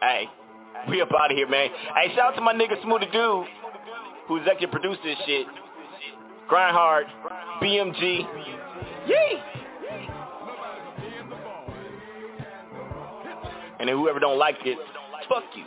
Hey, we up out of here, man. Hey, shout out to my nigga Smoothie Dude, who executive produced this shit. Grind hard, BMG. Yee! And then whoever don't like it, fuck you.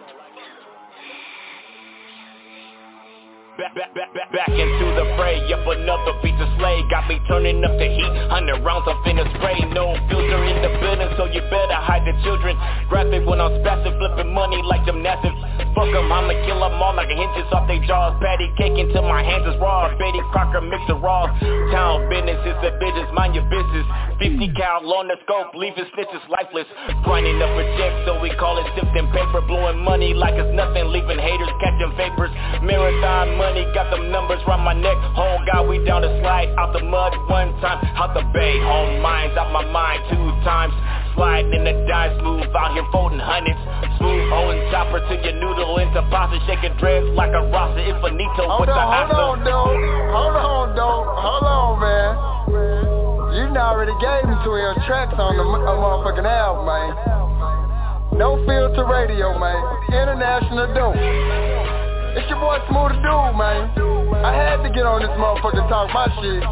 Back, back, back, back, back into the fray. Up another piece of slay. Got me turning up the heat. Hundred rounds I'm finna spray. No filter in the building So you better hide the children. Graphic when I'm spazzing Flipping money like gymnastics. Fuck them, I'ma kill them all like hinges off they jaws. Patty cake until my hands is raw. Betty Crocker mix the raw Town business is the business Mind your business. 50 cal on the scope Leaving snitches lifeless. Grinding up a check So we call it sifting paper. Blowing money like it's nothing Leaving haters catching vapors. Marathon money money, got them numbers round my neck. Home God, we down the slide out the mud one time, out the bay. Home mines out my mind two times. Sliding in the dice, smooth out here folding hundreds. Smooth holding chopper to your noodle into pasta, shaking dreads like a roster. If Benito hold with on, the hold on, dude. Hold on, dude. Hold on, man. You already gave me 12 tracks on the uh, motherfucking album, man. No filter radio, man. International dope. It's your boy Smooth Dude, man. I had to get on this motherfucker talk my shit.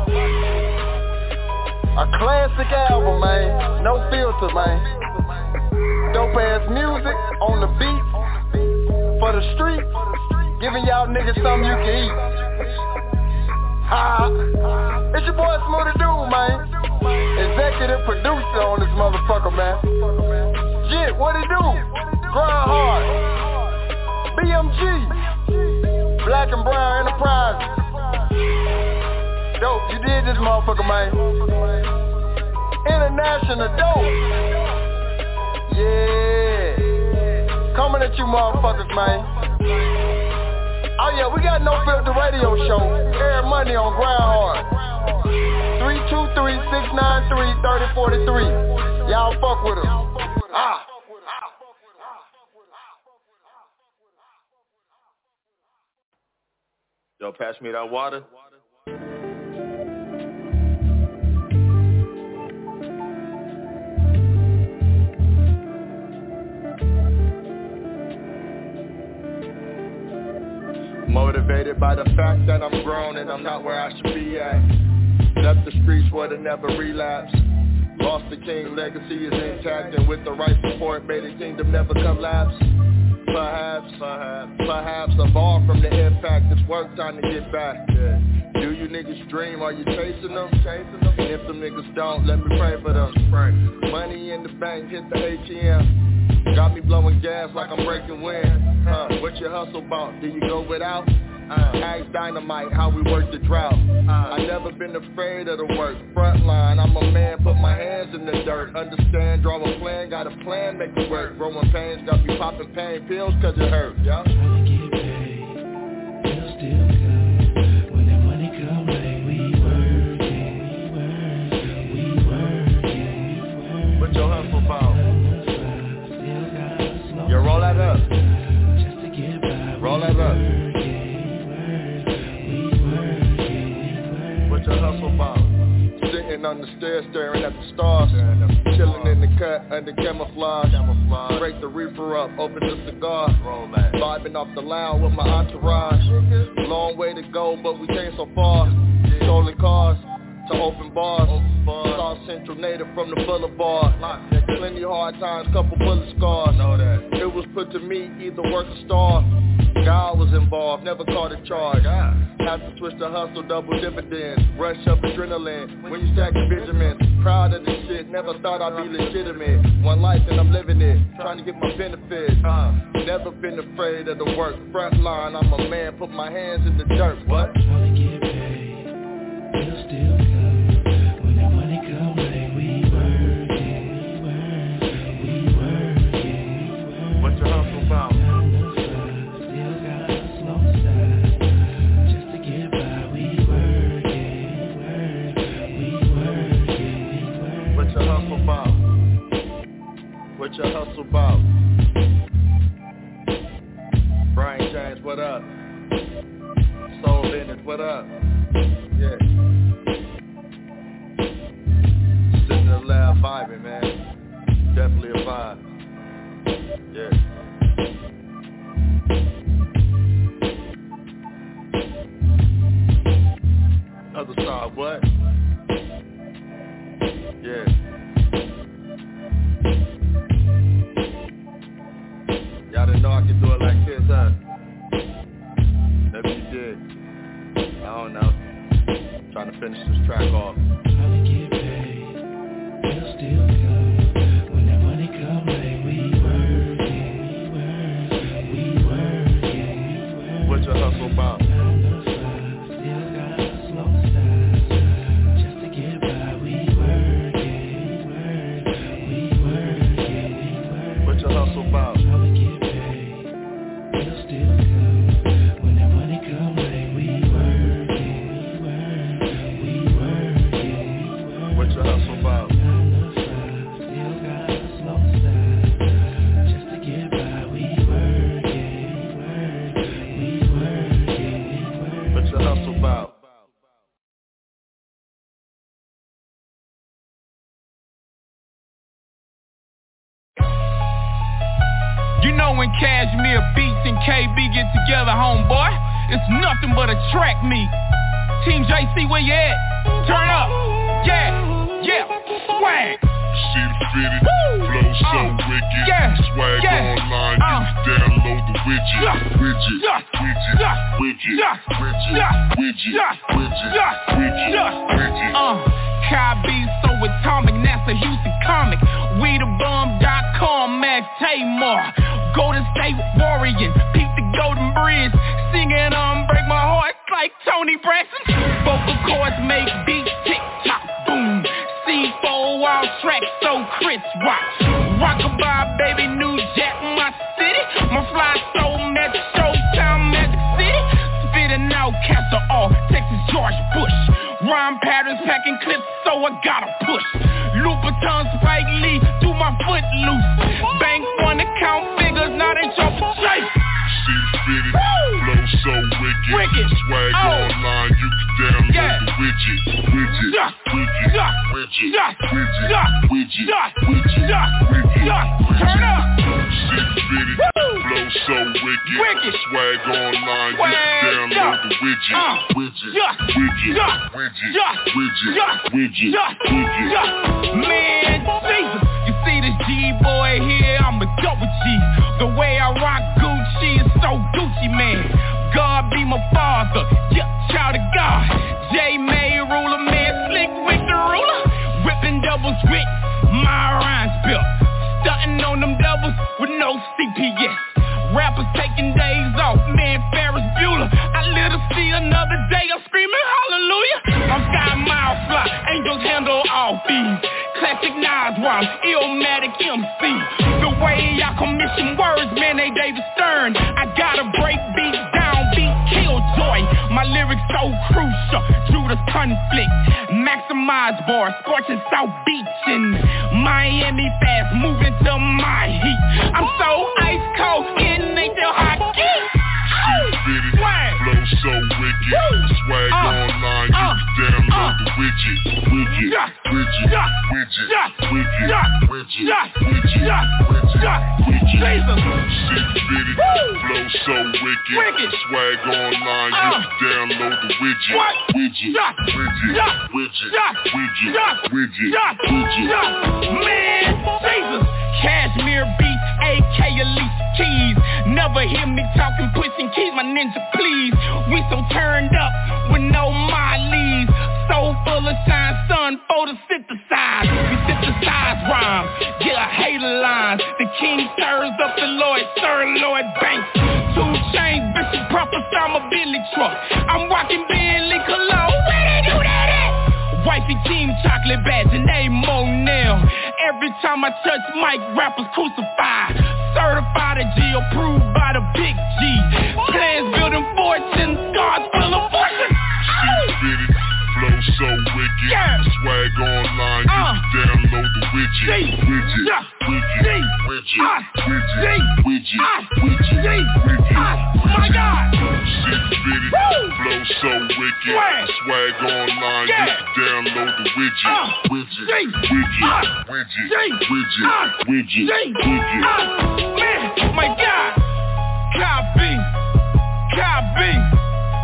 A classic album, man. No filter, man. Dope ass music on the beat for the street, giving y'all niggas something you can eat. Ha! It's your boy Smooth Dude, man. Executive producer on this motherfucker, man. Jit, what it do? Grind hard. BMG. Black and Brown Enterprise. Dope, you did this motherfucker, man. International dope. Yeah. Coming at you motherfuckers, man. Oh yeah, we got No Filter Radio Show. Air Money on Grind Hard. 323-693-3043. Y'all fuck with us. Ah. Yo, pass me that water. Motivated by the fact that I'm grown and I'm not where I should be at. Left the streets where to never relapse. Lost the king, legacy is intact and with the right support made the kingdom never collapse. Perhaps, perhaps, perhaps evolve from the impact. It's work time to get back. Yeah. Do you niggas dream? Are you chasing them? Chasing them? If them niggas don't, let me pray for them. Pray. Money in the bank, hit the ATM. Got me blowing gas like I'm breaking wind. Huh. What your hustle about? Do you go without? Uh, Dynamite how we work the drought. Uh, I never been afraid of the work. Frontline, I'm a man, put my hands in the dirt. Understand, draw a plan, got a plan, make it work. Growing pains, got me popping pain pills cause it hurt. Yeah. What your hustle about? Yo, roll that up. Roll that up. Your hustle about? Sitting on the stairs staring at the stars. Chilling in the cut under camouflage. Break the reefer up, open the cigar. Vibing off the lounge with my entourage. Long way to go but we came so far. Stolen cars to open bars. South Central native from the boulevard. Plenty hard times, couple bullet scars. It was put to me, either work or starve God was involved, never caught a charge. Had to switch the hustle, double dividends. Rush up adrenaline, when you stack the Benjamins. Proud of this shit, never thought I'd be legitimate. One life and I'm living it, trying to get my benefits. Never been afraid of the work, front line I'm a man, put my hands in the dirt, what? Get together, homeboy, it's nothing but a track meet. Team JC, where you at? Turn up. Yeah, yeah, swag. Shit fitted, flow so wicked. Yeah, Swag yeah, online, uh. you can download the widget. Yeah, Widget, yeah, widget, yeah, widget, yeah, widget, yeah, widget, yeah, widget, yeah, widget, yeah. widget. Uh, B so atomic, NASA Houston comic. We the bomb.com, Max Tamar. Golden State Warrior, peep the Golden Bridge. Singing on Break My Heart like Toni Braxton. Vocal cords make beats tick tock boom. C4 all tracks so Chris Rock. Rockabye baby, New Jack, my city. My fly soul, Magic Showtime, Magic City. Spitting out Castle all Texas George Bush. Rhyme patterns packing clips, so I gotta push. Louboutin Spike Lee, do my foot loose. Bank one account figures, now they jump chase. Shit fitted, flow so wicked. Wicked. Swag Oh. online, you can download Yeah. the widget. Widget, Yeah. widget, Yeah. widget, Yeah. widget, Yeah. widget, Yeah. widget, Yeah. widget, Yeah. widget. Turn up. Shit fitted, Woo. flow so wicked. Wicked. Swag online, you can yeah. download the widget. Uh. Widget, Yeah. widget, Yeah. widget, Yeah. widget, Yeah. widget, Yeah. widget. Yeah. Man, Jesus, you see this G-boy here, I'm a double G. The way I rock is so Gucci, man. God be my father, yeah, child of God. J May ruler, man, slick with the ruler. Whipping doubles with my rhymes built. Stunting on them doubles with no CPS. Rappers taking days off, man, Ferris Bueller. I live to see another day, I'm screaming hallelujah. I'm sky mile fly, angels handle all fees. Classic Nas rhymes, Illmatic MC. The way I commission words, man, they David Stern. I gotta break beats down, beat My lyrics so crucial, Judas conflict. Maximize bars, scorching South Beach and Miami fast, moving to my heat. I'm so ice cold, it ain't the hockey. Swag. flow so wicked. Swag Uh. online, you Uh. can download Uh. the widget. Widget, widget, widget, widget, widget, widget, widget, widget. Shit fitted, flow so wicked. Swag online, Uh. you can download the widget. Widget, widget, widget, widget, widget, Yeah. widget. Yeah. Man, Jesus. Cashmere beats, AK Alicia Keys. Never hear me talking, pushing keys, my ninja, please. We so turned up with no Miley's. So full of shine, sun, photosynthesize. We synthesize rhymes, yeah, hater lines. The king stirs up the Lord, Sir Lloyd Banks. Two chains, Bishop Prophet, I'm a Billy truck. I'm rocking Billy Cologne. Wifey team chocolate badge and name Monell. Every time I touch mic, rappers crucified. Certified a G approved by the big G. Plans building fortunes, God's full of fortune. Shit fitted, flow so wicked. Yeah. Swag online, you Uh. can download the widget. G. Widget, Yeah. widget, G. widget, Ah. widget, G. widget, Ah. widget, G. widget, Ah. My. God. Shit fitted, flow so wicked. Swag. Swag online, Yeah. you can download the widget. Ah. Widget, G. widget, Ah. widget, G. widget, Ah. widget, G. widget. Ah. Man, my God. Copy. Copy.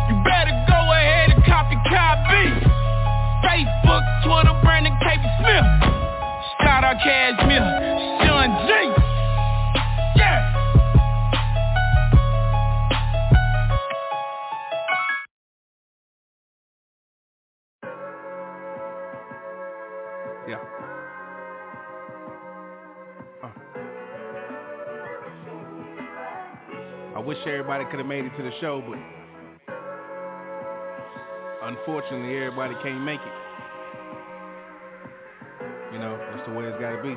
You better go ahead and copy copy. Facebook, Twitter, Brandon Smith. Shout out Cashmere, Sean Yeah. I wish everybody could have made it to the show, but unfortunately everybody can't make it. You know, that's the way it's gotta be.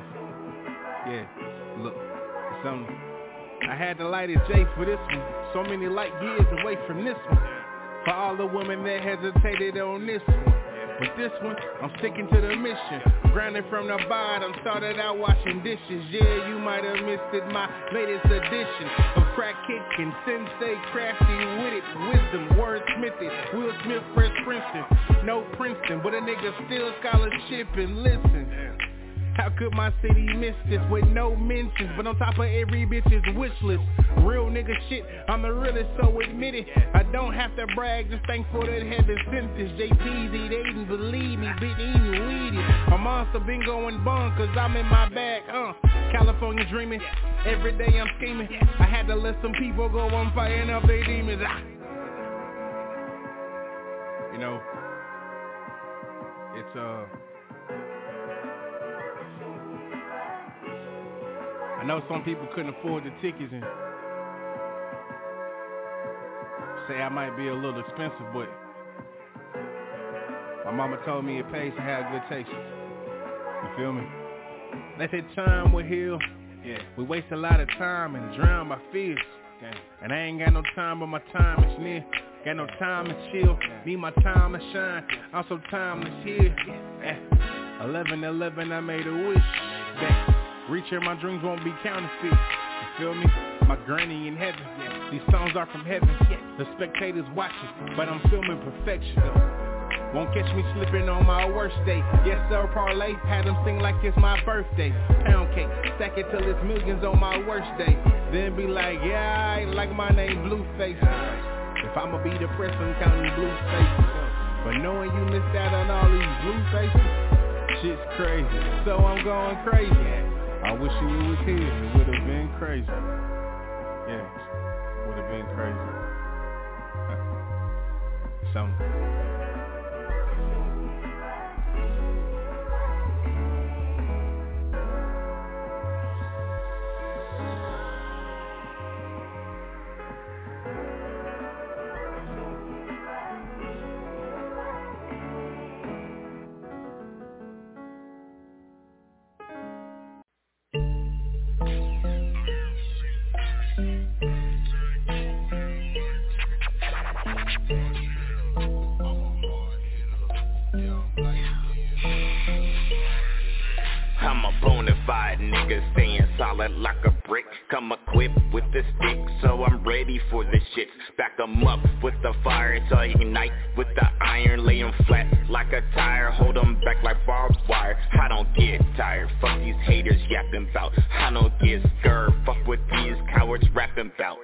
Yeah, look. I had to light it J for this one. So many light years away from this one. For all the women that hesitated on this one. But this one, I'm sticking to the mission. Grounded from the bottom, started out washing dishes. Yeah, you might have missed it, my latest edition of crack kicking. Sensei crafty with it, wisdom, wordsmithy. Will Smith, Fresh Princeton, no Princeton, but a nigga still scholarship and listen. How could my city miss this with no mentions? But on top of every bitch's wish list Real nigga shit, I'm the realest, so admit it. I don't have to brag, just thankful that heaven sent this JPZ, they didn't believe me, been eating weedy A monster been going bonkers, I'm in my bag, uh. California dreaming, every day I'm scheming. I had to let some people go on firing up their demons. Ah. You know, it's uh I know some people couldn't afford the tickets and say I might be a little expensive, but my mama told me it pays to have good taste. You feel me? They said time will heal. Yeah. We waste a lot of time and drown my fears. Damn. And I ain't got no time, but my time is near. Got no time to chill. Need my time to shine. Also time is here. Eh. 11 11 I made a wish. That Reaching my dreams won't be counterfeit. You feel me? My granny in heaven. These songs are from heaven. The spectators watching, but I'm filming perfection. Won't catch me slipping on my worst day. Yes, sir, parlay. Had them sing like it's my birthday. Pound cake, stack it till it's millions on my worst day. Then be like, yeah, I like my name Blueface. If I'ma be depressed, I'm counting blue faces. But knowing you missed out on all these blue faces, shit's crazy. So I'm going crazy. I wish you was here. It would have been crazy. Yeah, would have been crazy. Something. Come equipped with the stick So I'm ready for the shits Back 'em up with the fire So ignite with the iron Lay 'em flat like a tire. Hold 'em back like barbed wire. I don't get tired. Fuck these haters yapping bout I don't get scared. Fuck with these cowards rapping bout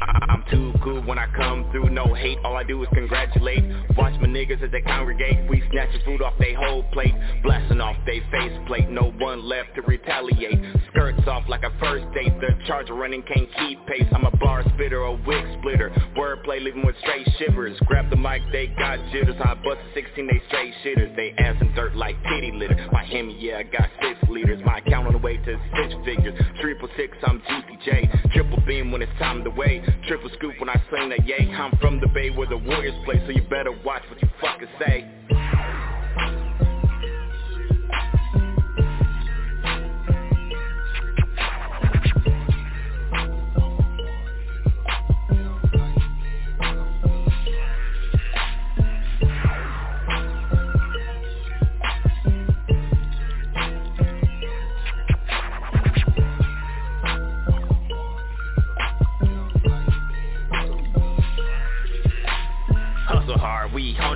I'm too cool when I come through, no hate, all I do is congratulate. Watch my niggas as they congregate, snatching food off they whole plate Blasting off they face plate, no one left to retaliate. Skirts off like a first date, the charger running can't keep pace. I'm a bar spitter, a wig splitter, wordplay leaving with straight shivers. Grab the mic, they got jitters, I bust 16, they straight shitters. They ass dirt like titty litter, my Hemi, yeah I got six liters. My account on the way to six figures, triple six, I'm Juicy J. Triple beam when it's time to wait. Triple scoop when I sling that yay. I'm from the bay where the Warriors play So you better watch what you fucking say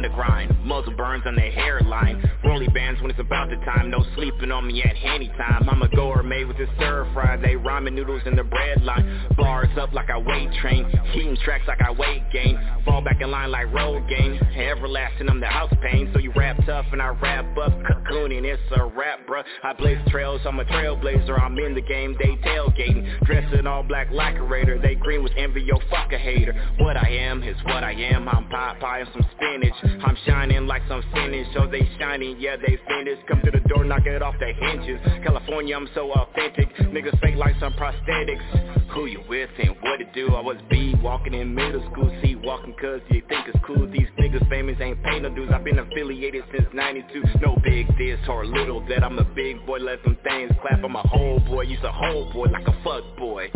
on the grind. Muzzle burns on the hairline Rolly bands when it's about the time. No sleeping on me at any time. I'm a gourmet with this stir fry They ramen noodles in the bread line. Bars up like I weight train. Heating tracks like I weight gain. Fall back in line like road game Everlasting, I'm the house pain. So you rap tough and I rap up Cocooning, it's a rap, bruh. I blaze trails, I'm a trailblazer. I'm in the game, they tailgating. Dressed in all black lacquerator They green with envy, yo fuck a hater. What I am is what I am. I'm pie and some spinach. I'm shining like some finish So they shining, yeah they finished Come to the door, knock it off the hinges. California, I'm so authentic. Niggas fake like some prosthetics. Who you with and what it do? I was B walking in middle school See walking cause you think it's cool. These niggas famous ain't pay no dues. I've been affiliated since 92 No big this or little that. I'm a big boy. Let them things clap. I'm a whole boy. Use a whole boy like a fuck boy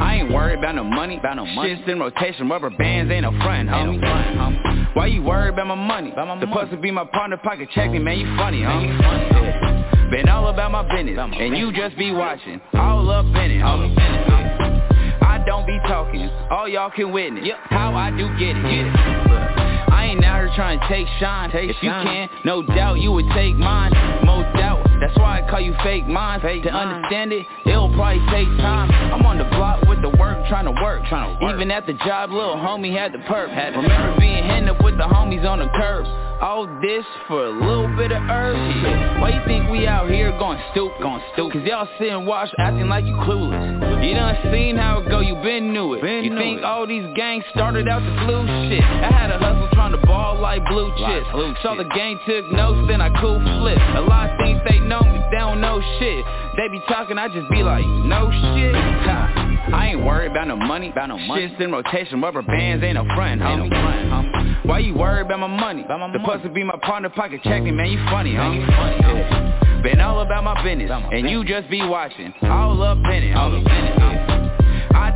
I ain't worried about no money, about no money. Shit's in rotation, rubber bands ain't no front, homie. homie. Why you worried about my money? About my Supposed to be my partner, pocket check me, man, you funny, homie. Been all about my business, and you just be watching, all up in it, homie. I don't be talking, all y'all can witness how I do get it. Get it. I ain't out here trying to take shine. Take if you can, no doubt you would take mine. No doubt. That's why I call you fake mine. Fake to mine. understand it, it'll probably take time. I'm on the block with the work, trying to work. Trying to work. Even at the job, little homie had the perp. Had Remember being hit up with the homies on the curb. All this for a little bit of herb shit. Why you think we out here going stupid? Going stupid. Cause y'all sit and watch acting like you clueless. You done seen how it go, you been knew it. Been you knew think it. all these gangs started out the blue shit. I had a hustle trying to ball like blue chips. Like Saw the gang took notes, then I cool flip. A lot of things they me, they don't know shit. They be talking, I just be like, no shit. Ha. I ain't worried about no money, about no money. Shit's in rotation, rubber bands ain't no front, homie. Ain't no front, homie. Why you worried about my money? About my Supposed to be my partner, pocket checking, man, you funny, homie. Yeah. Been all about my business, and you just be watching, all up in it, homie. I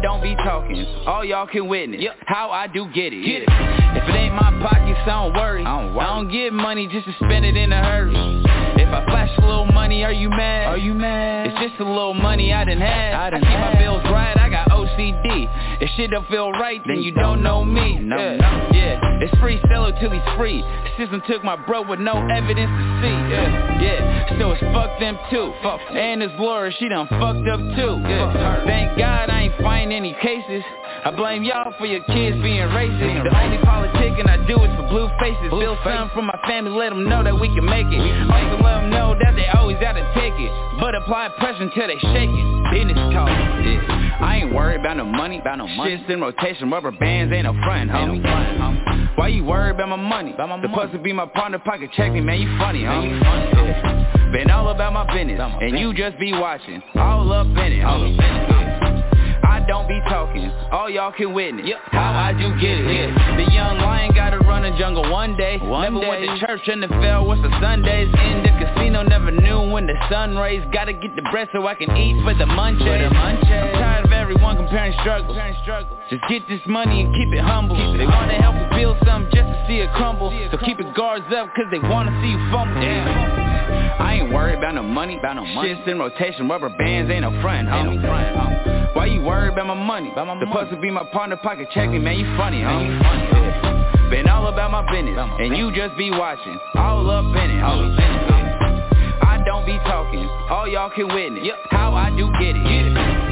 don't be talking, all y'all can witness yep. how I do get it. Get it. If it ain't my pockets, I don't worry. I don't, worry. I don't get money just to spend it in a hurry. If I flash a little money, are you mad? Are you mad? It's just a little money I done had. I, done I keep had. my bills right, I got OCD. If shit don't feel right, then you don't know me. No, yeah. no. yeah. It's free, sell it till he's free. The system took my bro with no evidence to see. Yeah, yeah. So it's fuck them too. Fuck. And his lawyer, she done fucked up too. Yeah. Thank God I ain't find any cases. I blame y'all for your kids being racist. The only politicking I do is for blue faces. Blue Build something for my family, let them know that we can make it. Also let them know that they always gotta take it. But apply pressure until they shake it. Business talk. Yeah. I ain't worried about no money, about no money. Shit's in rotation, rubber bands ain't no front, homie. Ain't no front, homie. Why you worried about my money? About my money. to be my partner, pocket check me, man, you funny, homie. You funny, yeah. Been all about my business, and you just be watching, all up in it, homie. Don't be talking, all y'all can witness yep. how I do get it. Yeah. The young lion gotta run the jungle one day. One never day. went to church and the fell was the Sundays. In the casino, never knew when the sun rays. Gotta get the bread so I can eat for the munchies. For the munchies. I'm tired of everyone comparing struggles. Just get this money and keep it humble. Keep it they wanna help you build something just to see it crumble. So keep your guards up cause they wanna see you fumble. Yeah. I ain't worried about no money, about no money. Shit's in rotation, rubber bands ain't no front, homie. Ain't no front, homie. Why you worried about my money? About my Supposed money. to be my partner, pocket checking, man, you funny, homie. Yeah. Been all about my business, and you just be watching, all up in it, homie. I don't be talking, all y'all can witness how I do get it. Get it.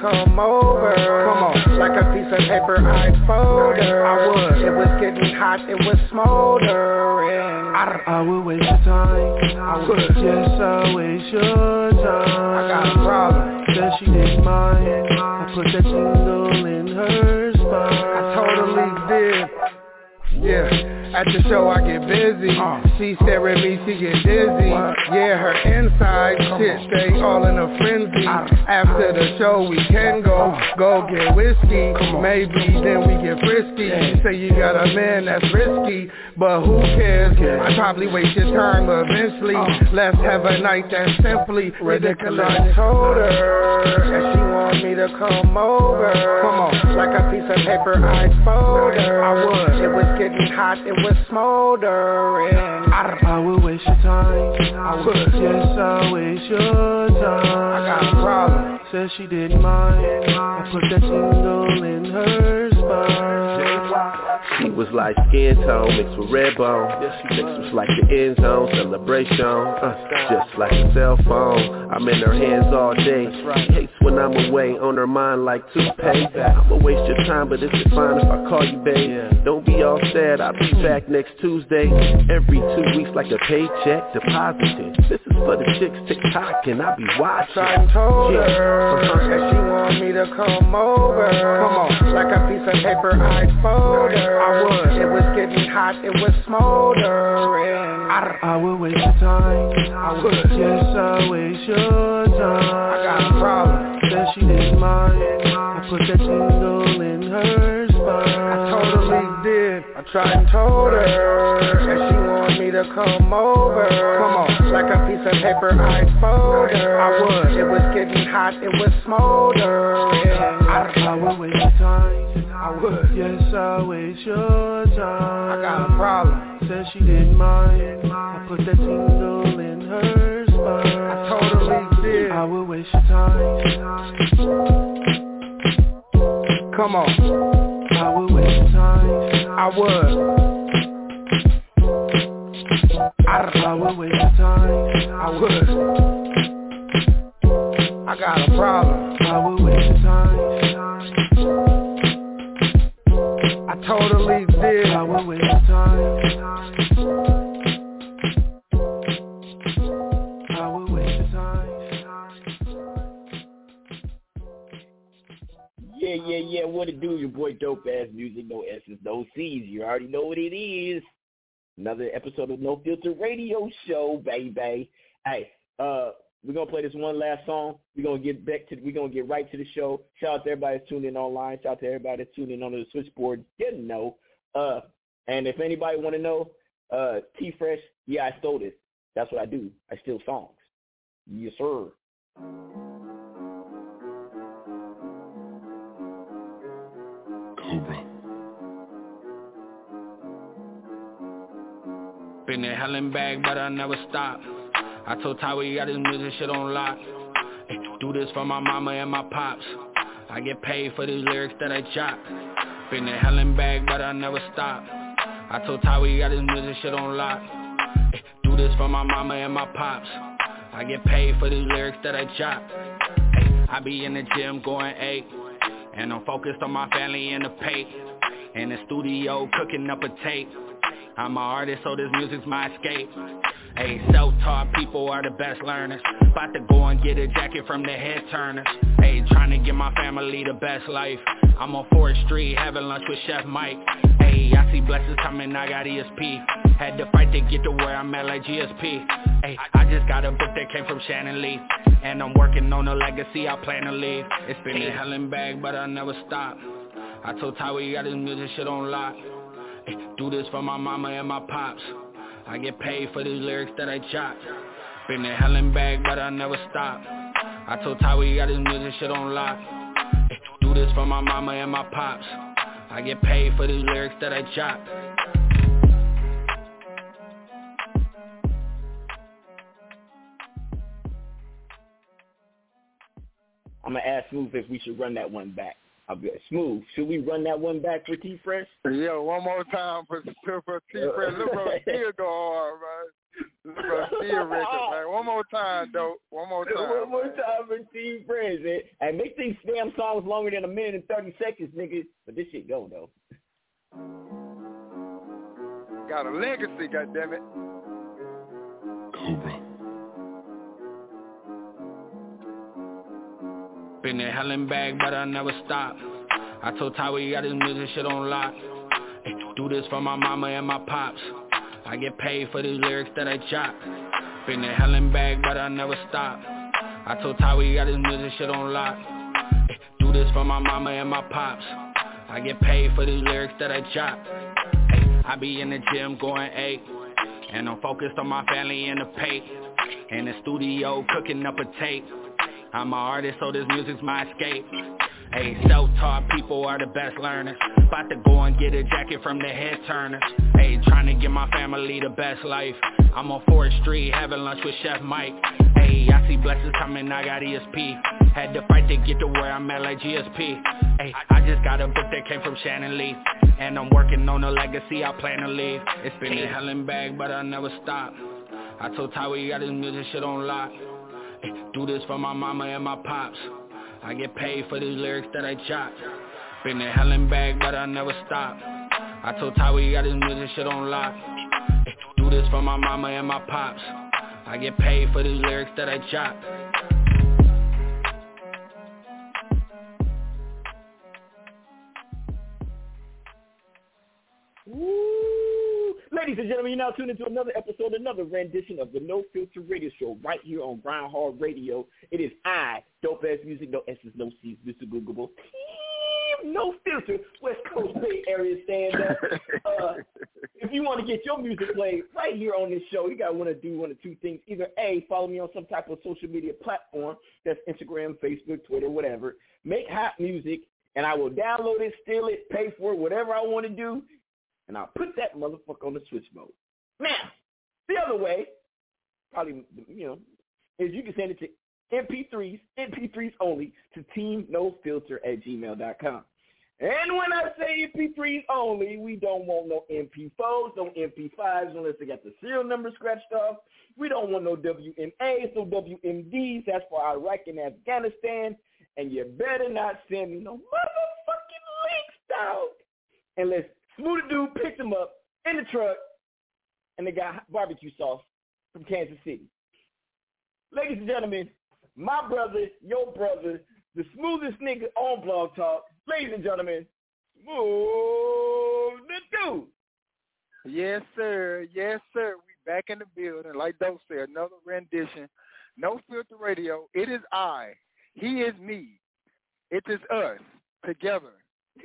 Come over. Come on, like a piece of paper I'd fold her. I would. It was getting hot, it was smoldering. I, I would waste your time. I would. just I waste your time. I got a problem. Said she didn't mind. I put that tingle in her spine. I totally did. Yeah. At the show I get busy. She stare at me, she get dizzy. Yeah, her inside shit stay all in a frenzy. After the show we can go. Go get whiskey. Maybe then we get frisky. Say you got a man that's risky But who cares? I probably waste your time eventually Let's have a night that's simply ridiculous. I told her And she want me to come over. Come on. Like a piece of paper I'd fold her I would. It was getting hot, it was smoldering. I would waste your time. I would Yes, I waste your time. I got a problem. Said she didn't mind. I put that tingle in her spine she was like skin tone mixed with red bone. Mix was like the end zone celebration. Uh, Just like a cell phone. I'm in her hands all day. Hates when I'm away. On her mind like toothpaste. I'ma waste your time but it's it fine if I call you babe. Don't be all sad. I'll be back next Tuesday. Every two weeks like a paycheck depositing This is for the chicks TikTok and I be watching. I told her. That she want me to come over. Come on. Like a piece of paper I'd fold her I would. It was getting hot, it was smoldering. I, I would waste your time. I would. Yes, I waste your time. I got a problem. Said she didn't mind. I put that tingle in her spine. I totally did. I tried and told her, and she want me to come over. Come on, like a piece of paper I'd fold her. I would. It was getting hot, it was smoldering. I, I would waste your time. I would. Yes, I waste your time. I got a problem. Said she didn't mind. I put that tingle in her spine. I totally did. I would waste your time. Come on. I would waste your time. I would. I, I would waste your time. I would. I got a problem. I would waste your time. I totally did. I would waste time. I would waste your time. Yeah, yeah, yeah. What it do? Your boy Dope Ass Music, no S's, no C's. You already know what it is. Another episode of No Filter Radio Show, baby. Hey, uh, we're gonna play this one last song. We're gonna get back to we're gonna get right to the show. Shout out to everybody that's tuning in online. Shout out to everybody that's tuning in on the switchboard. Didn't know. Uh and if anybody wanna know, uh T Fresh, yeah, I stole this. That's what I do. I steal songs. Yes, sir. Cobra. Been in hell and bag, but I never stop. I told Ty we got this music shit on lock. Do this for my mama and my pops. I get paid for these lyrics that I chop. Been in hell and bag, but I never stop. I told Ty we got this music shit on lock. Do this for my mama and my pops. I get paid for these lyrics that I chop. I be in the gym going eight. And I'm focused on my family and the pay. In the studio cooking up a tape. I'm an artist, so this music's my escape. Hey, self-taught people are the best learners. About to go and get a jacket from the head turners. Hey, trying to give my family the best life. I'm on 4th Street having lunch with Chef Mike. Hey, I see blessings coming, I got ESP. Had to fight to get to where I'm at like GSP. Hey, I just got a book that came from Shannon Lee. And I'm working on a legacy I plan to leave. It's been a hell and bag, but I never stop. I told Ty we got this music shit on lock. Do this for my mama and my pops. I get paid for these lyrics that I chop. Been in hell and bag, but I never stop. I told Ty we got this music shit on lock. Do this for my mama and my pops. I get paid for these lyrics that I chop. I'm gonna ask Smooth if we should run that one back. I'll Smooth. Should we run that one back for T Fresh? Yeah, one more time for, for uh, T Fresh. Look bro, still go hard, man. Look bro, still record, man. One more time, though. One more time. One more time for T Fresh, man. And make these damn songs longer than a minute and thirty seconds, nigga. But this shit go though. Got a legacy, goddammit. Cobra. Been in hell and back, but I never stop. I told Ty we got this music shit on lock. Do this for my mama and my pops. I get paid for these lyrics that I chop. Been in hell and back, but I never stop. I told Ty we got this music shit on lock. Do this for my mama and my pops. I get paid for these lyrics that I chop. I be in the gym going eight. And I'm focused on my family and the pay. In the studio cooking up a tape. I'm an artist, so this music's my escape. Hey, self-taught people are the best learners. About to go and get a jacket from the head turners. Hey, trying to give my family the best life. I'm on 4th Street having lunch with Chef Mike. Hey, I see blessings coming, I got ESP. Had to fight to get to where I'm at like GSP. Hey, I just got a book that came from Shannon Lee. And I'm working on a legacy I plan to leave. It's been a hell and bag, but I never stop. I told Ty we got this music shit on lock. Do this for my mama and my pops. I get paid for these lyrics that I chop. Been in hell and back, but I never stop. I told Ty we got this music shit on lock. Do this for my mama and my pops. I get paid for these lyrics that I chop. Woo! Ladies and gentlemen, you're now tuned into another episode, another rendition of the No Filter Radio Show right here on Grind Hard Radio. It is I, Dope Ass Music, no S's, no C's, Mr. Googleable, Team No Filter, West Coast Bay Area stand up. Uh, if you want to get your music played right here on this show, you got to want to do one of two things. Either A, follow me on some type of social media platform, that's Instagram, Facebook, Twitter, whatever. Make hot music, and I will download it, steal it, pay for it, whatever I want to do, and I'll put that motherfucker on the switch mode. Now, the other way, probably, you know, is you can send it to MP3s, MP3s only, to teamnofilter at gmail.com. And when I say MP3s only, we don't want no MP4s, no MP5s unless they got the serial number scratched off. We don't want no WMAs, no WMDs. That's for Iraq and Afghanistan. And you better not send me no motherfucking links, dog. Unless Smoothie Dude picked him up in the truck and they got barbecue sauce from Kansas City. Ladies and gentlemen, my brother, your brother, the smoothest nigga on Blog Talk. Ladies and gentlemen, Smooth the Dude. Yes, sir. Yes, sir. We back in the building. Like Doe said, another rendition. No filter radio. It is I. He is me. It is us together.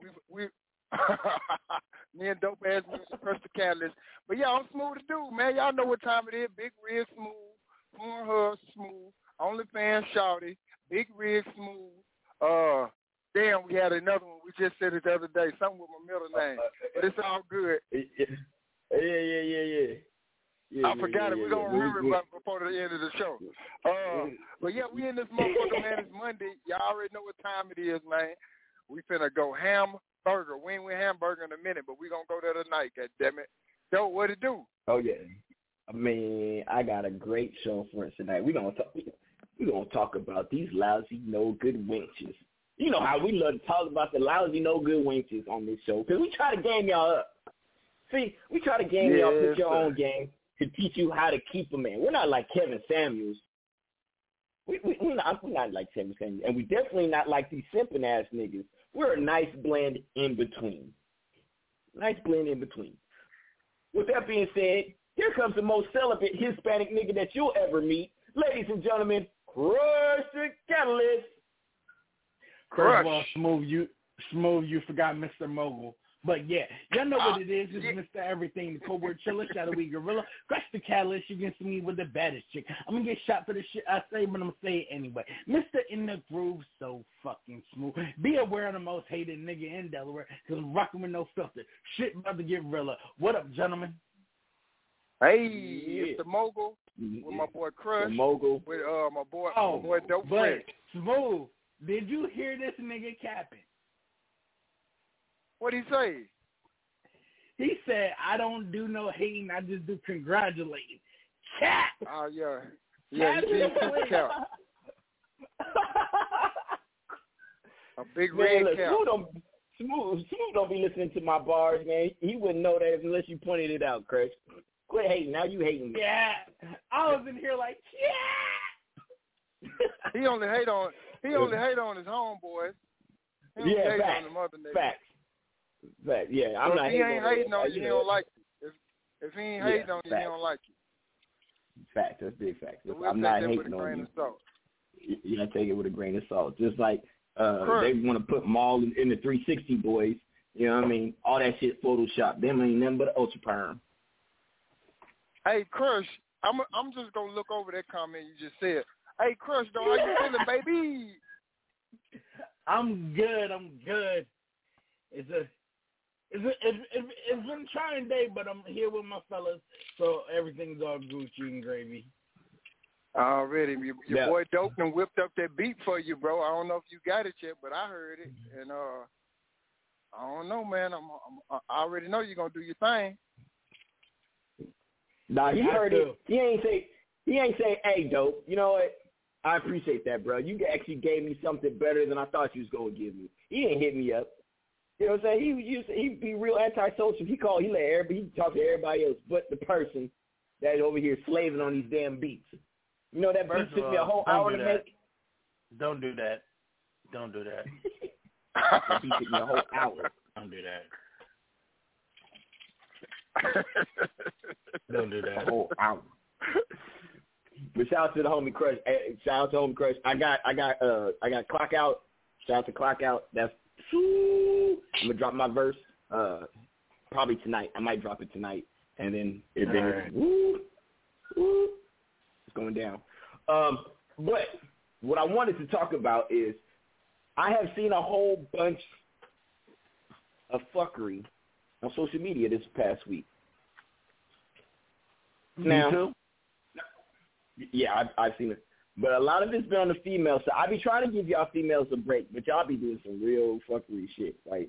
we we me and dope ass music press the catalyst. But yeah, I'm smooth to do, man. Y'all know what time it is. Big rig smooth, Pornhub smooth, OnlyFans shouty, big rig smooth. Uh damn, we had another one. We just said it the other day, something with my middle name. But it's all good. Yeah, yeah, yeah, yeah. yeah I forgot yeah, it. We're gonna yeah. remember it by- before the end of the show. Uh, but yeah, we in this motherfucker, man. It's Monday. Y'all already know what time it is, man. We finna go hamburger. We ain't with hamburger in a minute, but we gonna go there tonight. God damn it. So what it do? Oh yeah. I mean, I got a great show for us tonight. We're gonna talk we're gonna talk about these lousy no good wenches. You know how we love to talk about the lousy no good wenches on this show because we try to game y'all up. See, we try to game y'all, Yes, put your sir. own game to teach you how to keep a man. We're not like Kevin Samuels. We, we, we're, not, we're not like Kevin Samuels, and we definitely not like these simping ass niggas. We're a nice blend in between. Nice blend in between. With that being said, here comes the most celibate Hispanic nigga that you'll ever meet. Ladies and gentlemen, Crush the Catalyst. First of all, smooth you, smooth you forgot Mr. Mogul. But yeah, y'all know what it is. It's Mr. Everything, the covert chiller, shadowy gorilla. Crush the catalyst, you can see me with the baddest chick. I'm gonna get shot for the shit I say, but I'm gonna say it anyway. Mr. In the groove, so fucking smooth. Be aware of the most hated nigga in Delaware, cause I'm rocking with no filter. Shit about to get realer. What up, gentlemen? Hey, Yeah. it's the mogul with my boy Crush. The mogul. With uh my boy Oh, my boy Dope but Fresh. smooth. Did you hear this nigga capping? What'd he say? He said, "I don't do no hating. I just do congratulating." Cap. Oh ah, yeah. Yeah, Cap he did is put the clean. cap. A big Man, red look, cap. Smooth don't, Smooth, Smooth don't be listening to my bars, man. He wouldn't know that unless you pointed it out, Chris. Quit hating. Now you hating me. Yeah, I was in here like, yeah. He only hate on he only hate on his homeboys. He Yeah, hate facts. on the mother niggas. Facts. Facts. Yeah, I'm so not if he hating ain't on hating on you, you he know, don't like you. If if he ain't Yeah, hating on you, he don't like you. Fact. That's big fact. So we'll I'm not that with a hating on you. of. You you gotta take it with a grain of salt. Just like uh Correct. they want to put Maul in, in the 360 boys. You know what I mean? All that shit Photoshop. Them ain't nothing but ultra perm. Hey, Crush, I'm I'm just gonna look over that comment you just said. Hey, Crush, though, how you feeling, baby? I'm good. I'm good. It's a it's it's, it's, it's been a trying day, but I'm here with my fellas, so everything's all Gucci and gravy. Already, your, your Yeah. boy Dope and whipped up that beat for you, bro. I don't know if you got it yet, but I heard it, and uh, I don't know, man. I'm, I'm I already know you're gonna do your thing. Nah, he heard to. it. He ain't say he ain't say, "Hey, dope." You know what? I appreciate that, bro. You actually gave me something better than I thought you was gonna give me. He didn't hit me up. You know what I'm saying? He used he'd be real antisocial. He called. He let everybody. He talk to everybody else, but the person that's over here slaving on these damn beats. You know that verse took me a whole hour to that. make. Don't do that. Don't do that. That beat took me a whole hour. Don't do that. Don't do A that. whole hour. But shout out to the homie Crush. Shout out to homie Crush. I got I got uh I got clock out. Shout out to clock out. That's I'm gonna drop my verse uh probably tonight. I might drop it tonight, and then it then Alright. woo, woo, it's going down. Um, but what I wanted to talk about is I have seen a whole bunch of fuckery on social media this past week. Now, too? yeah, I've, I've seen it. But a lot of it's been on the female side. I be trying to give y'all females a break, but y'all be doing some real fuckery shit. Like,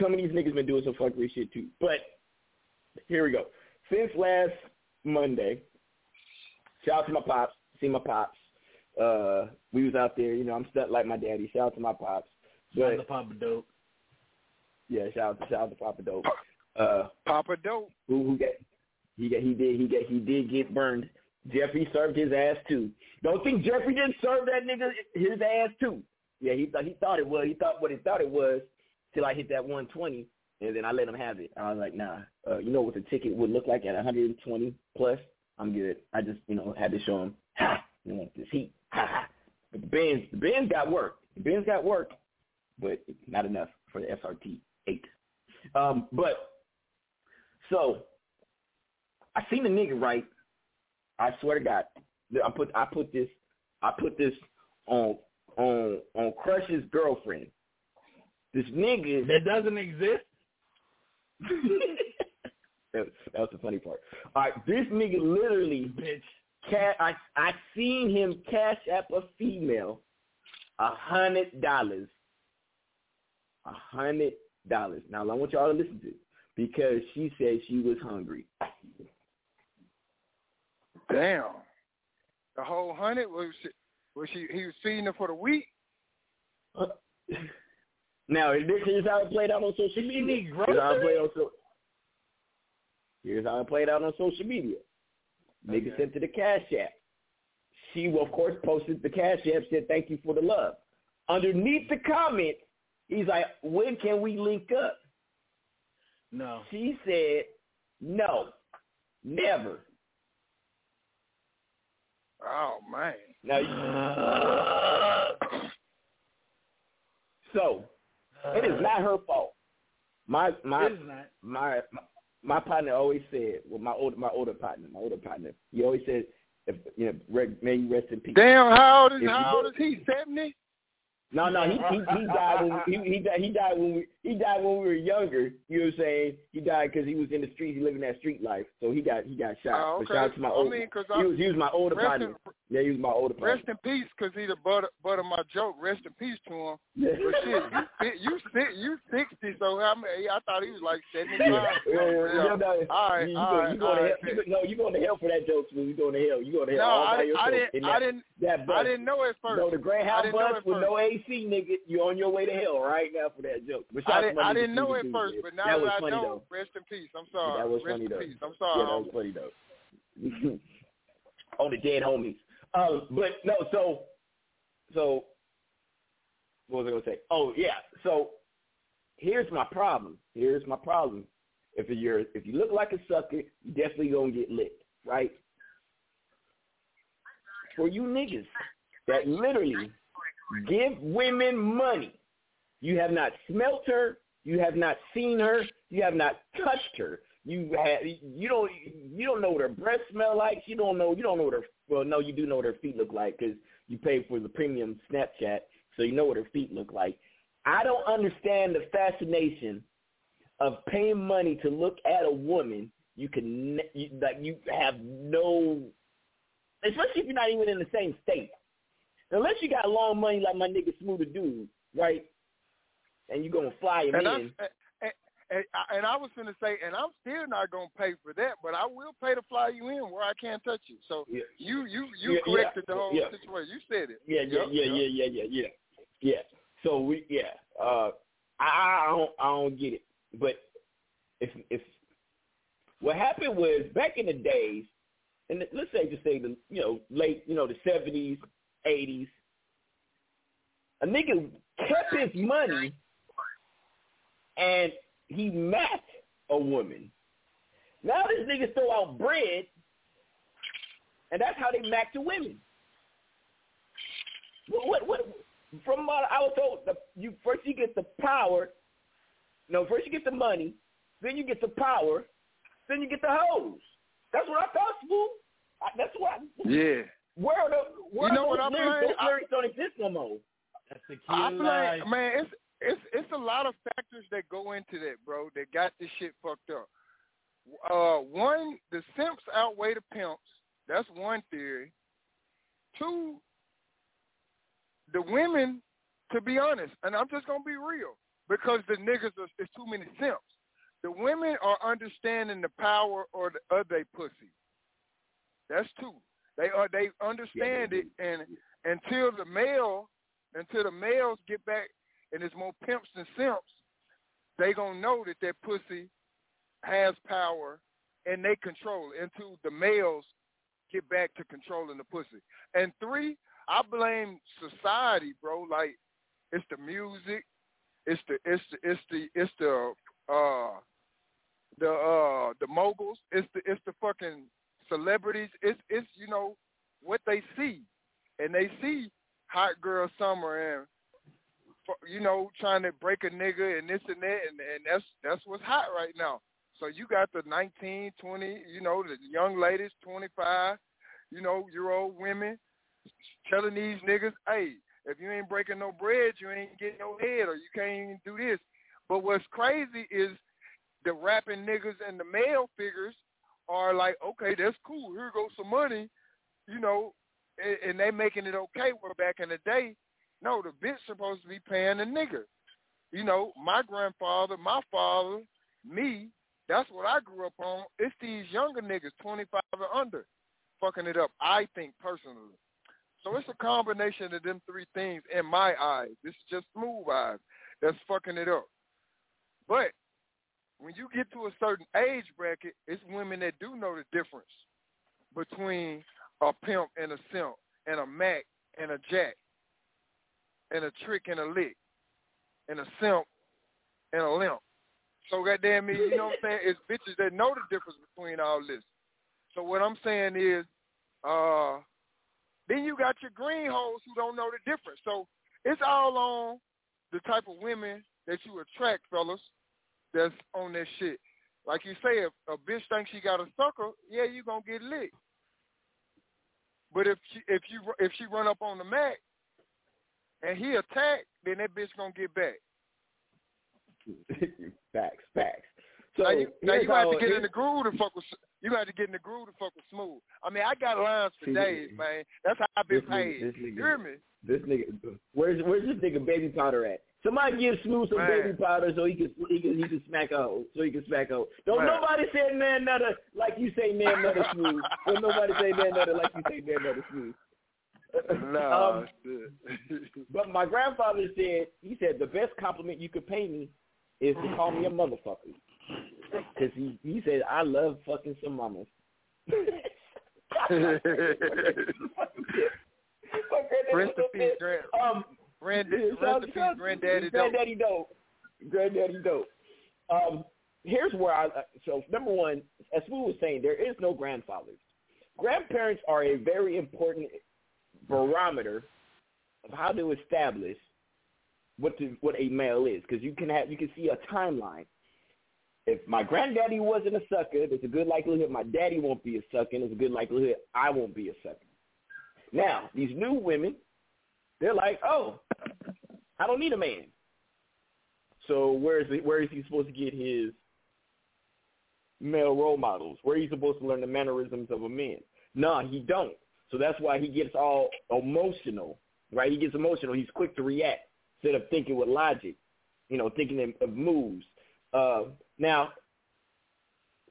some of these niggas been doing some fuckery shit too. But here we go. Since last Monday, shout out to my pops. See my pops. Uh, we was out there. You know, I'm stuck like my daddy. Shout out to my pops. Shout out But to Papa Dope. yeah, shout out to shout out to Papa Dope. Uh, Papa Dope. who who got he got he did he got he did get burned. Jeffrey served his ass too. Don't think Jeffrey didn't serve that nigga his ass too. Yeah, he thought he thought it was. He thought what he thought it was till I hit that 120, and then I let him have it. I was like, nah. Uh, you know what the ticket would look like at 120 plus? I'm good. I just you know had to show him. Ha, you want this heat? Ha ha. But the Benz the Benz got work. The Benz got work, but not enough for the SRT eight. Um, but so I seen a nigga right. I swear to God, I put I put this I put this on on on Crush's girlfriend. This nigga That doesn't exist. that, that was the funny part. All right, this nigga literally Bitch. ca- I I seen him cash app a female a hundred dollars. A hundred dollars. Now I want y'all to listen to it because she said she was hungry. Damn. The whole hundred was she, was she? He was feeding her for the week. Uh, now, this is how it played out on social media. need Here's how it groceries? played on so- Here's how it played out on social media. Nigga Okay. sent to the Cash App. She, of course, posted the Cash App, said, thank you for the love. Underneath the comment, he's like, when can we link up? No. She said, no, never. Oh man. Now, you- so, it is not her fault. My my my my partner always said, well, my older my older partner, my older partner, he always said, if you know, may you rest in peace. Damn, how old is how old is he? Seventy. No, no, he he, he died when he, he died he died when we he died when we were younger. You know what I'm saying? He died because he was in the streets, he living that street life. So he got he got shot. Oh, But okay. shout out to my I older. mean, 'cause he I- was he was my older partner. yeah, he was my older partner. Rest in peace, cause he the butt butt of my joke. Rest in peace to him. Yeah. But shit, you you you sixty, so I mean, I thought he was like seventy Yeah, five. yeah, yeah, yeah, no, All right, you, you, all right, you going to hell? You, no, you going to hell for that joke. You going to hell? You going to hell No, all I, by yourself? I didn't. in I that, didn't. That bus. I didn't know at first. No, the I Greyhound bus with first. no AC, nigga. You're on your way to hell right now for that joke. But I didn't. I didn't know at first, but now that was I funny know, though. rest in peace. I'm sorry. That was rest funny in though. peace. I'm sorry. Yeah, that was funny though. on the dead homies. Um, but no, so so what was I gonna say? Oh yeah. So here's my problem. Here's my problem. If you're if you look like a sucker, you definitely gonna get licked, right? For you niggas that literally give women money, you have not smelt her, you have not seen her, you have not touched her. You have you don't you don't know what her breath smell like. You don't know you don't know what her well no you do know what her feet look like because you pay for the premium Snapchat, so you know what her feet look like. I don't understand the fascination of paying money to look at a woman you can you, like you have no, especially if you're not even in the same state. Unless you got long money like my nigga Smooth Dude, right? And you're gonna fly him and in. I'm, and, and, and I was going to say, and I'm still not going to pay for that, but I will pay to fly you in where I can't touch you. So Yeah. you you you Yeah, corrected yeah, the whole yeah. situation. You said it. Yeah, yeah, yeah, yeah, yeah, yeah, yeah, yeah. So we, yeah, uh, I, I don't, I don't get it. But if, if what happened was back in the days, and let's say just say the, you know, late, you know, the seventies, eighties, a nigga kept his money, and he met a woman. Now this nigga throw out bread, and that's how they mac to women. What, what, what, from what I was told, the, you first you get the power. No, first you get the money, then you get the power, then you get the hoes. That's what I thought, fool. I, that's what. I, Yeah. Where are the where You know are what I'm lyrics? saying? Those lyrics don't exist no more. That's the key I to feel life. like, man, it's it's it's a lot of factors that go into that, bro. That got this shit fucked up. Uh, one, the simps outweigh the pimps. That's one theory. Two, the women, to be honest, and I'm just gonna be real, because the niggas are there's too many simps. The women are understanding the power or the of they pussy. That's two. They are they understand it, and until the male, until the males get back, and there's more pimps than simps, they gonna know that that pussy has power, and they control. Until the males get back to controlling the pussy. And three, I blame society, bro. Like it's the music, it's the it's the it's the it's the uh the uh the moguls, it's the it's the fucking celebrities, it's it's you know what they see, and they see hot girl summer and you know trying to break a nigga and this and that, and and that's that's what's hot right now. So you got the 19, 20, you know, the young ladies, 25, you know, year old women telling these niggas, hey, if you ain't breaking no bread, you ain't getting no head or you can't even do this. But what's crazy is the rapping niggas and the male figures are like, okay, that's cool. Here goes some money, you know, and, and they making it okay. Where back in the day, no, the bitch supposed to be paying the nigga. You know, my grandfather, my father, me, that's what I grew up on. It's these younger niggas, 25 and under, fucking it up, I think personally. So it's a combination of them three things in my eyes. This is just smooth eyes that's fucking it up. But when you get to a certain age bracket, it's women that do know the difference between a pimp and a simp and a mac and a jack and a trick and a lick and a simp and a limp. So goddamn me, you know what I'm saying? It's bitches that know the difference between all this. So what I'm saying is, uh, then you got your green hoes who don't know the difference. So it's all on the type of women that you attract, fellas, that's on that shit. Like you say, if a bitch thinks she got a sucker, yeah, you gonna get licked. But if she, if you if she run up on the Mac and he attack, then that bitch gonna get back. facts, facts. So now you, now you have to get in the groove to fuck with. You got to get in the groove to fuck with smooth. I mean, I got lines for days, man. That's how I've been this nigga- paid. this nigga- you hear me? This nigga, where's where's this nigga baby powder at? Somebody give Smooth some Man. baby powder so he can he can he can smack a hoe, so he can smack a hoe. Don't Man. nobody say man nutter like you say man nutter smooth. Don't nobody say man nutter like you say man nutter smooth. Nah, Um. But my grandfather said he said the best compliment you could pay me is to call me a motherfucker. Cause he he said I love fucking some mamas. Rest in peace, grand. Um, Grand, yeah, rest shout- in peace, granddaddy. Dope. Granddaddy dope. Granddaddy dope. Um, here's where I. So number one, as we was saying, there is no grandfathers. Grandparents are a very important barometer of how to establish what to, what a male is, because you can have you can see a timeline. If my granddaddy wasn't a sucker, there's a good likelihood my daddy won't be a sucker, and there's a good likelihood I won't be a sucker. Now, these new women, they're like, oh, I don't need a man. So where is he, where is he supposed to get his male role models? Where are you supposed to learn the mannerisms of a man? No, he don't. So that's why he gets all emotional, right? He gets emotional. He's quick to react instead of thinking with logic, you know, thinking of, moves. Uh, now,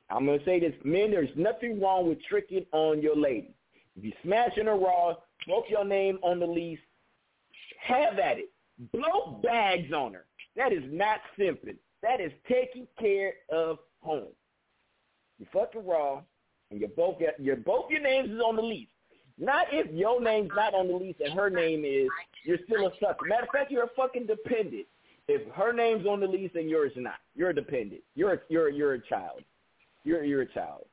I'm going to say this. Men, there's nothing wrong with tricking on your lady. If you smashing her raw, smoke your name on the lease, have at it. Blow bags on her. That is not simping. That is taking care of home. You fucking raw, and you both get your both your names is on the lease. Not if your name's not on the lease and her name is, you're still a sucker. Matter of fact, you're a fucking dependent. If her name's on the lease and yours is not, you're a dependent. You're a, you're a, you're a child. You're you're a child.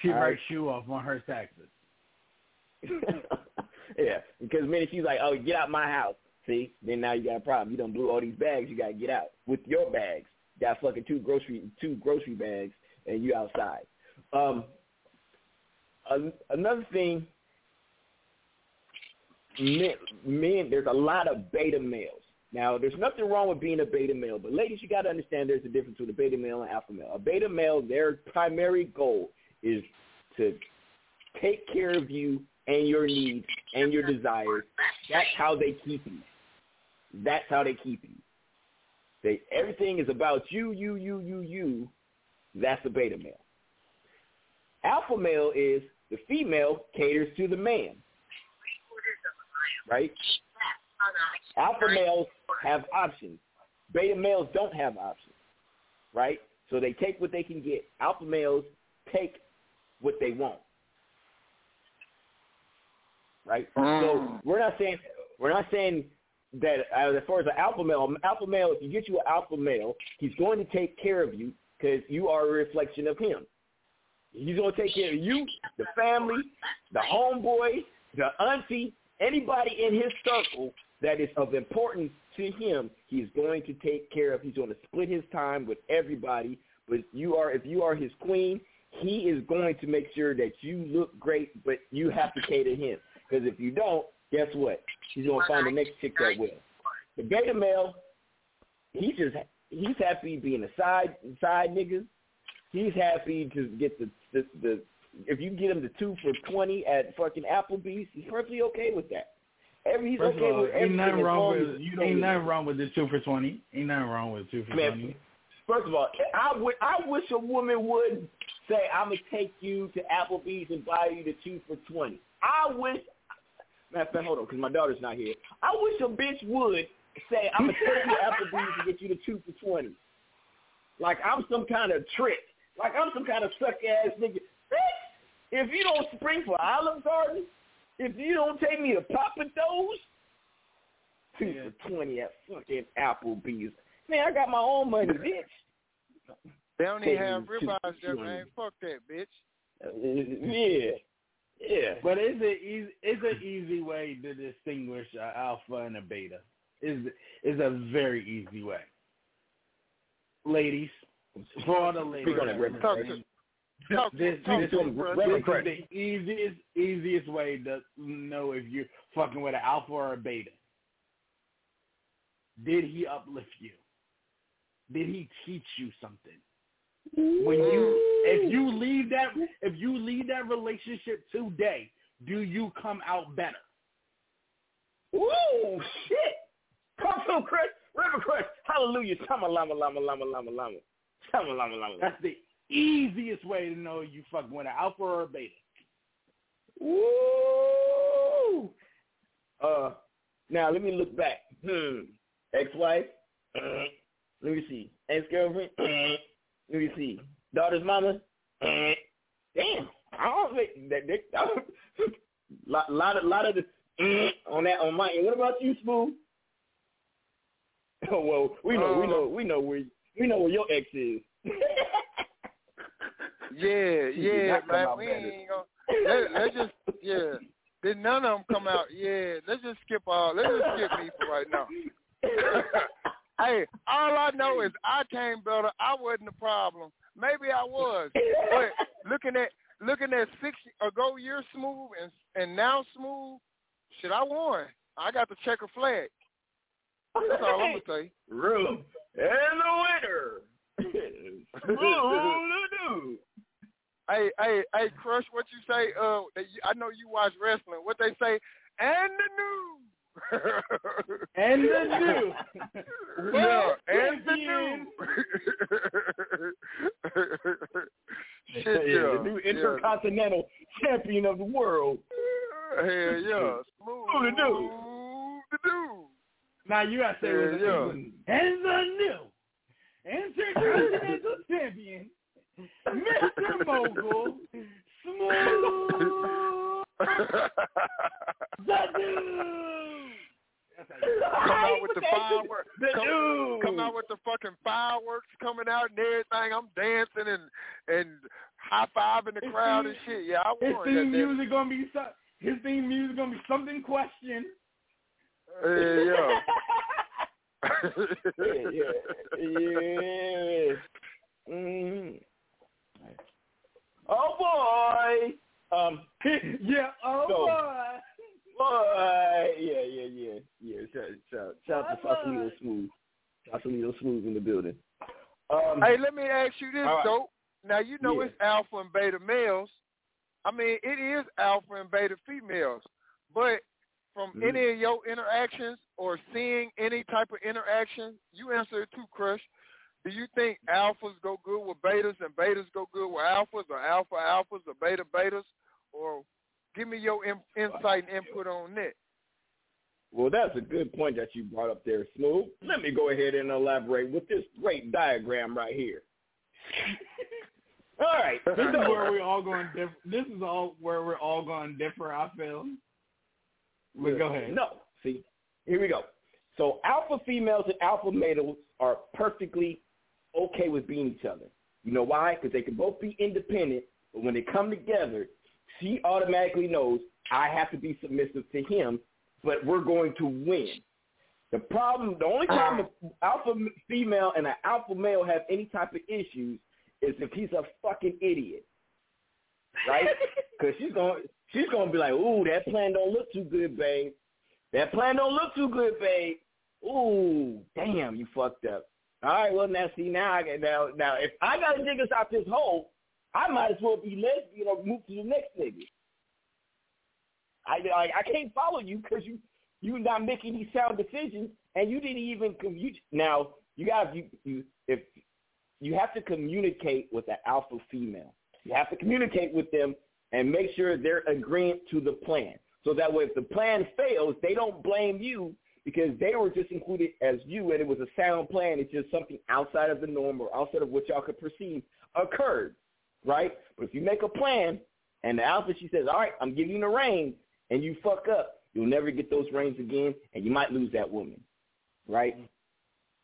She All writes right. shoe off on her taxes. yeah, because the minute she's like, "Oh, get out my house," see, then now you got a problem. You don't blew all these bags. You got to get out with your bags. Got fucking two grocery two grocery bags, and you outside. Um, an- another thing, men, men, there's a lot of beta males. Now, there's nothing wrong with being a beta male, but ladies, you got to understand there's a difference between a beta male and alpha male. A beta male, their primary goal is to take care of you and your needs and your desires. That's how they keep you. That's how they keep you. They everything is about you, you, you, you, you. That's a beta male. Alpha male is the female caters to the man. Right? Alpha males have options. Beta males don't have options. Right? So they take what they can get. Alpha males take what they want. Right? So we're not saying we're not saying that uh, as far as an alpha male, alpha male, if you get you an alpha male, he's going to take care of you because you are a reflection of him. He's going to take care of you, the family, the homeboy, the auntie, anybody in his circle that is of importance to him. He's going to take care of. He's going to split his time with everybody. But you are, if you are his queen, he is going to make sure that you look great, but you have to cater him. Because if you don't, guess what? He's going to find the next chick that will. The beta male, he just he's happy being a side side nigga. He's happy to get the the, the if you get him the two for twenty at fucking Applebee's, he's perfectly okay with that. Every he's First okay all, with ain't everything nothing wrong with you ain't nothing wrong with the two for twenty. Ain't nothing wrong with two for Man, twenty. First of all, I would I wish a woman would say I'm gonna take you to Applebee's and buy you the two for twenty. I wish. Matter of fact, hold on, because my daughter's not here. I wish a bitch would say I'm gonna take you to Applebee's and get you the two for twenty. Like I'm some kind of trick. Like I'm some kind of suck ass nigga. Bitch, if you don't spring for Olive Garden, if you don't take me to Papa Do's, two for twenty at fucking Applebee's. Man, I got my own money, bitch. They don't even have me to ribeyes there, 220. man. Fuck that, bitch. Uh, yeah, yeah. But it's a easy it's an easy way to distinguish an alpha and a beta. Is is a very easy way. Ladies, for all the ladies, Speak on it, Reverend. Talk to, talk this, talk this, to to me, him, bro. Reverend this is the easiest easiest way to know if you're fucking with an alpha or a beta. Did he uplift you? Did he teach you something? When you if you leave that if you leave that relationship today, do you come out better? Ooh, shit. Come through, Chris. Reverend Chris. Hallelujah. Tama lama lama lama lama lama. Tama lama lama. That's the easiest way to know you fucking went alpha or a beta. Woo! Uh, now let me look back. Hmm. Ex-wife. Uh, let me see. Ex-girlfriend. Uh, let me see. Daughter's mama. Uh, damn. I don't think that. that lot, lot of lot of the on that on my end. What about you, Smooth? Oh well, we know, we know, we know where we know where your ex is. Yeah, yeah, man. We ain't gonna. Let, let's just yeah. Did none of them come out? Yeah. Let's just skip all. Let's just skip me for right now. hey, all I know is I came better. I wasn't the problem. Maybe I was, but looking at looking at six ago year smooth and and now smooth, shit, I won. I got the checker flag. That's all I'm gonna say. Room and the winner. Hey, hey, hey, Crush, what you say? Uh, I know you watch wrestling. What they say? And the new. And the new. yeah, and the new. Shit, Yeah, yeah, the new yeah. intercontinental champion of the world. Hell yeah, smooth. Who the do? The do. Now you gotta say Yeah, And the new intercontinental champion, Mr. Mogul, Smooth the Dude. come out with the fireworks. The Come, dude. come out with the fucking fireworks coming out and everything. I'm dancing and and high fiving the His crowd theme- and shit. Yeah, I His theme that music gonna be so, his theme music gonna be something question. Yeah, yeah, yeah, yeah. Mm. Oh boy. Um. yeah. Oh So- boy. Boy. Yeah, yeah, yeah, yeah. Shout, shout, shout out to Boy, Sausalito Smooth. Sausalito Smooth in the building. Um, Hey, let me ask you this, right. though. Now you know Yeah. it's alpha and beta males. I mean, it is alpha and beta females. But from Mhm. any of your interactions or seeing any type of interaction, you answer it too, Crush. Do you think alphas go good with betas and betas go good with alphas, or alpha alphas or beta betas, or give me your in, insight and input on that. Well, that's a good point that you brought up there, Smooth. Let me go ahead and elaborate with this great diagram right here. All right. This is where we all going differ. This is all where we're all going to differ. I feel. But go ahead. No. See, here we go. So alpha females and alpha males are perfectly okay with being each other. You know why? Because they can both be independent, but when they come together, she automatically knows I have to be submissive to him, but we're going to win. The problem, the only problem uh. if alpha female and an alpha male have any type of issues is if he's a fucking idiot, right? Because she's going, she's going to be like, "Ooh, that plan don't look too good, babe. That plan don't look too good, babe. Ooh, damn, you fucked up. All right, well now see now I get now now if I gotta dig us out this hole, I might as well be lesbian or move to the next nigga. I I, I can't follow you because you you not making these sound decisions and you didn't even you now you got you you if you have to communicate with the alpha female. You have to communicate with them and make sure they're agreeing to the plan. So that way if the plan fails, they don't blame you because they were just included as you and it was a sound plan. It's just something outside of the norm or outside of what y'all could perceive occurred, right? But if you make a plan and the alpha, she says, all right, I'm giving you the reins and you fuck up, you'll never get those reins again and you might lose that woman, right?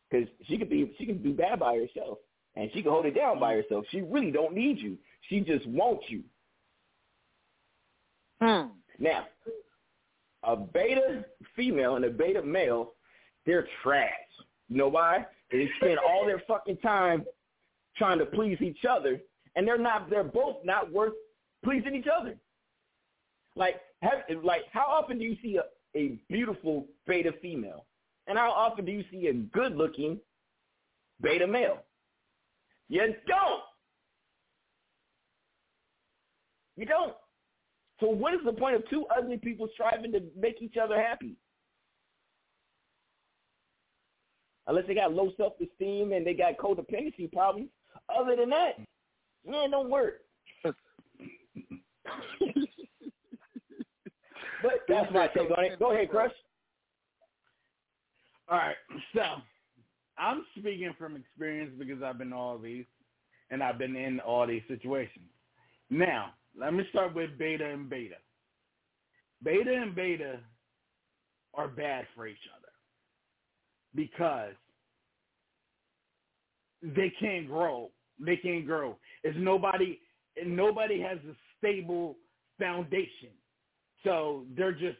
Because she could be, she can do bad by herself and she can hold it down by herself. She really don't need you. She just wants you. Hmm. Now, a beta female and a beta male, they're trash. You know why? They spend all their fucking time trying to please each other, and they're not. They're both not worth pleasing each other. Like, have, like, how often do you see a, a beautiful beta female, and how often do you see a good-looking beta male? You don't. You don't. So what is the point of two ugly people striving to make each other happy? Unless they got low self-esteem and they got codependency problems. Other than that, man, don't work. but that's my take on it. Go ahead, Crush. All right. So I'm speaking from experience because I've been all these and I've been in all these situations. Now, let me start with beta and beta. Beta and beta are bad for each other because they can't grow. They can't grow. It's nobody. Nobody has a stable foundation, so they're just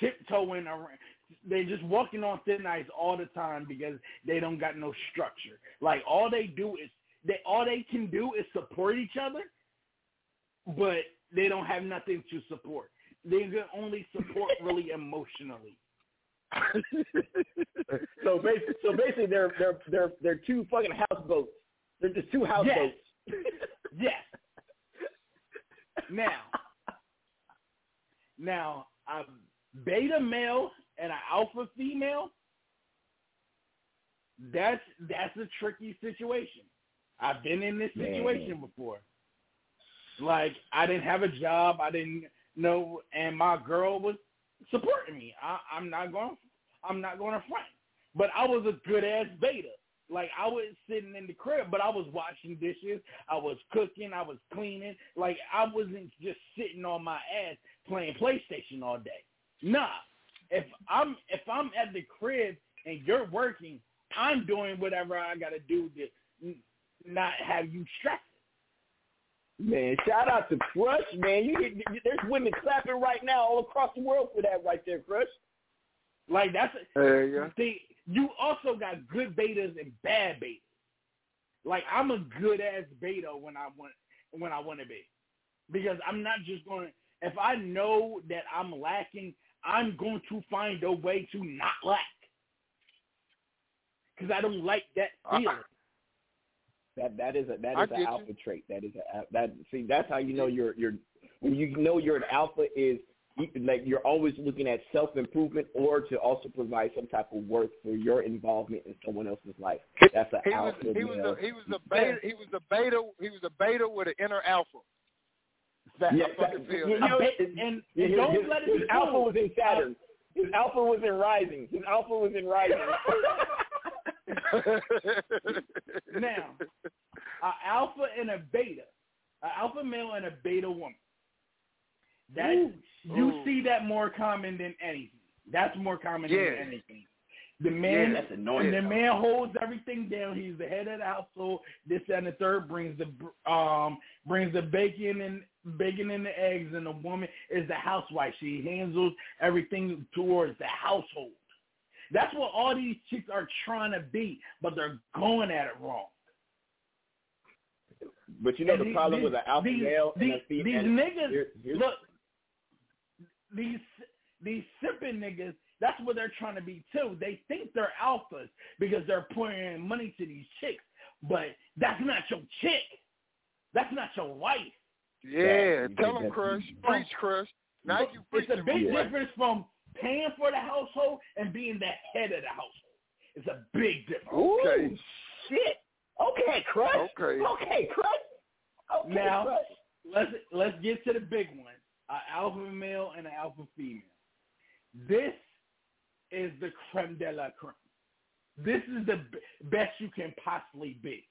tiptoeing around. They're just walking on thin ice all the time because they don't got no structure. Like all they do is they all they can do is support each other, but they don't have nothing to support. They can only support really emotionally. so basically, so basically, they're they're they're they're two fucking houseboats. They're just two houseboats. Yes. yes. Now, now, a beta male and an alpha female. That's that's a tricky situation. I've been in this situation Man. before. Like I didn't have a job, I didn't know, and my girl was supporting me. I, I'm not going, I'm not going to front. But I was a good ass beta. Like I was sitting in the crib, but I was washing dishes, I was cooking, I was cleaning. Like I wasn't just sitting on my ass playing PlayStation all day. Nah. If I'm if I'm at the crib and you're working, I'm doing whatever I got to do to not have you stressed. Man, shout out to Crush, man. You, you there's women clapping right now all across the world for that right there, Crush. Like that's There you go. See, you also got good betas and bad betas. Like I'm a good ass beta when I want when I want to be, because I'm not just going. If I know that I'm lacking, I'm going to find a way to not lack. Because I don't like that feeling. That that is a that I is get an you. alpha trait. That is a that see that's how you know you're you're when you know you're an alpha is you- like you're always looking at self improvement or to also provide some type of worth for your involvement in someone else's life. That's an He was alpha. he was male. a he was a beta he was a beta he was a beta with an inner alpha. That, Yeah, I fucking feel you that. know, and, his, and, his, and don't his, let it his alpha was in Saturn. His alpha was in Rising. His alpha was in Rising. now, an alpha and a beta, an alpha male and a beta woman. That Ooh. you Ooh. see that more common than anything. That's more common Yeah. than anything. The man, that's annoying. the man holds everything down. He's the head of the household. This and the third brings the br- um brings the bacon and bacon and the eggs, and the woman is the housewife. She handles everything towards the household. That's what all these chicks are trying to be, but they're going at it wrong. But you know And the these- problem these- with an alpha these, male these, and a female. These niggas, here- here's- look, these these sipping niggas, that's what they're trying to be too. They think they're alphas because they're pouring money to these chicks, but that's not your chick. That's not your wife. Yeah, That- tell that- him, Crush. Preach, Crush. Now you It's a big my boy. difference from paying for the household and being the head of the household. It's a big difference. Okay. Ooh, shit. Okay, Crush. Okay. Okay, Crush. Okay, Now- Crush. let's let's get to the big one: an alpha male and an alpha female. This is the creme de la creme. This is the b- best you can possibly be,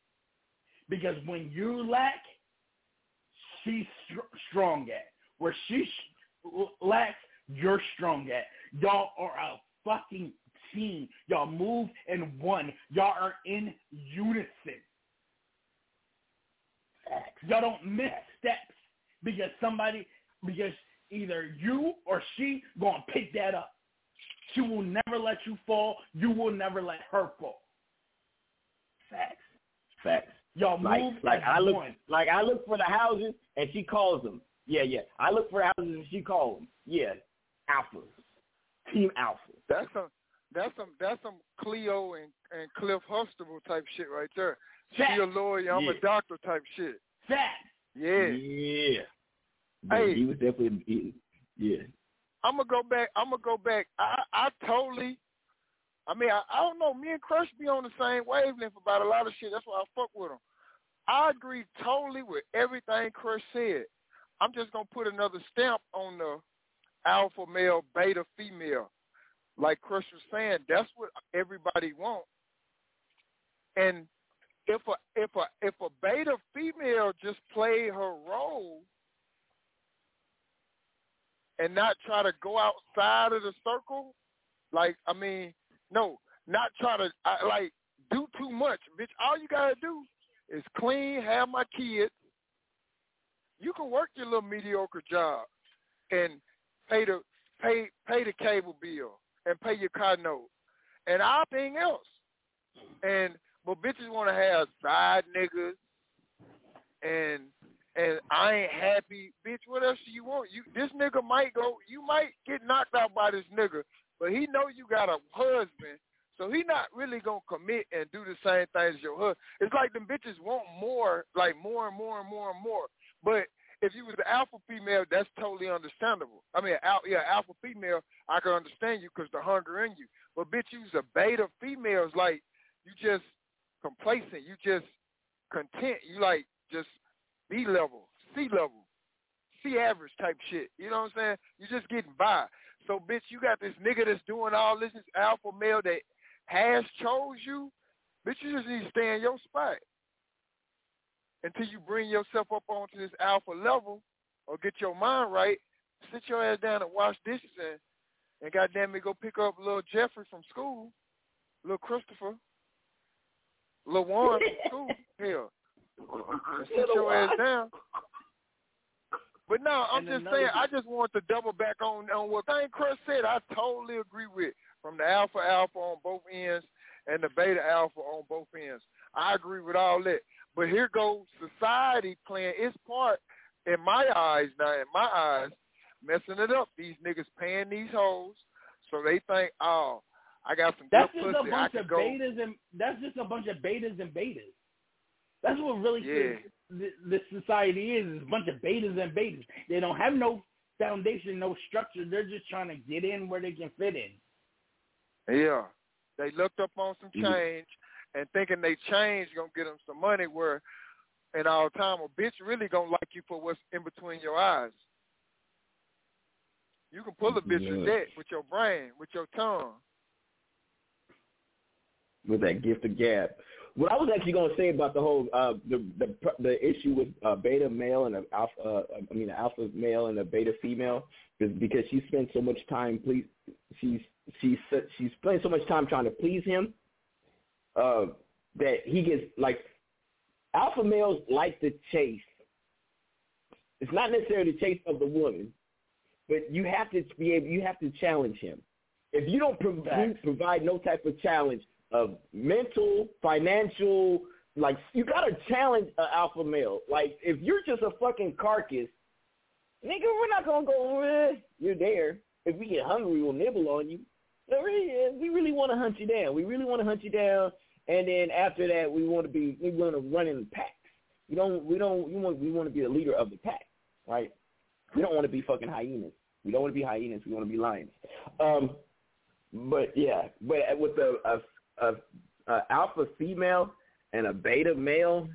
because when you lack, she's str- strong at. Where she sh- lacks, you're strong at. Y'all are a fucking team. Y'all move in one. Y'all are in unison. Y'all don't miss steps because somebody, because either you or she gonna pick that up. She will never let you fall. You will never let her fall. Facts. Facts. Y'all Like, move like as I look, one. like I look for the houses and she calls them. Yeah, yeah. I look for houses and she calls them. Yeah, alphas, team alpha. That's some that's some that's some Cleo and, and Cliff Huxtable type shit right there. She a lawyer, I'm Yeah. a doctor type shit. Facts. Yeah. Yeah. Hey. he was definitely he, yeah. I'm gonna go back. I'm gonna go back. I I totally. I mean, I, I don't know. Me and Crush be on the same wavelength about a lot of shit. That's why I fuck with him. I agree totally with everything Crush said. I'm just gonna put another stamp on the alpha male, beta female. Like Crush was saying, that's what everybody wants. And if a if a if a beta female just play her role and not try to go outside of the circle Like, I mean, no, not try to I, like do too much, bitch. All you gotta do is clean, have my kids. You can work your little mediocre job and pay the pay pay the cable bill and pay your car note and everything else. And but bitches want to have side niggas and and I ain't happy, bitch. What else do you want? You this nigga might go. You might get knocked out by this nigga, but he know you got a husband, so he not really gonna commit and do the same thing as your husband. It's like them bitches want more, like more and more and more and more. But if you was an alpha female, that's totally understandable. I mean, al- yeah, alpha female, I can understand you because the hunger in you. But bitch, you's a beta female. It's like you just complacent. You just content. You like just B level, C level, C average type shit. You know what I'm saying? You just getting by. So bitch, you got this nigga that's doing all this, this alpha male that has chose you. Bitch, you just need to stay in your spot until you bring yourself up onto this alpha level or get your mind right. Sit your ass down and wash dishes and and goddamn it, go pick up little Jeffrey from school, little Christopher, little Warren from school. Hell, and sit your ass down. But no, I'm And just saying. thing- I just want to double back on on what thing Chris said. I totally agree with from the alpha alpha on both ends and the beta alpha on both ends. I agree with all that. But here goes society playing its part in my eyes now. In my eyes, messing it up. These niggas paying these hoes, so they think, oh, I got some That's good just a pussy. I bunch can of go. betas and that's just a bunch of betas and betas. That's what really Yeah. the, the society is, is a bunch of betas and betas. They don't have no foundation, no structure. They're just trying to get in where they can fit in. Yeah, they looked up on some change and thinking they change gonna get them some money. Where in all time, a bitch really gonna like you for what's in between your eyes. You can pull a bitch with Yeah. that, with your brain, with your tongue. with that gift of gab. What I was actually going to say about the whole uh, the, the the issue with uh, beta male and a alpha, uh, I mean, an alpha male and a beta female is because she spends so much time please she's she's she's spending so much time trying to please him uh, that he gets like alpha males like to chase. It's not necessarily the chase of the woman, but you have to be able you have to challenge him. If you don't prov- provide no type of challenge of mental, financial, like you gotta challenge an alpha male. Like if you're just a fucking carcass, nigga, we're not gonna go. Eh, you're there. If we get hungry, we'll nibble on you. We really want to hunt you down. We really want to hunt you down, and then after that, we want to be we want to run in packs. We don't we don't we want we want to be the leader of the pack, right? We don't want to be fucking hyenas. We don't want to be hyenas. We want to be lions. Um, but yeah, but with the a, a, a alpha female and a beta male,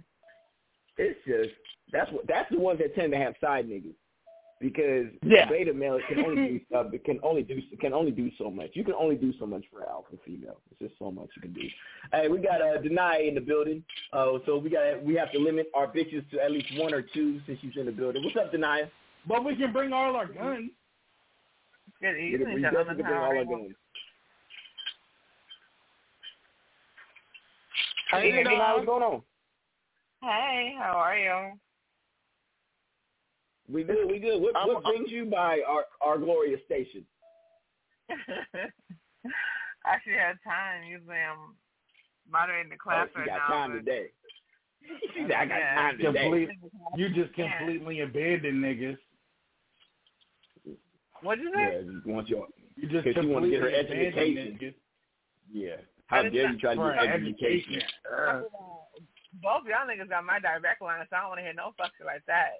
it's just that's what that's the ones that tend to have side niggas because Yeah. the beta male can only do uh, can only do can only do so much. You can only do so much for alpha female. It's just so much you can do. Hey, we got uh, Denia in the building, uh, so we got we have to limit our bitches to at least one or two since she's in the building. What's up, Denia? But we can bring all our guns. Good We, evening, we gentlemen. definitely can bring all our guns. Hey, Hey, what's going on? Hey, how are you? We good, we good. What, what brings you by our, our glorious station? I actually had time. Usually I'm moderating the class oh, right she got now. time but- today. She said, I got Yeah. time today. Complete, you just completely abandoned niggas. What'd you Yeah, say? you want your, You just you want to get her education. niggas. Yeah. How But dare not- you try to For get education? education. Uh, Both y'all niggas got my direct line, so I don't want to hear no fucking like that.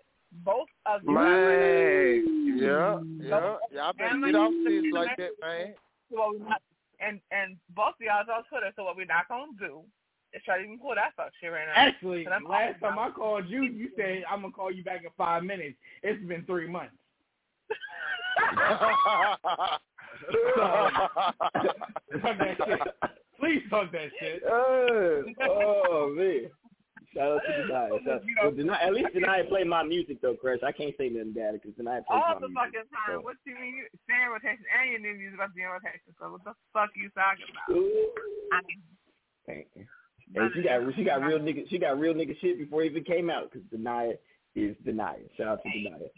Both of you. Man, yeah, yeah, y'all better get off this like that, man. So what we not, and and both of y'all's on Twitter. So what we're not gonna do is try to even pull that fuck shit right now. Actually, I'm- last time I called you, you said I'm gonna call you back in five minutes. It's been three months. Talk that shit. Please talk that shit. oh, oh man. Shout out to Denia. Shout out, well, Denia at least Denia play my music though, Chris. I can't say nothing bad because Denia plays All my the music. All the fucking time. so. What you mean? You stay in rotation and your new music about to be in rotation. So what the fuck you talking about? I mean, Hey, hey, she got she got real nigga she got real nigga shit before it even came out because Denia is Denia. Shout out to Denia.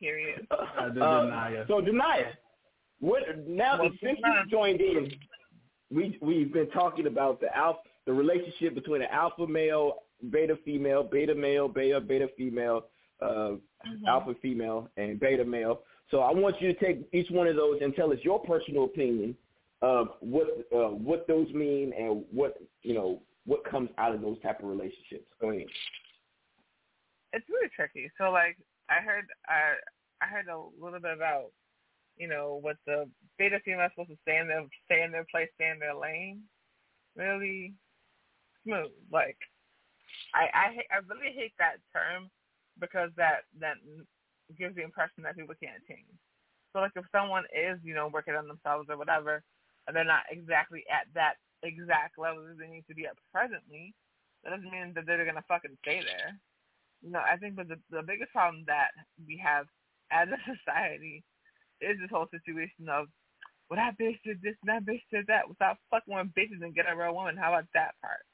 period. Uh, the Uh, Denia. So Denia, what now Well, since you joined in, we we've been talking about the alpha the relationship between an alpha male, beta female, beta male, beta beta female, uh, alpha female, and beta male. So I want you to take each one of those and tell us your personal opinion of what uh, what those mean and what you know what comes out of those type of relationships. Go ahead. it's really tricky. So like I heard I I heard a little bit about you know what the beta female is supposed to stay in their stay in their place, stay in their lane. Really smooth. Like I I hate, I really hate that term because that that gives the impression that people can't change. So like if someone is you know working on themselves or whatever, and they're not exactly at that exact level that they need to be at presently, that doesn't mean that they're gonna fucking stay there. You know, I think that the the biggest problem that we have as a society is this whole situation of, well, that bitch did this and that bitch did that. Without fucking with bitches and get a real woman. How about that part?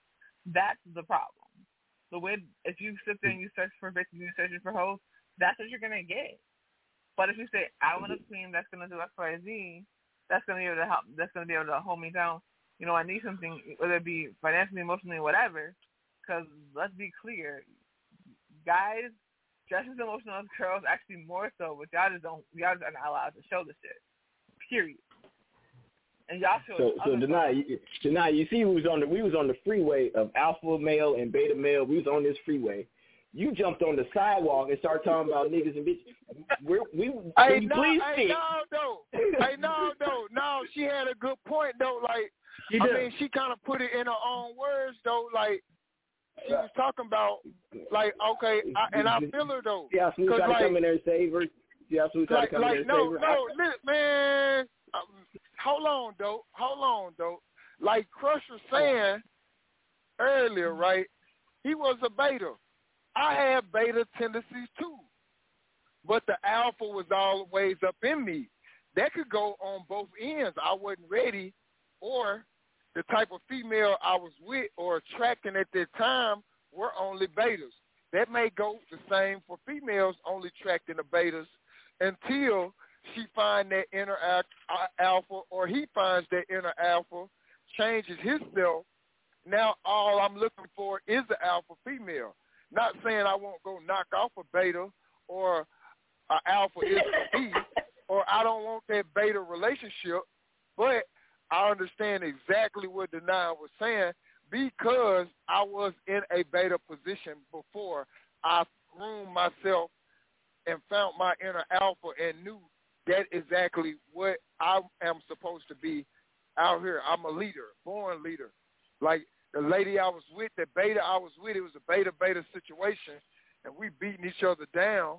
That's the problem. The way if you sit there and you search for and you're searching for hoes, that's what you're gonna get. But if you say I want a queen that's gonna do X, Y, Z, that's gonna be able to help. That's gonna be able to hold me down. You know, I need something, whether it be financially, emotionally, whatever. Because let's be clear, guys just as emotional as girls, actually more so, but y'all just don't y'all just are not allowed to show the shit. Period. And y'all show So, it so other deny, you, deny. You see, we was on the we was on the freeway of alpha male and beta male. We was on this freeway. You jumped on the sidewalk and started talking about niggas and bitches. We're, we, Hey, we no, please hey, stick. no, though. hey, no, though. No, she had a good point, though. Like, She I did. mean, she kind of put it in her own words, though. Like, she was talking about, like, okay, I, and I feel her, though. Yeah, how Smooth 'Cause, tried to like, come in there and save her. Yeah, how Smooth tried like, to come in there and no, save her. no, li- man. Hold on, though. Hold on, though. Like Crush was saying earlier, right? He was a beta. I had beta tendencies too, but the alpha was always up in me. That could go on both ends. I wasn't ready, or the type of female I was with or attracting at that time were only betas. That may go the same for females only attracting the betas until she find that inner alpha or he finds that inner alpha, changes himself. Now all I'm looking for is the alpha female. Not saying I won't go knock off a beta or a alpha is for me, or I don't want that beta relationship, but I understand exactly what Denia was saying because I was in a beta position before I groomed myself and found my inner alpha and knew that exactly what I am supposed to be out here. I'm a leader, born leader. Like the lady I was with, the beta I was with, it was a beta beta situation, and we beating each other down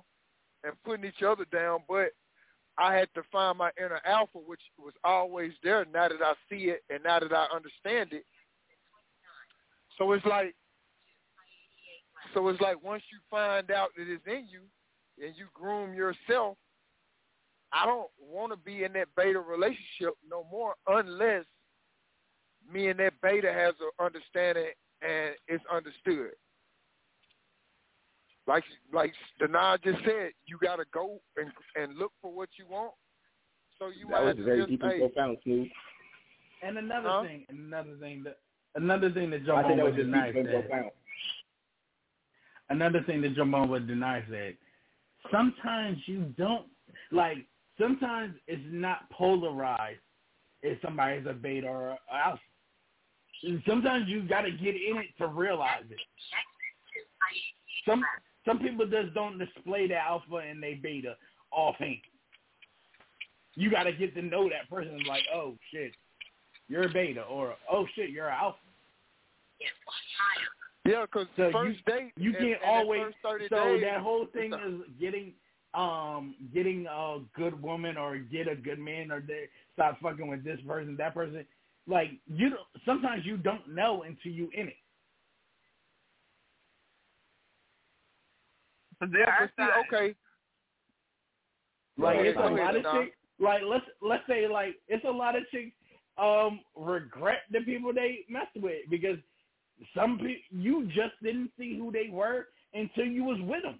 and putting each other down. But I had to find my inner alpha, which was always there. Now that I see it and now that I understand it, so it's like, so it's like once you find out that it's in you, and you groom yourself, I don't want to be in that beta relationship no more unless me and that beta has an understanding and it's understood. Like like Dana just said, you got to go and and look for what you want. So you That was very deep and profound, Smooth. And another Huh? thing, another thing that another thing to I jump think on that was just Denia deep and said. Another thing that jump on what Denia said. Sometimes you don't like. Sometimes it's not polarized if somebody's a beta or a alpha. Sometimes you got to get in it to realize it. Some some people just don't display the alpha and they beta offhand. You got to get to know that person. Like, oh shit, you're a beta, or oh shit, you're an alpha. yeah, because So first you, date, you can't and always. 30 So days, that whole thing is getting um getting a good woman or get a good man or they stop fucking with this person, that person. Like you, don't, sometimes you don't know until you in it. But there Yeah, but see, okay. Like it's a lot of Don. chicks. Like let's let's say like it's a lot of chicks um regret the people they messed with because some people you just didn't see who they were until you was with them.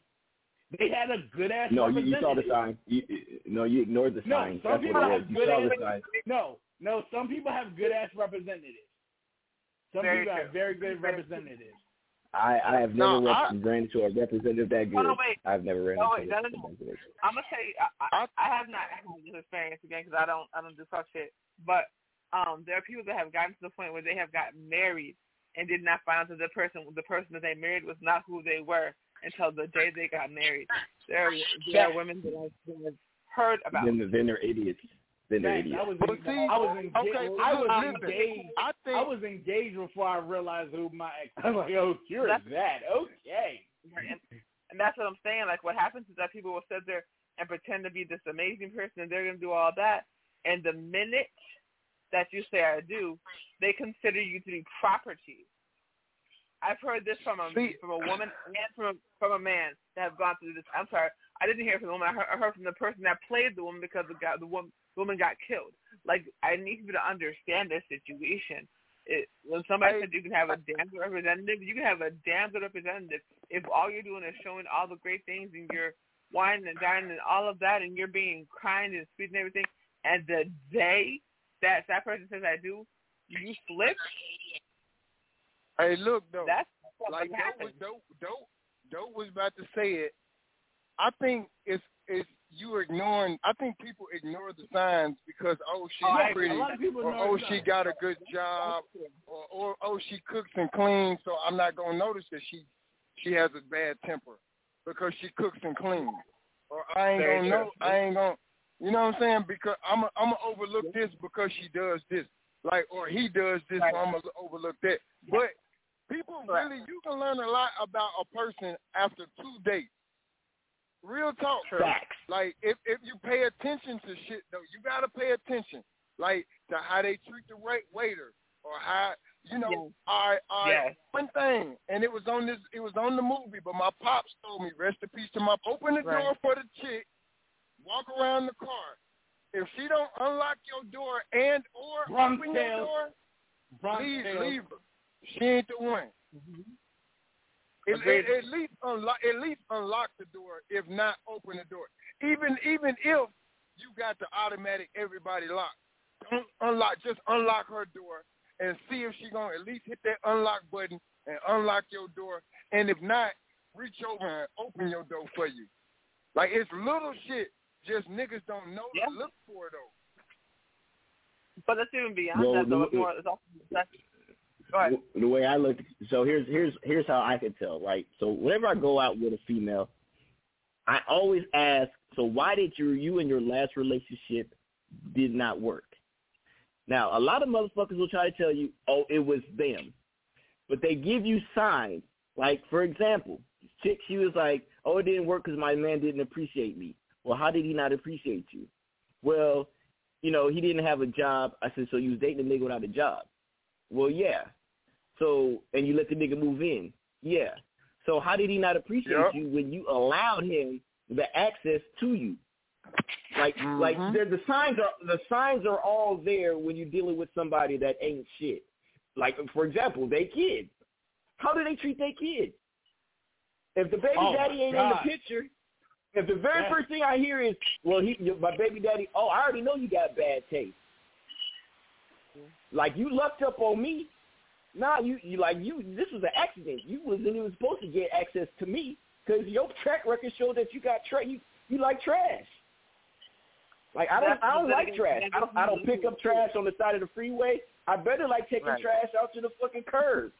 They had a good ass. No, you, you saw the sign. You, you- no, you ignored the No, sign. some That's people what it have good ass. No, no, some people have good ass representatives. Some Very people true. have very good Very representatives. I, I have No, never I- rep- ran into a representative that good. Oh, no, wait. I've never ran Oh, into wait, a no, no, no. representative. I'm gonna tell you, I, I, I have not had this experience again because I don't, I don't do fuck shit. But um, there are people that have gotten to the point where they have gotten married and did not find out that the person, the person that they married was not who they were until the day they got married. There, are, there are women that I've, that heard about. Then, then they're idiots. Then they're idiots. I was, But en- see, I was engaged. okay, I was look, engaged. I think I was engaged before I realized who my ex. I'm like, oh, you're that. Okay. And, and that's what I'm saying. Like, what happens is that people will sit there and pretend to be this amazing person, and they're gonna do all that. And the minute that you say I do, they consider you to be property. I've heard this from a See- from a woman and from a, from a man that have gone through this. I'm sorry, I didn't hear from the woman. I heard, I heard from the person that played the woman because the guy, the woman, the woman got killed. Like I need people to understand this situation. It, when somebody Hey, said you can have a damn good representative, you can have a damn good representative if all you're doing is showing all the great things and you're whining and dining and all of that, and you're being kind and sweet and everything. And the day that that person says I do, you flip. Hey, look though. That's like what Dope was Dope, Dope, Dope was about to say it. I think it's it's you ignoring. I think people ignore the signs because oh she's Oh, pretty, a lot of people or oh she signs. got a good job, or, or oh she cooks and cleans, so I'm not gonna notice that she she has a bad temper because she cooks and cleans, or I ain't gonna know. I ain't gonna. You know what I'm saying? Because I'm i I'm gonna overlook this because she does this, like or he does this, Right. so I'm gonna overlook that. But people Right. really, you can learn a lot about a person after two dates. Real talk. Facts. Like if if you pay attention to shit though, you gotta pay attention. Like to how they treat the wait waiter or how you know. Yes. All right, all right. Yes. One thing, and it was on this. It was on the movie, but my pops told me, rest in peace to my. Open the Right. door for the chick. Walk around the car. If she don't unlock your door and or Bronx open your door, Bronx leave, Tales. leave her. She ain't the one. Mm-hmm. At, Agreed. at, at least unlock, at least unlock the door. If not, open the door. Even even if you got the automatic everybody lock, don't unlock. Just unlock her door and see if she gonna at least hit that unlock button and unlock your door. And if not, reach over and open your door for you. Like it's little shit. Just niggas don't know Yeah. to look for it though. But let's even beyond Well, that, though. the- It's more, it's also, that's, go ahead. The way I look, so here's here's here's how I can tell, right? So whenever I go out with a female, I always ask, so why did you you and your last relationship did not work? Now, a lot of motherfuckers will try to tell you, oh, it was them, but they give you signs. Like for example, chick, she was like, oh, it didn't work because my man didn't appreciate me. Well, how did he not appreciate you? Well, you know, he didn't have a job. I said, so you was dating a nigga without a job. Well, yeah. So, and you let the nigga move in. Yeah. So how did he not appreciate Yep. you when you allowed him the access to you? Like, like Mhm. the, the signs are the signs are all there when you're dealing with somebody that ain't shit. Like, for example, they kid. How do they treat their kid? If the baby Oh, daddy ain't God. in the picture, if the very Yeah. first thing I hear is, "Well, he, my baby daddy," oh, I already know you got bad taste. Like you lucked up on me. Nah, you you like you. This was an accident. You wasn't even supposed to get access to me because your track record showed that you got tra- you you like trash. Like I don't I don't like trash. I don't I don't pick up trash on the side of the freeway. I better like taking Right. trash out to the fucking curb.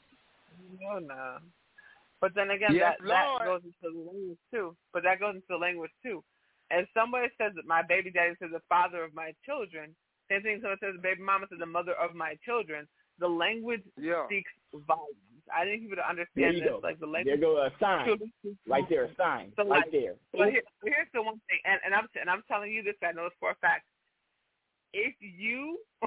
No, no. But then again, Yes, that that goes into the language too. But that goes into the language too. If somebody says that my baby daddy says the father of my children, same thing. Someone says the baby mama says the mother of my children. The language Yeah. speaks volumes. I need people to There understand this. go. Like the There language. go a sign. truly speaks Right there, a sign. So, right like, there. But here, here's the one thing, and, and I'm and I'm telling you this. I know this for a fact. If you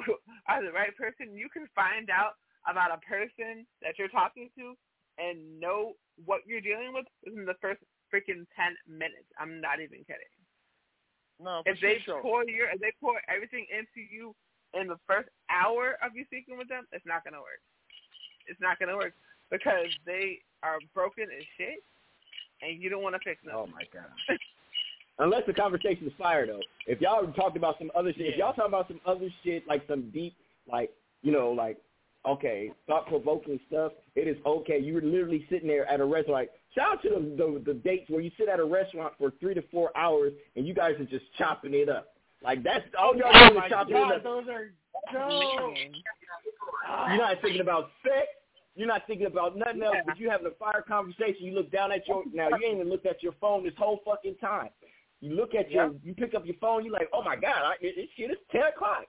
are the right person, you can find out about a person that you're talking to and know what you're dealing with within the first freaking ten minutes. I'm not even kidding. No, if they pour your, if they pour everything into you in the first hour of you speaking with them, it's not gonna work. It's not gonna work because they are broken as shit, and you don't want to fix them. Oh my god. Unless the conversation is fire though. If y'all talked about some other shit, if y'all talk about some other shit like some deep, like you know, like okay, thought provoking stuff, it is okay. You were literally sitting there at a restaurant. Like, shout out to the, the the dates where you sit at a restaurant for three to four hours and you guys are just chopping it up. Like that's all y'all Oh is chopping God, it up. those are no. You're not thinking about sex. You're not thinking about nothing else, but you having a fire conversation. You look down at your now. You ain't even looked at your phone this whole fucking time. You look at your, you pick up your phone. You're like, oh my god, I, it shit is ten o'clock.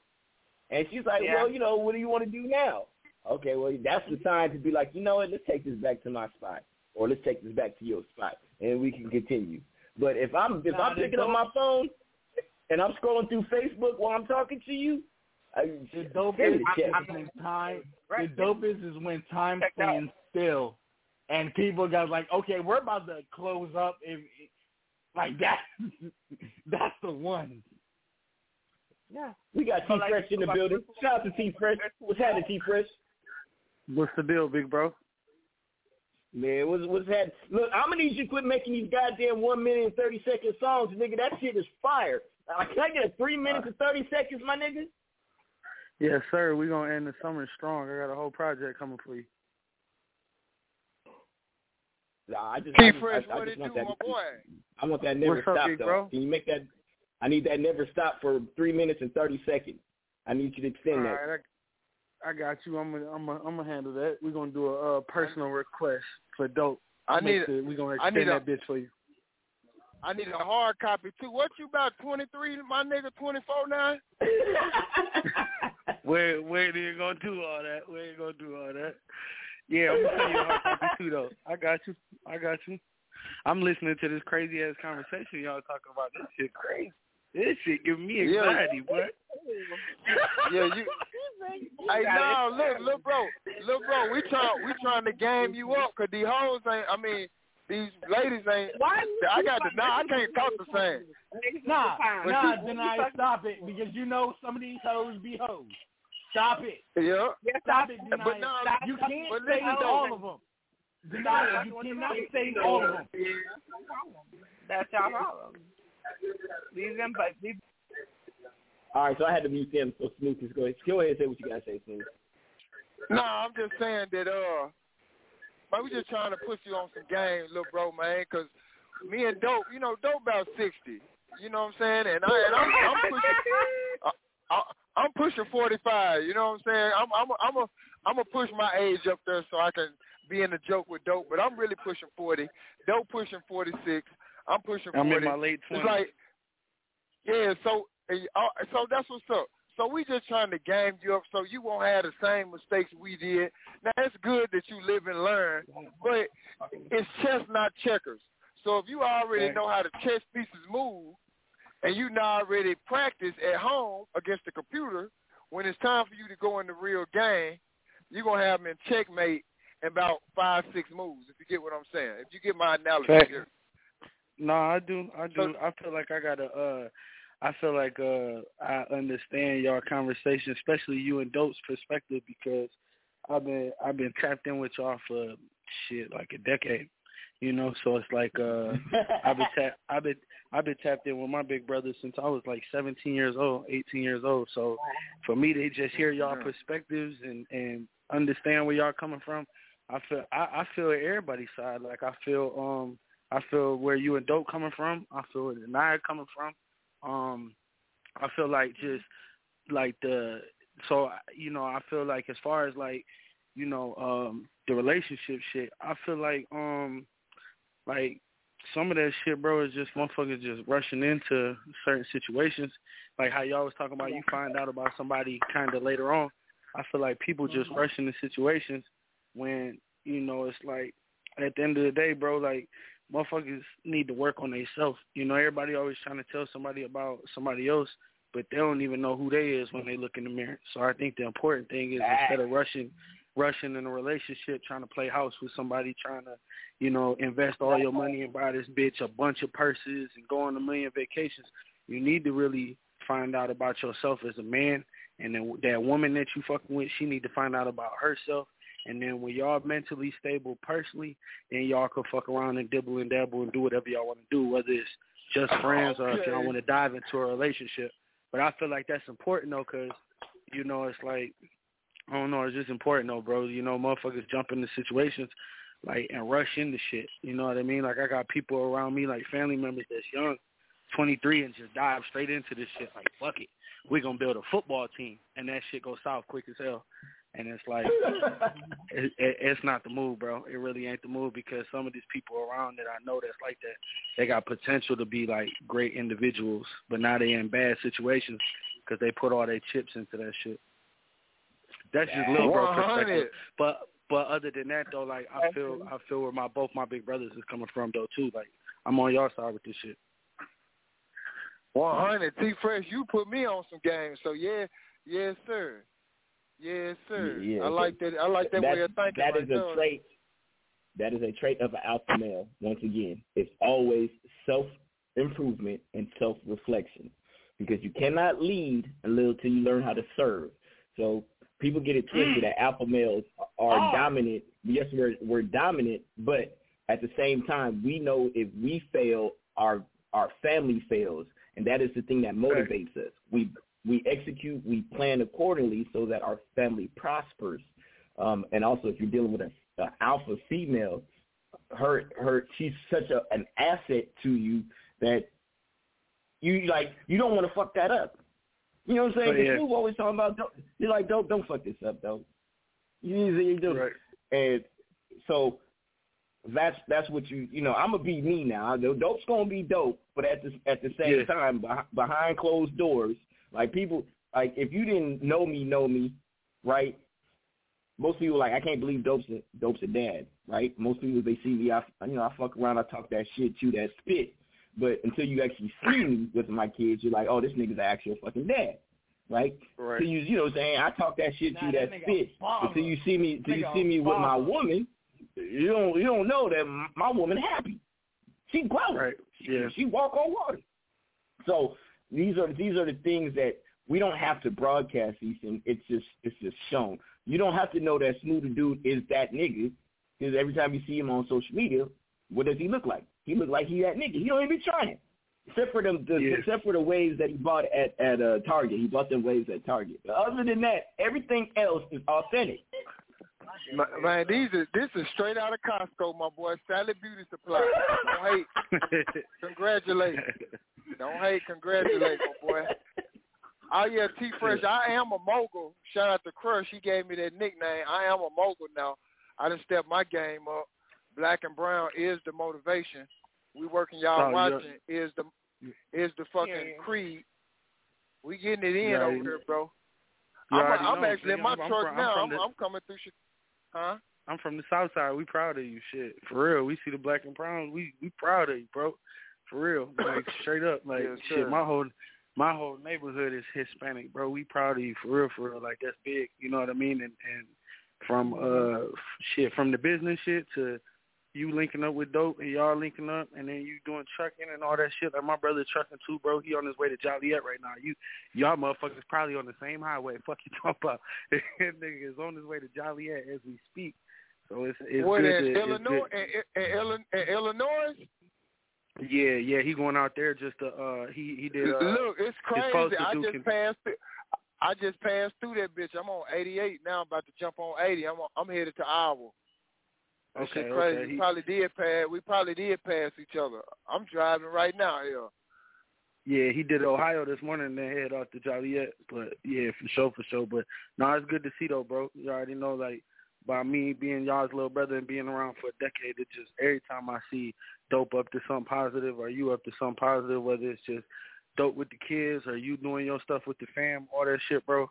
And she's like, Yeah. well, you know, what do you want to do now? Okay, well, that's the time to be like, you know what? Let's take this back to my spot, or let's take this back to your spot, and we can continue. But if I'm if Nah, I'm picking up my phone and I'm scrolling through Facebook while I'm talking to you, I, The dope is, me the is when time. Right. The dopest is when time Check out. stands still, and people got like, okay, we're about to close up. If, like that, that's the one. Yeah. We got T So, like, Fresh in the like- building. Shout out to T Fresh. What's happening, T Fresh? What's the deal, big bro? Man, what's what's happening? Look, I'm gonna need you to quit making these goddamn one minute and thirty second songs, nigga. That shit is fire. Uh, can I get a three minutes and thirty seconds, my nigga? Yes, sir. We're gonna end the summer strong. I got a whole project coming for you. Nah, I just, T I just, Fresh, I, I what just it want do, that. my boy? I want that never What's stop big though. bro? Can you make that? I need that never stop for three minutes and thirty seconds. I need you to extend All that. right, I, I got you. I'm gonna, I'm gonna, I'm gonna handle that. We're gonna do a uh, personal request for dope. I need Make the- we gonna I extend need a- that bitch for you. I need a hard copy too. What you about twenty three, my nigga? Twenty four now? Where, where you gonna do all that? Where you gonna do all that? Yeah, I'm gonna send you a hard copy too, though. I got you. I got you. I'm listening to this crazy ass conversation y'all talking about. This shit crazy. This shit give me Yeah. anxiety, boy. Yeah, you. Hey, no, look, look, bro, look, bro. We trying, we trying to game you up, cause these hoes ain't. I mean, these ladies ain't. Why? I got the. Nah, I can't talk the same. Nah, But nah, you- Denia, stop it, because you know some of these hoes be hoes. Stop it. Yeah. Stop it, Denia. But no, you can't but say listen, all of them. Denia, you cannot say all of them. That's y'all problem. These them, but these All right, so I had to mute them so Smooth can go ahead. Go ahead and say what you gotta say, Smooth. No, I'm just saying that uh, man, we just trying to push you on some game, little bro, man, 'cause me and Dope, you know, Dope about sixty. You know what I'm saying? And I and I'm, I'm pushing, I, I, I'm pushing forty five. You know what I'm saying? I'm I'm a, I'm a I'm gonna push my age up there so I can be in the joke with Dope, but I'm really pushing forty. Dope pushing forty six. I'm pushing I'm forty. in my late It's 20s. like, yeah, so uh, so that's what's up. So we just trying to game you up so you won't have the same mistakes we did. Now it's good that you live and learn, but it's chess not checkers. So if you already know how the chess pieces move, and you now already practice at home against the computer, when it's time for you to go in the real game, you're gonna have them in checkmate in about five, six moves. If you get what I'm saying, if you get my analogy Fact. here. No, I do. I do. I feel like I gotta. uh I feel like uh I understand y'all conversation, especially you and Dope's perspective, because I've been I've been tapped in with y'all for shit like a decade. You know, so it's like uh I've been tap I've been I've been tapped in with my big brother since I was like 17 years old, 18 years old. So for me to just hear y'all perspectives and and understand where y'all coming from, I feel I, I feel everybody's side. Like I feel um I feel where you and Dope coming from. I feel where Naya coming from. Um, I feel like just like the so you know I feel like as far as like you know um the relationship shit, I feel like um like some of that shit, bro, is just motherfuckers just rushing into certain situations. Like how y'all was talking about, you find out about somebody kind of later on. I feel like people just rushing into situations when you know it's like at the end of the day, bro, like motherfuckers need to work on themselves. You know, everybody always trying to tell somebody about somebody else, but they don't even know who they is when they look in the mirror. So I think the important thing is instead of rushing rushing in a relationship, trying to play house with somebody, trying to, you know, invest all your money and buy this bitch a bunch of purses and go on a million vacations. You need to really find out about yourself as a man, and then that woman that you fucking with, she need to find out about herself. And then when y'all mentally stable personally, then y'all can fuck around and dibble and dabble and do whatever y'all want to do, whether it's just friends or if y'all want to dive into a relationship. But I feel like that's important though, cause you know it's like I don't know, it's just important though, bro. You know, motherfuckers jump into situations like and rush into shit. You know what I mean? Like I got people around me, like family members that's young, 23, and just dive straight into this shit. Like fuck it, we gonna build a football team, and that shit goes south quick as hell. And it's like, it, it, it's not the move, bro. It really ain't the move because some of these people around that I know that's like that, they got potential to be like great individuals, but now they in bad situations because they put all their chips into that shit. That's just little bro perspective. But but other than that though, like I feel I feel where my both my big brothers is coming from though too. Like I'm on your side with this shit. One hundred. T Fresh, you put me on some games. So yeah, yes sir. Yes, sir. Yeah. I like that. I like that, that way of thinking. That is myself. a trait. That is a trait of an alpha male. Once again, it's always self improvement and self reflection, because you cannot lead until you learn how to serve. So people get it twisted mm. that alpha males are Oh. dominant. Yes, we're we're dominant, but at the same time, we know if we fail, our our family fails, and that is the thing that motivates us. We we execute, we plan accordingly so that our family prospers. Um, and also, if you're dealing with a, a alpha female, her her she's such a an asset to you that you like you don't want to fuck that up. You know what I'm saying? Oh, yeah. You always talking about don't, you're like don't don't fuck this up though. You know you do Right. and so that's that's what you you know. I'm gonna be me now. The Dope's gonna be dope, but at the at the same Yeah. time, behind closed doors, like people like if you didn't know me, know me, right? Most people like I can't believe Dope's a, Dope's a dad, right? Most people they see me, I you know I fuck around, I talk that shit, chew that spit, but until you actually see me with my kids, you're like, oh, this nigga's an actual fucking dad, right? Right. So you you know what I'm saying? I talk that shit, Nah, chew that that spit, until you see me, until you see me with my woman, you don't you don't know that my woman happy. She growing. Right. She, Yeah. she walk on water. So these are these are the things that we don't have to broadcast these things. It's just it's just shown. You don't have to know that Smoothie Dude is that nigga because every time you see him on social media, what does he look like? He look like he that nigga. He don't even be trying. Except for them, the, Yeah. except for the waves that he bought at at uh, Target. He bought them waves at Target. But other than that, everything else is authentic. Ma- Man, these are this is straight out of Costco, my boy. Sally Beauty Supply. Don't hate. Congratulate. Don't hate. Congratulate, my boy. Oh yeah, T Fresh. I am a mogul. Shout out to Crush. He gave me that nickname. I am a mogul now. I done stepped my game up. Black and brown is the motivation. We working y'all Oh, yeah. watching is the is the fucking Yeah. creed. We getting it in Yeah, over you- here, bro. You I'm, I'm know, actually in my I'm- I'm truck from- I'm now. I'm, I'm coming through. Huh? I'm from the South Side. We proud of you, shit. For real. We see the black and brown. We we proud of you, bro. For real. Like straight up. Like Yes, shit. My whole my whole neighborhood is Hispanic, bro. We proud of you for real, for real. Like that's big. You know what I mean? And and from uh shit from the business shit to you linking up with dope and y'all linking up and then you doing trucking and all that shit. Like my brother trucking too, bro. He on his way to Joliet right now. You y'all motherfuckers probably on the same highway. Fuck you talking about. that nigga is on his way to Joliet as we speak. So it's it's what good. in to, it's Illinois? good. In, in, Illi- in Illinois? Yeah, yeah, he going out there just to uh he he did uh Look, it's crazy. I just passed. Through, I just passed through that bitch. I'm on 88 now. I'm about to jump on 80. I'm on, I'm headed to Iowa. That Okay, shit crazy. okay. We He- probably did pass. We probably did pass each other. I'm driving right now here. Yeah, he did Ohio this morning and then head off to Joliet. But yeah, for sure, for sure. But no, it's good to see though, bro. You already know, like by me being y'all's little brother and being around for a decade, it just every time I see dope up to something positive or you up to something positive, whether it's just dope with the kids or you doing your stuff with the fam, all that shit, bro.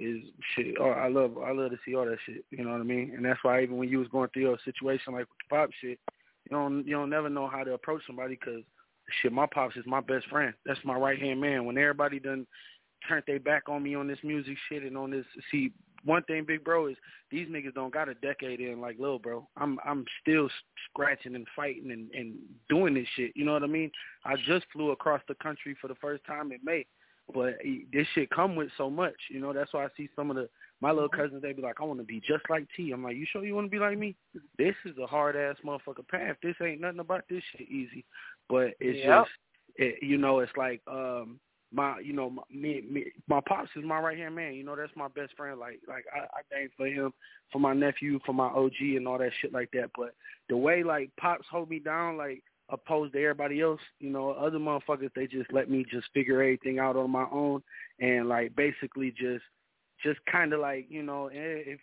Is shit. Oh, I love, I love to see all that shit. You know what I mean? And that's why even when you was going through your situation like with the pop shit, you don't, you don't never know how to approach somebody because shit, my pops is my best friend. That's my right hand man. When everybody done turned their back on me on this music shit and on this, see, one thing, big bro, is these niggas don't got a decade in like Lil bro. I'm I'm still scratching and fighting and and doing this shit. You know what I mean? I just flew across the country for the first time in May, but this shit come with so much. You know that's why I see some of the my little cousins. They be like, I want to be just like T. I'm like, you sure you want to be like me? This is a hard ass motherfucker path. This ain't nothing about this shit easy, but it's Yep. just it, you know it's like um my you know my, me, me my pops is my right hand man you know that's my best friend like like I, I thank for him for my nephew for my OG and all that shit like that but the way like pops hold me down like opposed to everybody else you know other motherfuckers they just let me just figure everything out on my own and like basically just just kind of like you know eh, if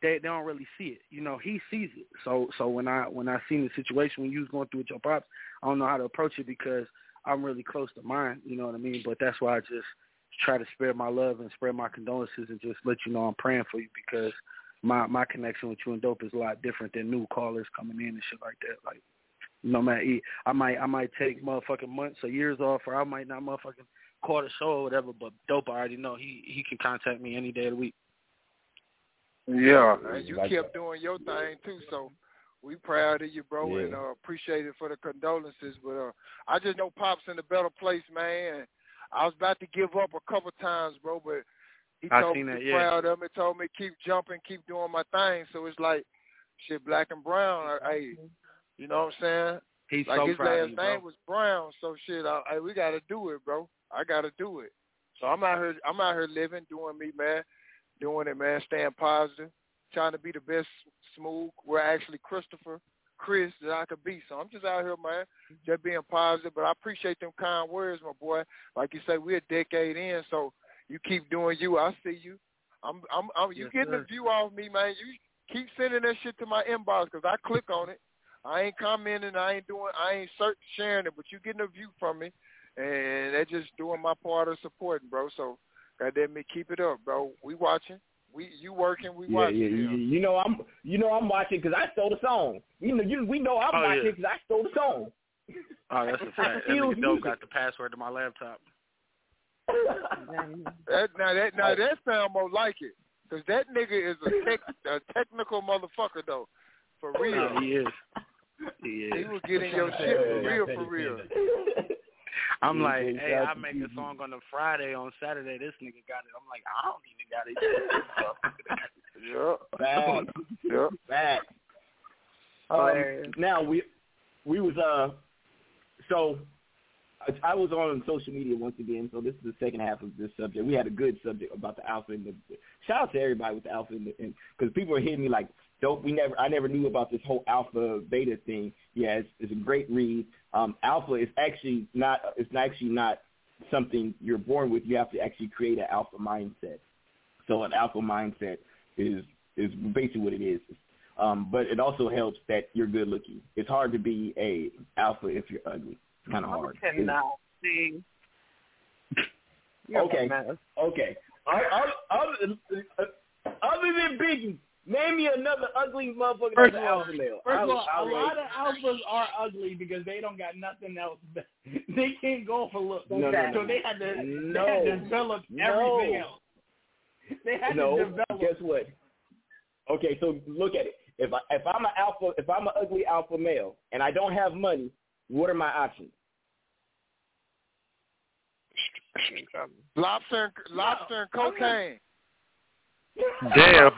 they they don't really see it you know he sees it so so when I when I seen the situation when you was going through with your pops I don't know how to approach it because I'm really close to mine, you know what I mean? But that's why I just try to spread my love and spread my condolences and just let you know I'm praying for you because my my connection with you and dope is a lot different than new callers coming in and shit like that. Like no matter I might I might take motherfucking months or years off or I might not motherfucking call the show or whatever, but dope I already know he he can contact me any day of the week. Yeah, and you kept doing your thing too, so we proud of you, bro, Yeah. and uh, appreciate it for the condolences. But uh, I just know Pops in a better place, man. And I was about to give up a couple times, bro, but he I told me that, he's yeah. proud of me, told me keep jumping, keep doing my thing. So it's like shit, black and brown. Hey, you know what I'm saying? He's like so his proud of last you, name was Brown, so shit. I, I, we got to do it, bro. I got to do it. So I'm out here. I'm out here living, doing me, man, doing it, man. Staying positive, trying to be the best smooth. We're actually Christopher, Chris that I could be. So I'm just out here, man, just being positive. But I appreciate them kind words, my boy. Like you say, we're a decade in, so you keep doing you. I see you. I'm, I'm, I'm you Yes, getting sir. the view off me, man. You keep sending that shit to my inbox because I click on it. I ain't commenting. I ain't doing. I ain't search, sharing it. But you getting a view from me, and that's just doing my part of supporting, bro. So, goddamn me, keep it up, bro. We watching. We you working. We Yeah, watching. yeah, you, you know I'm, you know I'm watching because I stole the song. You know, you we know I'm Oh, watching yeah. because I stole the song. Oh, that's a fact. That Feels nigga dope got the password to my laptop. That, now that now oh. that sound more like it, cause that nigga is a, tech, a technical motherfucker though, for oh, real. Oh, he is. He is. He was getting your shit for real, for real. I'm Yeah, like, hey, I out to make you. a song on a Friday. On Saturday, this nigga got it. I'm like, I don't even got it. Yep. Facts. Yep. Facts. Um, now we we was uh so I, I was on social media once again. So this is the second half of this subject. We had a good subject about the alpha and the shout out to everybody with the alpha and the because people are hitting me like dope. We never I never knew about this whole alpha beta thing. Yeah, it's, it's a great read. Um, alpha is actually not it's actually not something you're born with. You have to actually create an alpha mindset. So an alpha mindset is is basically what it is. Um, but it also helps that you're good looking. It's hard to be a alpha if you're ugly. It's kind of hard. I cannot see. Okay. Okay. Other, other, other than Biggie, name me another ugly motherfucker First that's of all, alpha male. first of all, a rate- lot of alphas are ugly because they don't got nothing else. They can't go for looks, No, no, so no. they had to No. they had to develop No. everything else. They had no, to develop. guess what? Okay, so look at it. If I if I'm an alpha, if I'm an ugly alpha male and I don't have money, what are my options? Lobster, and, lobster and cocaine. Damn.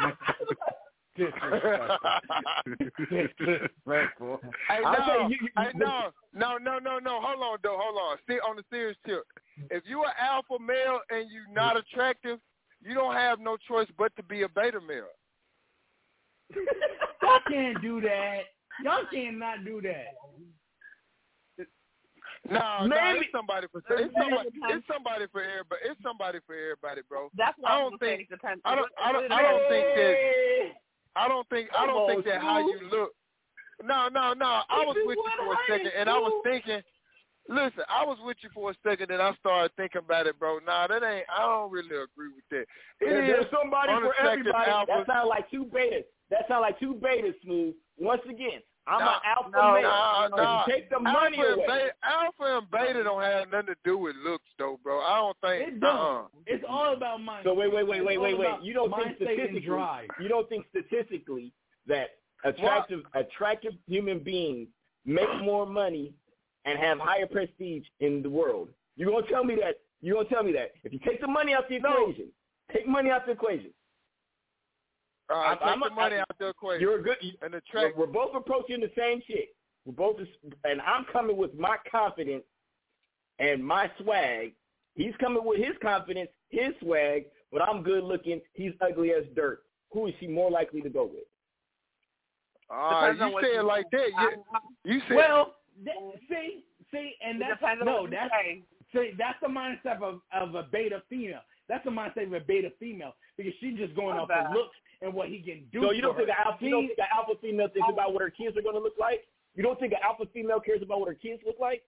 Disrespectful. Hey, I'll no, you- you- hey, no, no, no, no, no. Hold on, though. Hold on. See, on the serious tip, if you are alpha male and you're not attractive, you don't have no choice but to be a beta male. Y'all can't do that. Y'all cannot do that. No, no, it's somebody for it's somebody, it's somebody for everybody. It's somebody for everybody, bro. That's what I I don't was gonna think I don't I don't I don't think that I don't think I don't think that how you look. No, no, no. I was with you for a second, and I was thinking. Listen, I was with you for a second, and I started thinking about it, bro. Nah, that ain't. I don't really agree with that. It is There- is somebody for everybody. alphas. That sounds like two betas. That sounds like two betas, Smooth. Once again, I'm nah, an alpha nah, male. Nah, if nah. you take the money away, And beta, alpha and beta don't have nothing to do with looks, though, bro. I don't think. It don't. Uh-uh. It's all about mindset. So wait, wait, wait, wait, wait, wait. You don't think statistically? drive. You don't think statistically that attractive attractive human beings make more money and have higher prestige in the world? You gonna tell me that? You gonna tell me that? If you take the money out the equation, take money out the equation. All right, I'm- take I'm the a- money I- out the equation. You're a good. and the We're, track. we're both approaching the same shit. We're both, and I'm coming with my confidence and my swag. He's coming with his confidence, his swag, but I'm good looking. He's ugly as dirt. Who is he more likely to go with? All right, Depends on you what say it like that. You, you said Well, th- see, see, and that's depends on no, what that's say. see, that's the mindset of of a beta female. That's the mindset of a beta female because she's just going off that. of looks and what he can do. So you don't for think her. an alpha, you don't think an alpha female thinks about what her kids are going to look like? You don't think an alpha female cares about what her kids look like?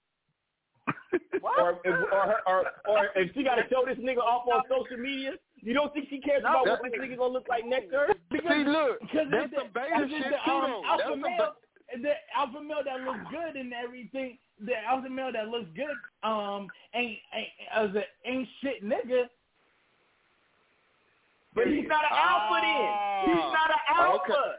or, if, or, her, or or if she got to show this nigga off on social media, you don't think she cares about what this nigga gonna look like next to her? See, look, because that's it's some the, beta shit the, um, though. Alpha That's some male, the alpha male that looks good and everything. The alpha male that looks good, um, ain't ain't as a ain't shit nigga. But he's not an alpha then. He's ah. not an oh, alpha. Okay.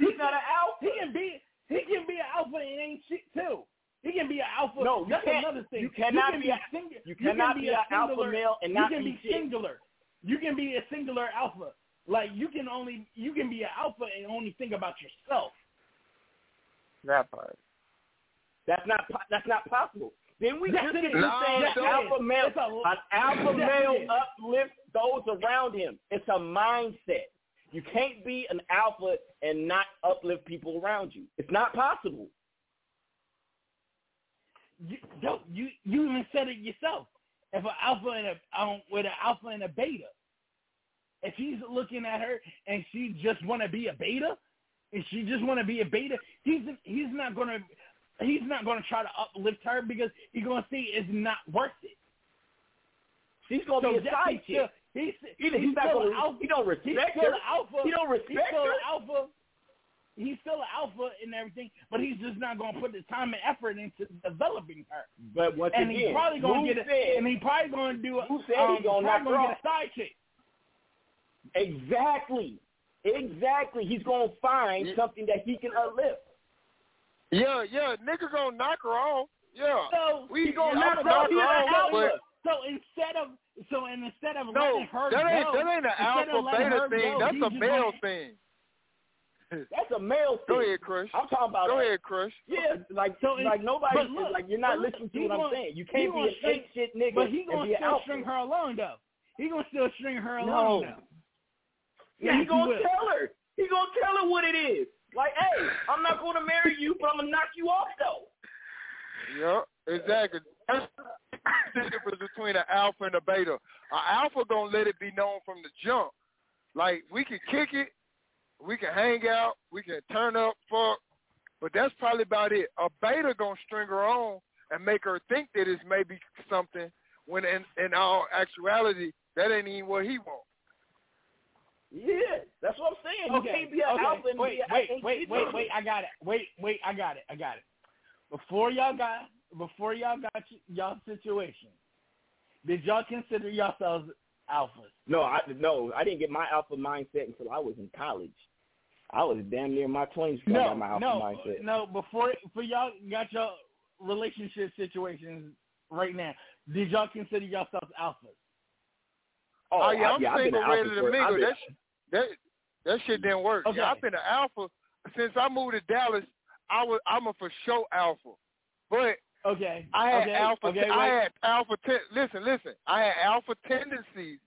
He's not an alpha. He can be he can be an alpha and ain't shit too. He can be an alpha. No, you that's can't- another thing. you cannot can be a- singu- you can cannot be be an alpha male and not you can be be shit. singular. You can be a singular alpha. Like you can only you can be an alpha and only think about yourself. That part. That's not that's not possible. Then we just get to saying an alpha male, a- an alpha male uplifts those around him. It's a mindset. You can't be an alpha and not uplift people around you. It's not possible. You, yo, you you even said it yourself. If an alpha and a um, with an alpha and a beta, if he's looking at her and she just want to be a beta, and she just want to be a beta, he's he's not gonna he's not gonna try to uplift her because he's gonna see it's not worth it. She's gonna be a side he's still, chick. he's, he's, he's not still gonna- an alpha. he don't he's respect still her. alpha. He don't He's still her. an alpha. He's still an alpha and everything, but he's just not gonna put the time and effort into developing her. But once and again, he's probably gonna get a, said, and he probably gonna do a, who said um, he gonna probably get a side chick. Exactly. Exactly. He's gonna find something that he can uplift. Yeah, yeah, nigga gonna knock her off. Yeah. So we he gonna knock I'ma her off. knock her off, alpha. but So instead of so and instead of no, letting her that ain't go, that ain't an alpha beta thing. go, That's a just male gonna- thing. That's a male thing. Go ahead, Crush. I'm talking about Go that. ahead, Crush. Yeah, like So like it- nobody look, like you're not listening to he what I'm saying. You can't be gonna an string- shit nigga But he gonna be still string her along though. He gonna still string her No. along though. Yeah, Yes, he gonna will. tell her. He gonna tell her what it is. Like, hey, I'm not gonna marry you, but I'm gonna knock you off though. Yeah, exactly. That's the difference between an alpha and a beta. An alpha gonna let it be known from the jump. Like we can kick it, we can hang out, we can turn up, fuck, but that's probably about it. A beta gonna string her on and make her think that it's maybe something when in in all actuality that ain't even what he wants. Yeah, that's what I'm saying. You Okay, can't be an okay. alpha and wait, be a wait, wait, wait, wait. I got it. Wait, wait. I got it. I got it. Before y'all got, before y'all got y'all situation, did y'all consider yourselves alphas? No, I no, I didn't get my alpha mindset until I was in college. I was damn near my twenties before I No, got my alpha no, mindset. no. Before, for y'all got your relationship situations right now, did y'all consider yourselves alphas? Oh, Oh, yeah, I- I'm yeah, I've been single, an ready alpha to for- I've mingle. been- That that shit didn't work. Okay. Yeah, I've been an alpha since I moved to Dallas. I was I'm a for sure alpha, but Okay. I had okay, alpha. Okay, I had alpha. Ten, listen, listen. I had alpha tendencies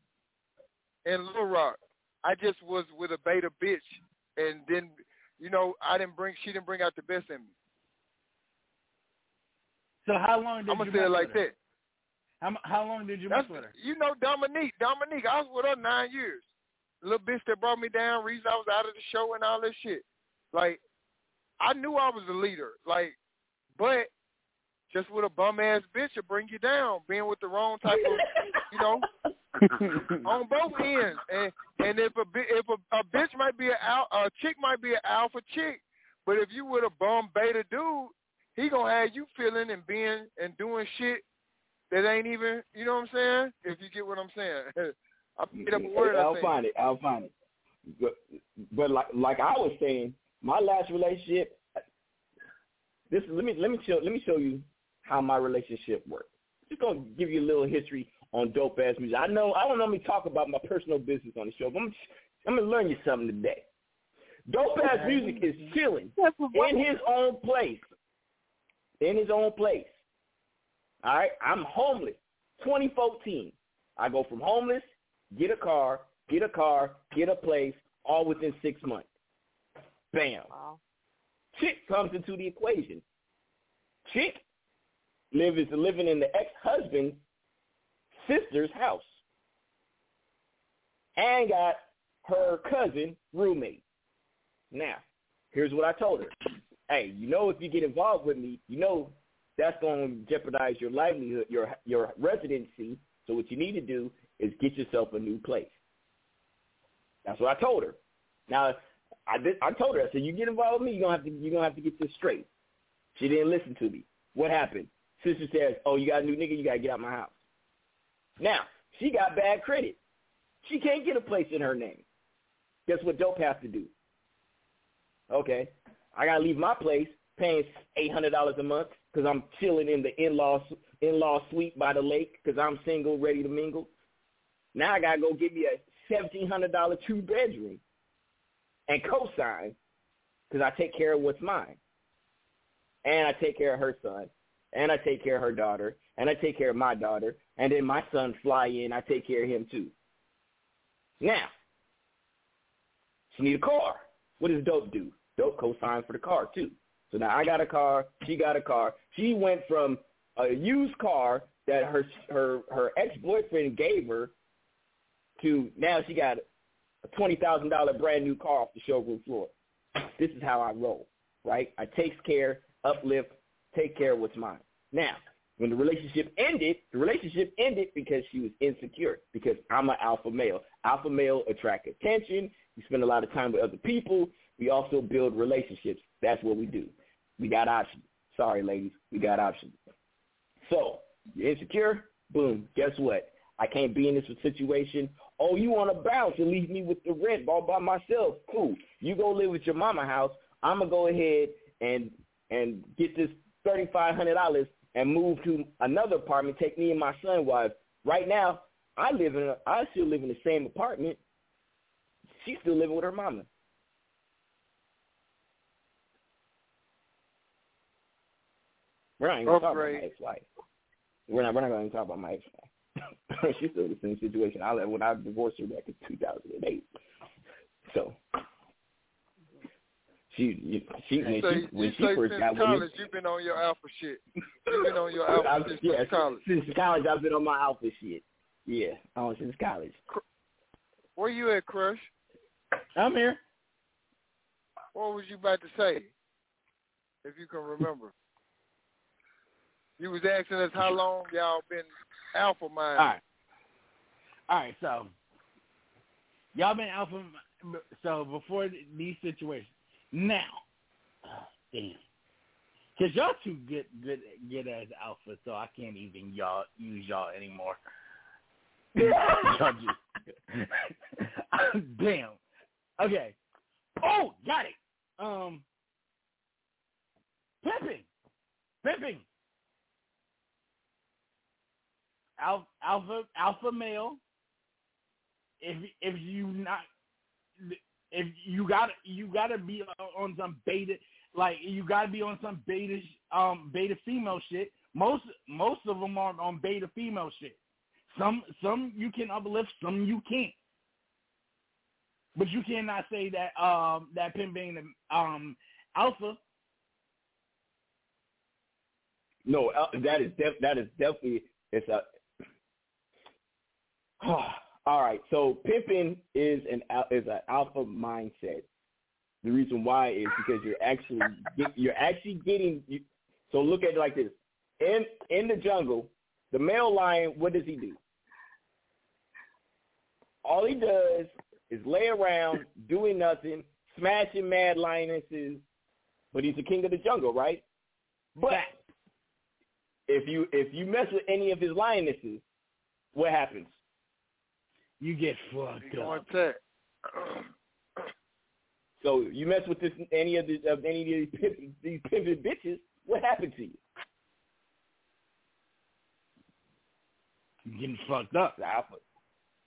in Little Rock. I just was with a beta bitch, and then you know I didn't bring. She didn't bring out the best in me. So how long did I'm you gonna say it like that. How, how long did you That's mess with her? you know Dominique. Dominique. I was with her nine years. Little bitch that brought me down. Reason I was out of the show and all that shit. Like I knew I was a leader. Like, but just with a bum ass bitch to bring you down, being with the wrong type of, you know, on both ends. And and if a if a, a bitch might be a al- a chick might be an alpha chick, But if you with a bum beta dude, he gonna have you feeling and being and doing shit that ain't even. You know what I'm saying? If you get what I'm saying. I made up a word. I'll I find it. I'll find it. But, but like like I was saying, my last relationship. This let me let me show let me show you how my relationship worked. Just gonna give you a little history on dope ass music. I know I don't normally talk about my personal business on the show, but I'm I'm gonna learn you something today. Dope ass music is chilling in his own place. In his own place. All right, I'm homeless. 2014. I go from homeless, get a car, get a car, get a place, all within six months. Bam. Wow. Chick comes into the equation. Chick live is living in the ex-husband's sister's house and got her cousin roommate. Now, here's what I told her. Hey, you know if you get involved with me, you know that's going to jeopardize your livelihood, your your residency. So what you need to do is get yourself a new place. That's what I told her. Now, I did, I told her I said you get involved with me, you're gonna have to you're gonna have to get this straight. She didn't listen to me. What happened? Sister says, "Oh, you got a new nigga, you gotta get out my house." Now she got bad credit. She can't get a place in her name. Guess what? Dope have to do. Okay, I gotta leave my place, paying eight hundred dollars a month because I'm chilling in the in-law in-law suite by the lake because I'm single, ready to mingle. Now I gotta go get me a seventeen hundred dollar two bedroom and co-sign because I take care of what's mine, and I take care of her son, and I take care of her daughter, and I take care of my daughter, and then my son fly in, I take care of him too. Now, she need a car. What does Dope do? Dope co-sign for the car too. So now I got a car, she got a car. She went from a used car that her her her ex-boyfriend gave her to now she got a twenty thousand dollar brand new car off the showroom floor. This is how I roll, right? I takes care, uplift, take care of what's mine. Now, when the relationship ended, the relationship ended because she was insecure. Because I'm an alpha male. Alpha male attract attention. We spend a lot of time with other people. We also build relationships. That's what we do. We got options. Sorry, ladies, we got options. So you're insecure. Boom. Guess what? I can't be in this situation. Oh, you want to bounce and leave me with the rent all by myself? Cool. You go live with your mama house. I'm gonna go ahead and and get this thirty five hundred dollars and move to another apartment. Take me and my son wife. Right now, I live in. A, I still live in the same apartment. She's still living with her mama. We're not even talking about my ex-wife. We're not. We're not going to talk about my ex-wife. She's still in the same situation. I left when I divorced her back in 2008. So she she when so she, when you she first since got college, with me, you've been on your alpha shit. You've been on your alpha shit yeah, since college. Since college, I've been on my alpha shit. Yeah, oh, since college. Where you at, Crush? I'm here. What was you about to say? If you can remember. You was asking us how long y'all been alpha mind. All right. All right, so y'all been alpha. So before these situations, now, uh, damn, cause y'all too good, good, good as alpha, so I can't even y'all use y'all anymore. y'all just, damn. Okay. Oh, got it. Um, pimping, pimping. Alpha, alpha, male. If if you not, if you got you got to be on some beta, like you got to be on some beta, um, beta female shit. Most most of them are on beta female shit. Some some you can uplift, some you can't. But you cannot say that um that pimp being um alpha. No, uh, that is def- that is definitely it's a. All right, so pimping is an is an alpha mindset. The reason why is because you're actually get, you're actually getting. You, so look at it like this: in in the jungle, the male lion, what does he do? All he does is lay around doing nothing, smashing mad lionesses, but he's the king of the jungle, right? But if you if you mess with any of his lionesses, what happens? You get fucked up. So you mess with this any of the of any of these pimp, these pimping bitches, what happened to you? You getting fucked up. It's alpha.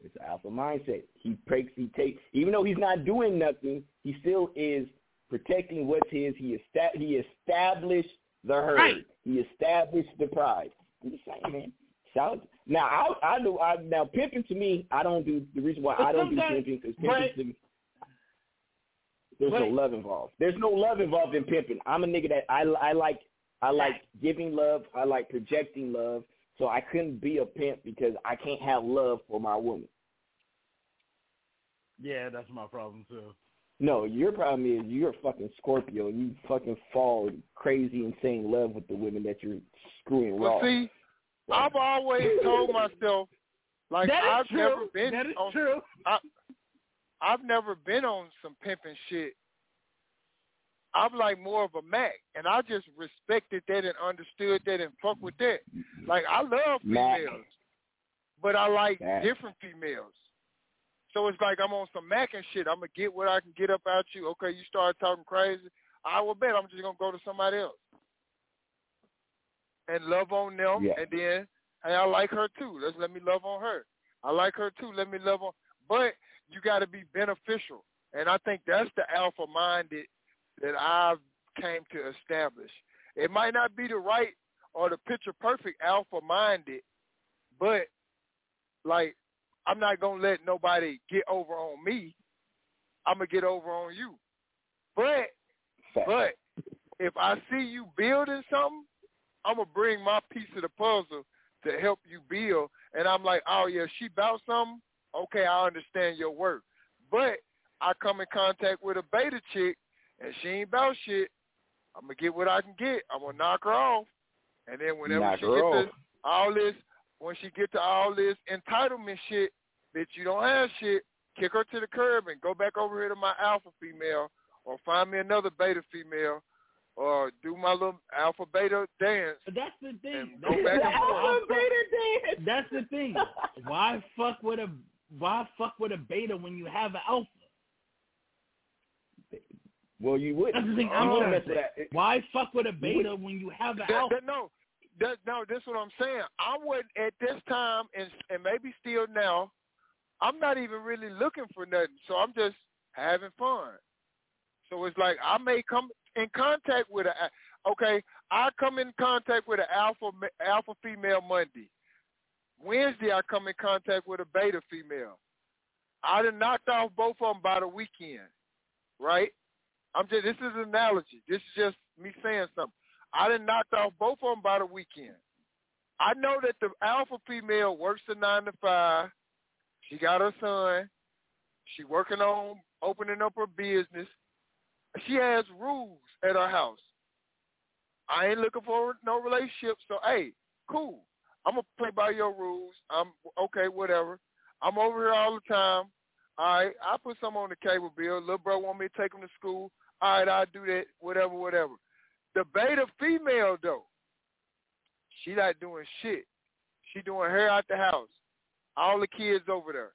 It's alpha mindset. He breaks. He takes. Even though he's not doing nothing, he still is protecting what's his. He esta- He established the herd. Right. He established the pride. I'm just saying, man. Shout now, I I do I now pimping to me. I don't do the reason why But I don't do sometimes- pimping because but- pimping to me. There's no love involved. There's no love involved in pimping. I'm a nigga that I I like I like giving love. I like projecting love. So I couldn't be a pimp because I can't have love for my woman. Yeah, that's my problem too. No, your problem is you're a fucking Scorpio and you fucking fall crazy insane love with the women that you're screwing Well, raw. see, I've always told myself, like That is I've true. never been That is on. true. I, I've never been on some pimping shit. I'm like more of a Mac, and I just respected that and understood that and fuck with that. Like I love Mac. females, but I like Mac. different females. So it's like I'm on some Mac and shit. I'm gonna get what I can get up out you. Okay, you start talking crazy. I will bet I'm just gonna go to somebody else and love on them, Yeah. and then hey, I like her too. Let's let me love on her. I like her too. Let me love on. But you got to be beneficial, and I think that's the alpha minded that I've came to establish. It might not be the right or the picture perfect alpha minded, but like I'm not gonna let nobody get over on me. I'm gonna get over on you. But but if I see you building something, I'm gonna bring my piece of the puzzle to help you build. And I'm like, oh yeah, she about something. Okay, I understand your work. But I come in contact with a beta chick, and she ain't about shit. I'm gonna get what I can get. I'm gonna knock her off, and then whenever Knock she her get off. to all this, when she get to all this entitlement shit, bitch, you don't have shit. Kick her to the curb and go back over here to my alpha female, or find me another beta female, or do my little alpha beta dance. That's the thing. And go back and forth. That's the thing. Why fuck with a why fuck with a beta when you have an alpha? Well, you would. That's the thing I'm wouldn't trying mess to with that. Why fuck with a beta when you have an That, alpha? that, no, that, no, that's what I'm saying. I wasn't at this time, and and maybe still now. I'm not even really looking for nothing, so I'm just having fun. So it's like I may come in contact with a okay. I come in contact with an alpha alpha female Monday. Wednesday I come in contact with a beta female. I done knocked off both of them by the weekend, right? I'm just this is an analogy. This is just me saying something. I done knocked off both of them by the weekend. I know that the alpha female works a nine to five. She got her son. She working on opening up her business. She has rules at her house. I ain't looking for no relationship, so hey, cool. I'm gonna play by your rules. I'm okay, whatever. I'm over here all the time. All right, I put some on the cable bill. Little bro want me to take him to school. All right, I'll do that. Whatever, whatever. The beta female though, she not doing shit. She doing hair out the house. All the kids over there.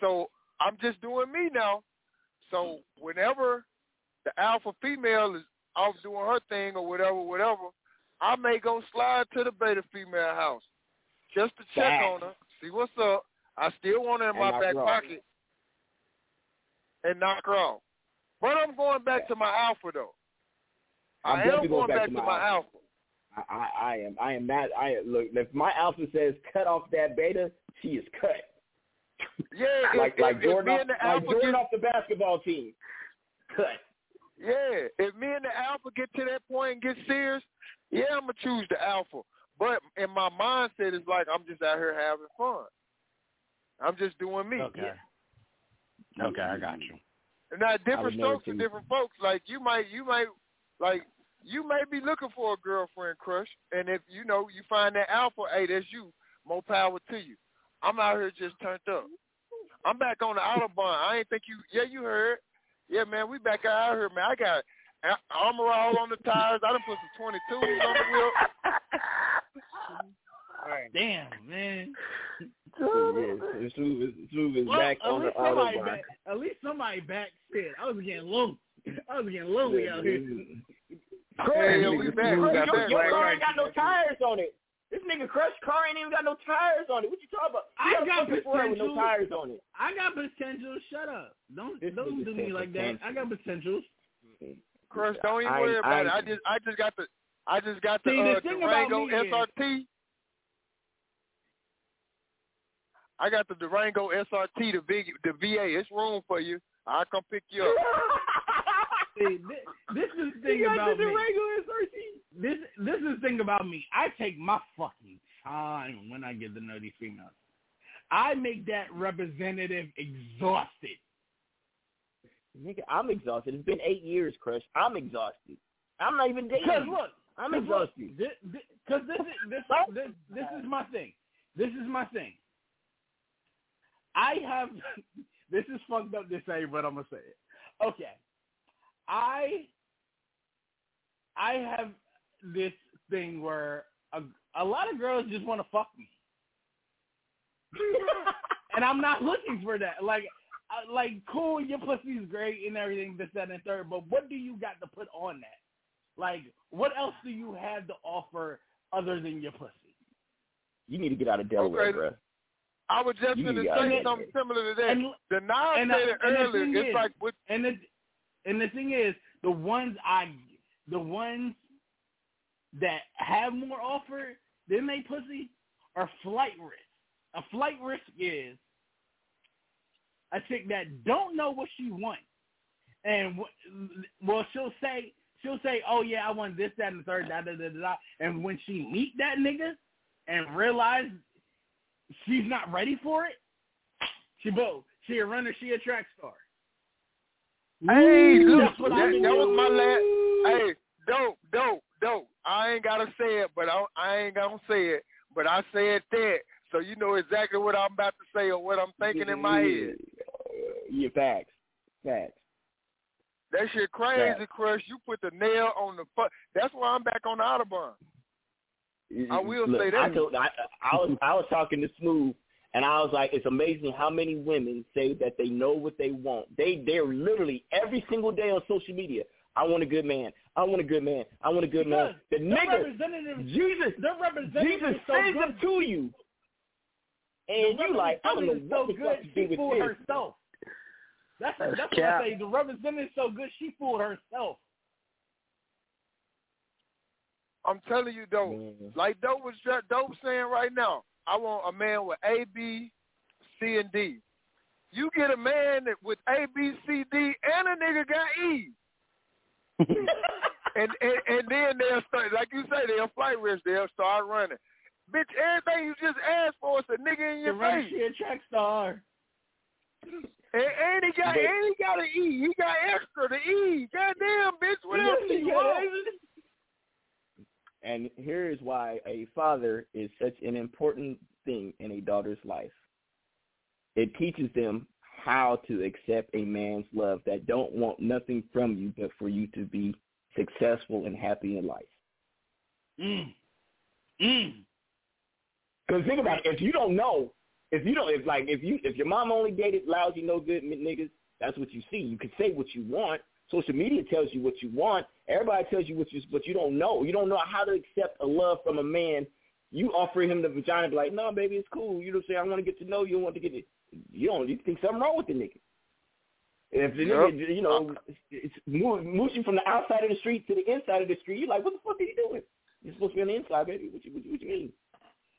So I'm just doing me now. So whenever the alpha female is off doing her thing or whatever, whatever, I may go slide to the beta female house just to check on her, see what's up. I still want her in And my back off. pocket and knock her off. But I'm going back to my alpha though. I'm I am going going back, to my alpha. I, I, I am. I am not. I look. If my alpha says cut off that beta, she is cut. Yeah, like if, like if, Jordan, if me off, and the like alpha Jordan get, off the basketball team. Cut. Yeah, if me and the alpha get to that point and get serious, yeah, I'm gonna choose the alpha. But in my mindset, it's like I'm just out here having fun. I'm just doing me. Okay. Okay, I got you. And now different would never strokes for different folks. Like you might, you might, like you may be looking for a girlfriend crush, and if you know you find that alpha, hey, that's you. More power to you. I'm out here just turned up. I'm back on the autobahn. I ain't think you. Yeah, you heard. Yeah, man, we back out here, man. I got, Armor All on the tires. I done put some twenty twos on the wheel. Damn, man. Yes, Smooth is, Smooth is Well, back at on the least somebody autobahn. back, at least somebody back said I was getting low. I was getting lonely out here. Crush, Yeah, we back. Crush, your, your car ain't got no tires on it. This nigga Crush car ain't even got no tires on it. What you talking about? I You got a fucking Ferrari with no tires on it. I got potential. Shut up. Don't This don't do me said like that. I got potentials. Crush, don't even I- worry about it. I- I just I just got the I just got the See, uh, the Durango me is- SRT. I got the Durango SRT, the big the VA. It's room for you. I'll come pick you up. See, this, this is the thing You got about the me. Durango SRT. This this is the thing about me. I take my fucking time when I get to know these females. I make that representative exhausted. Nigga, I'm exhausted. It's been eight years, Crush. I'm exhausted. I'm not even dating. Because look, I'm 'cause look, exhausted. thi- Because this is this, this this is my thing. This is my thing. I have this is fucked up to say, but I'm gonna say it. Okay, I I have this thing where a, a lot of girls just want to fuck me, and I'm not looking for that. Like, like cool, your pussy's great and everything, this, that, and third. But what do you got to put on that? Like, what else do you have to offer other than your pussy? You need to get out of Delaware, Okay. bro. I was just going to say it. something similar to that. And, the Nas and, said it and earlier. thing It's is- like with and the and the thing is, the ones I, the ones that have more offer than they pussy are flight risk. A flight risk is a chick that don't know what she wants, and well, she'll say she'll say, "Oh yeah, I want this, that, and the third, da da da da," da. and when she meet that nigga and realize she's not ready for it, she bo she a runner, she a track star. Hey, what that, I mean. that was my last. Hey, dope, dope, dope. I ain't gotta say it, but I, I ain't gonna say it. But I said that, so you know exactly what I'm about to say or what I'm thinking in my head. Yeah, facts, facts. That shit crazy, Facts. Crush. You put the nail on the fu- That's why I'm back on the Autobahn. I will Look, say that. I, told, I, I was I was talking to Smooth, and I was like, it's amazing how many women say that they know what they want. They they're literally every single day on social media. I want a good man. I want a good man. I want a good man. Because The their nigga, representative, Jesus, their representative Jesus is so sends good. them to you, and you like, I don't know what so good, fuck to she do with fooled this. herself. That's That's that's, what cap. I say. The representative is so good, she fooled herself. I'm telling you, dope. Like dope was just dope saying right now. I want a man with A, B, C, and D. You get a man that with A, B, C, D, and a nigga got E. and, and and then they'll start, like you say, they'll flight risk. They'll start running. Bitch, everything you just asked for is a nigga in your runner, face. she a track star. And, and he got But- and he got an E. He got extra the E. Goddamn, bitch, what else do you want? And here is why a father is such an important thing in a daughter's life. It teaches them how to accept a man's love that don't want nothing from you but for you to be successful and happy in life. Mm. Mm. Because think about it, if you don't know, if you don't, if like if you if your mom only dated lousy, no good niggas, that's what you see. You can say what you want. Social media tells you what you want. Everybody tells you what you but you don't know. You don't know how to accept a love from a man. You offer him the vagina, be like, no, baby, it's cool. You don't say I want to get to know you. I want to get it. You don't. You think something wrong with the nigga. If the nigga, you know, it's mo- mooching from the outside of the street to the inside of the street, you're like, what the fuck are you doing? You're supposed to be on the inside, baby. What you, what you, what you mean?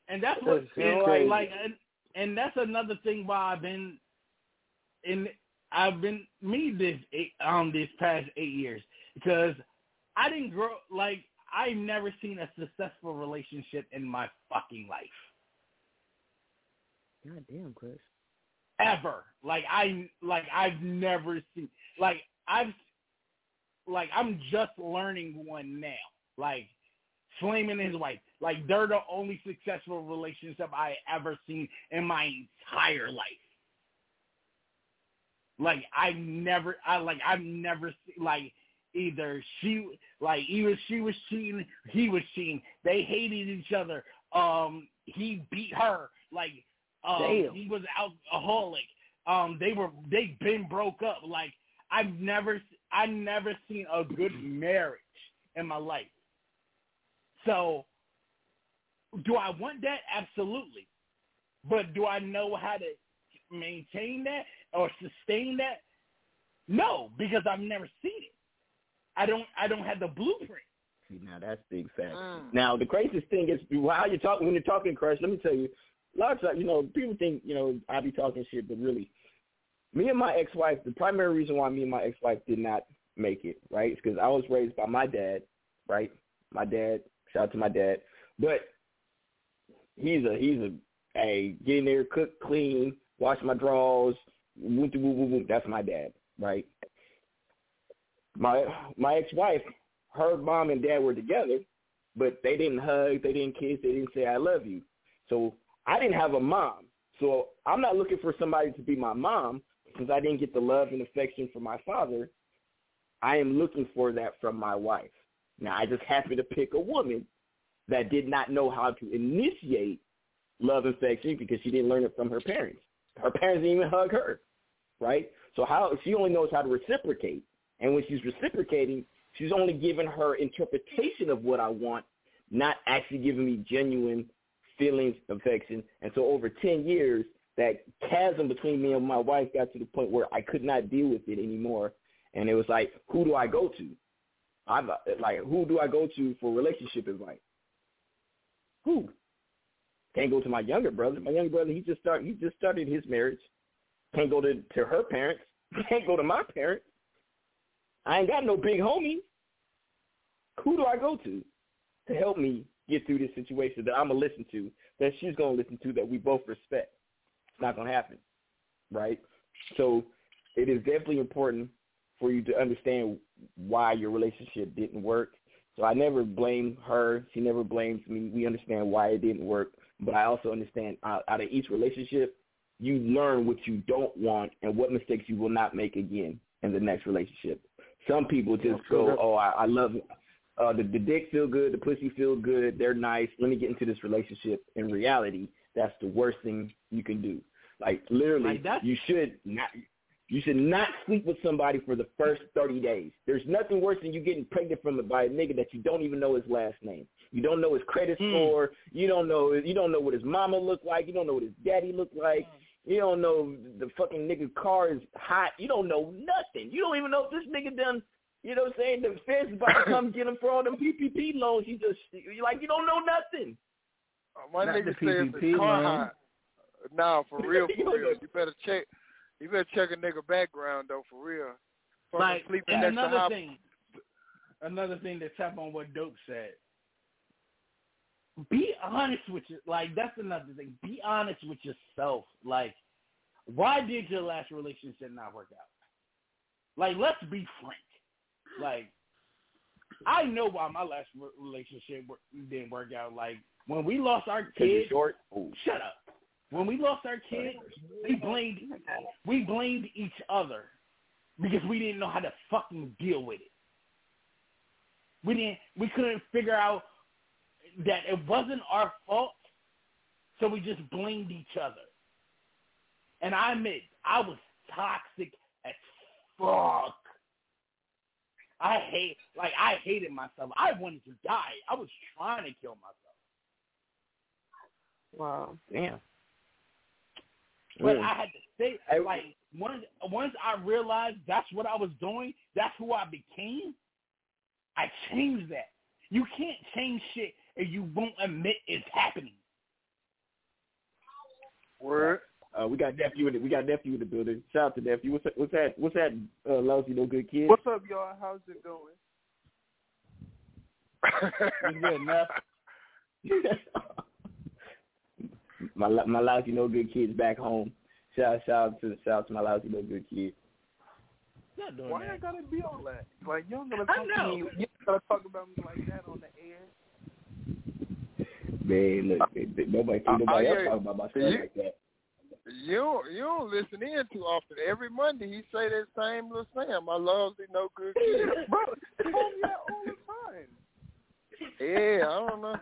And that's what That's and crazy. like and, and that's another thing why I've been in I've been me this eight, um this past eight years because I didn't grow like I've never seen a successful relationship in my fucking life God damn, Chris. Ever. Like I like I've never seen like I've like I'm just learning one now. Like Flame and his wife. Like they're the only successful relationship I ever seen in my entire life. Like I never I like I've never seen like either she like either she was cheating, he was cheating. They hated each other. Um, he beat her. Like um, he was alcoholic. Um, they were they been broke up. Like I've never I never seen a good marriage in my life. So, do I want that? Absolutely. But do I know how to maintain that or sustain that? No, because I've never seen it. I don't. I don't have the blueprint. See, now that's big fact. Mm. Now the craziest thing is while you're talking when you're talking crush, let me tell you, lot of you know, people think, you know, I be talking shit, but really, me and my ex-wife, the primary reason why me and my ex-wife did not make it, right, is because I was raised by my dad, right? My dad, shout out to my dad, but he's a he's a a get in there, cook, clean, wash my drawers, whoop whoop whoop whoop. That's my dad, right? My my ex-wife, her mom and dad were together, but they didn't hug, they didn't kiss, they didn't say I love you. So I didn't have a mom. So I'm not looking for somebody to be my mom since I didn't get the love and affection from my father. I am looking for that from my wife. Now I just happened to pick a woman that did not know how to initiate love and affection because she didn't learn it from her parents. Her parents didn't even hug her, right? So how she only knows how to reciprocate. And when she's reciprocating, she's only giving her interpretation of what I want, not actually giving me genuine feelings, affection. And so over 10 years, that chasm between me and my wife got to the point where I could not deal with it anymore. And it was like, who do I go to? I'm like, who do I go to for relationship advice? Who? Can't go to my younger brother. My younger brother, he just start he just started his marriage. Can't go to to her parents. Can't go to my parents. I ain't got no big homies. Who do I go to to help me get through this situation that I'm gonna listen to, that she's gonna listen to, that we both respect? It's not gonna happen, right? So it is definitely important for you to understand why your relationship didn't work. So I never blame her. She never blames me. We understand why it didn't work, but I also understand out, out of each relationship, you learn what you don't want and what mistakes you will not make again in the next relationship. Some people just go, "Oh, I, I love. Uh, the, the dick feel good, the pussy feel good, they're nice. Let me get into this relationship." In reality, that's the worst thing you can do. Like literally, Like you should not. You should not sleep with somebody for the first 30 days. There's nothing worse than you getting pregnant from by a nigga that you don't even know his last name. You don't know his credit score. You don't know you don't know what his mama looked like. You don't know what his daddy looked like. You don't know the fucking nigga car is hot. You don't know nothing. You don't even know if this nigga done you know what I'm saying? The feds about to come get him for all them PPP loans. You just you like you don't know nothing. Uh, my Not nigga the says PPP, the car man. hot. Nah, for real, for real. You better check. You better check a nigga background though, for real. Fucking Like sleeping and next to another hop- thing, another thing to tap on what Dope said. Be honest with you. Like that's another thing. Be honest with yourself. Like, why did your last relationship not work out? Like, let's be frank. Like, I know why my last relationship didn't work out. Like when we lost our you're kid. short. Ooh. Shut up. When we lost our kid, we blamed we blamed each other because we didn't know how to fucking deal with it. We didn't we couldn't figure out that it wasn't our fault, so we just blamed each other. And I admit I was toxic as fuck. I hate like I hated myself. I wanted to die. I was trying to kill myself. Wow. Damn. But Mm. I had to say, like, once once I realized that's what I was doing, that's who I became. I changed that. You can't change shit if you won't admit it's happening. Word. Uh, we got nephew in the, we got nephew in the building. Shout out to nephew. What's that? What's that? What's that? Uh, lousy no good kid. What's up, y'all? How's it going? It's good enough. my my lousy no good kids back home. Shout shout out to shout out to my lousy no good kid. Not doing Why I gotta be all that? Like y'all gonna talk to me? You gotta talk about me like that on the air? Man, look, they- they- nobody nobody uh, else yeah. talk about my stuff You- like that. You don't, you don't listen in too often. Every Monday he say that same little Sam. I love the no good kid. Bro, he told me that all the time. yeah, I don't know.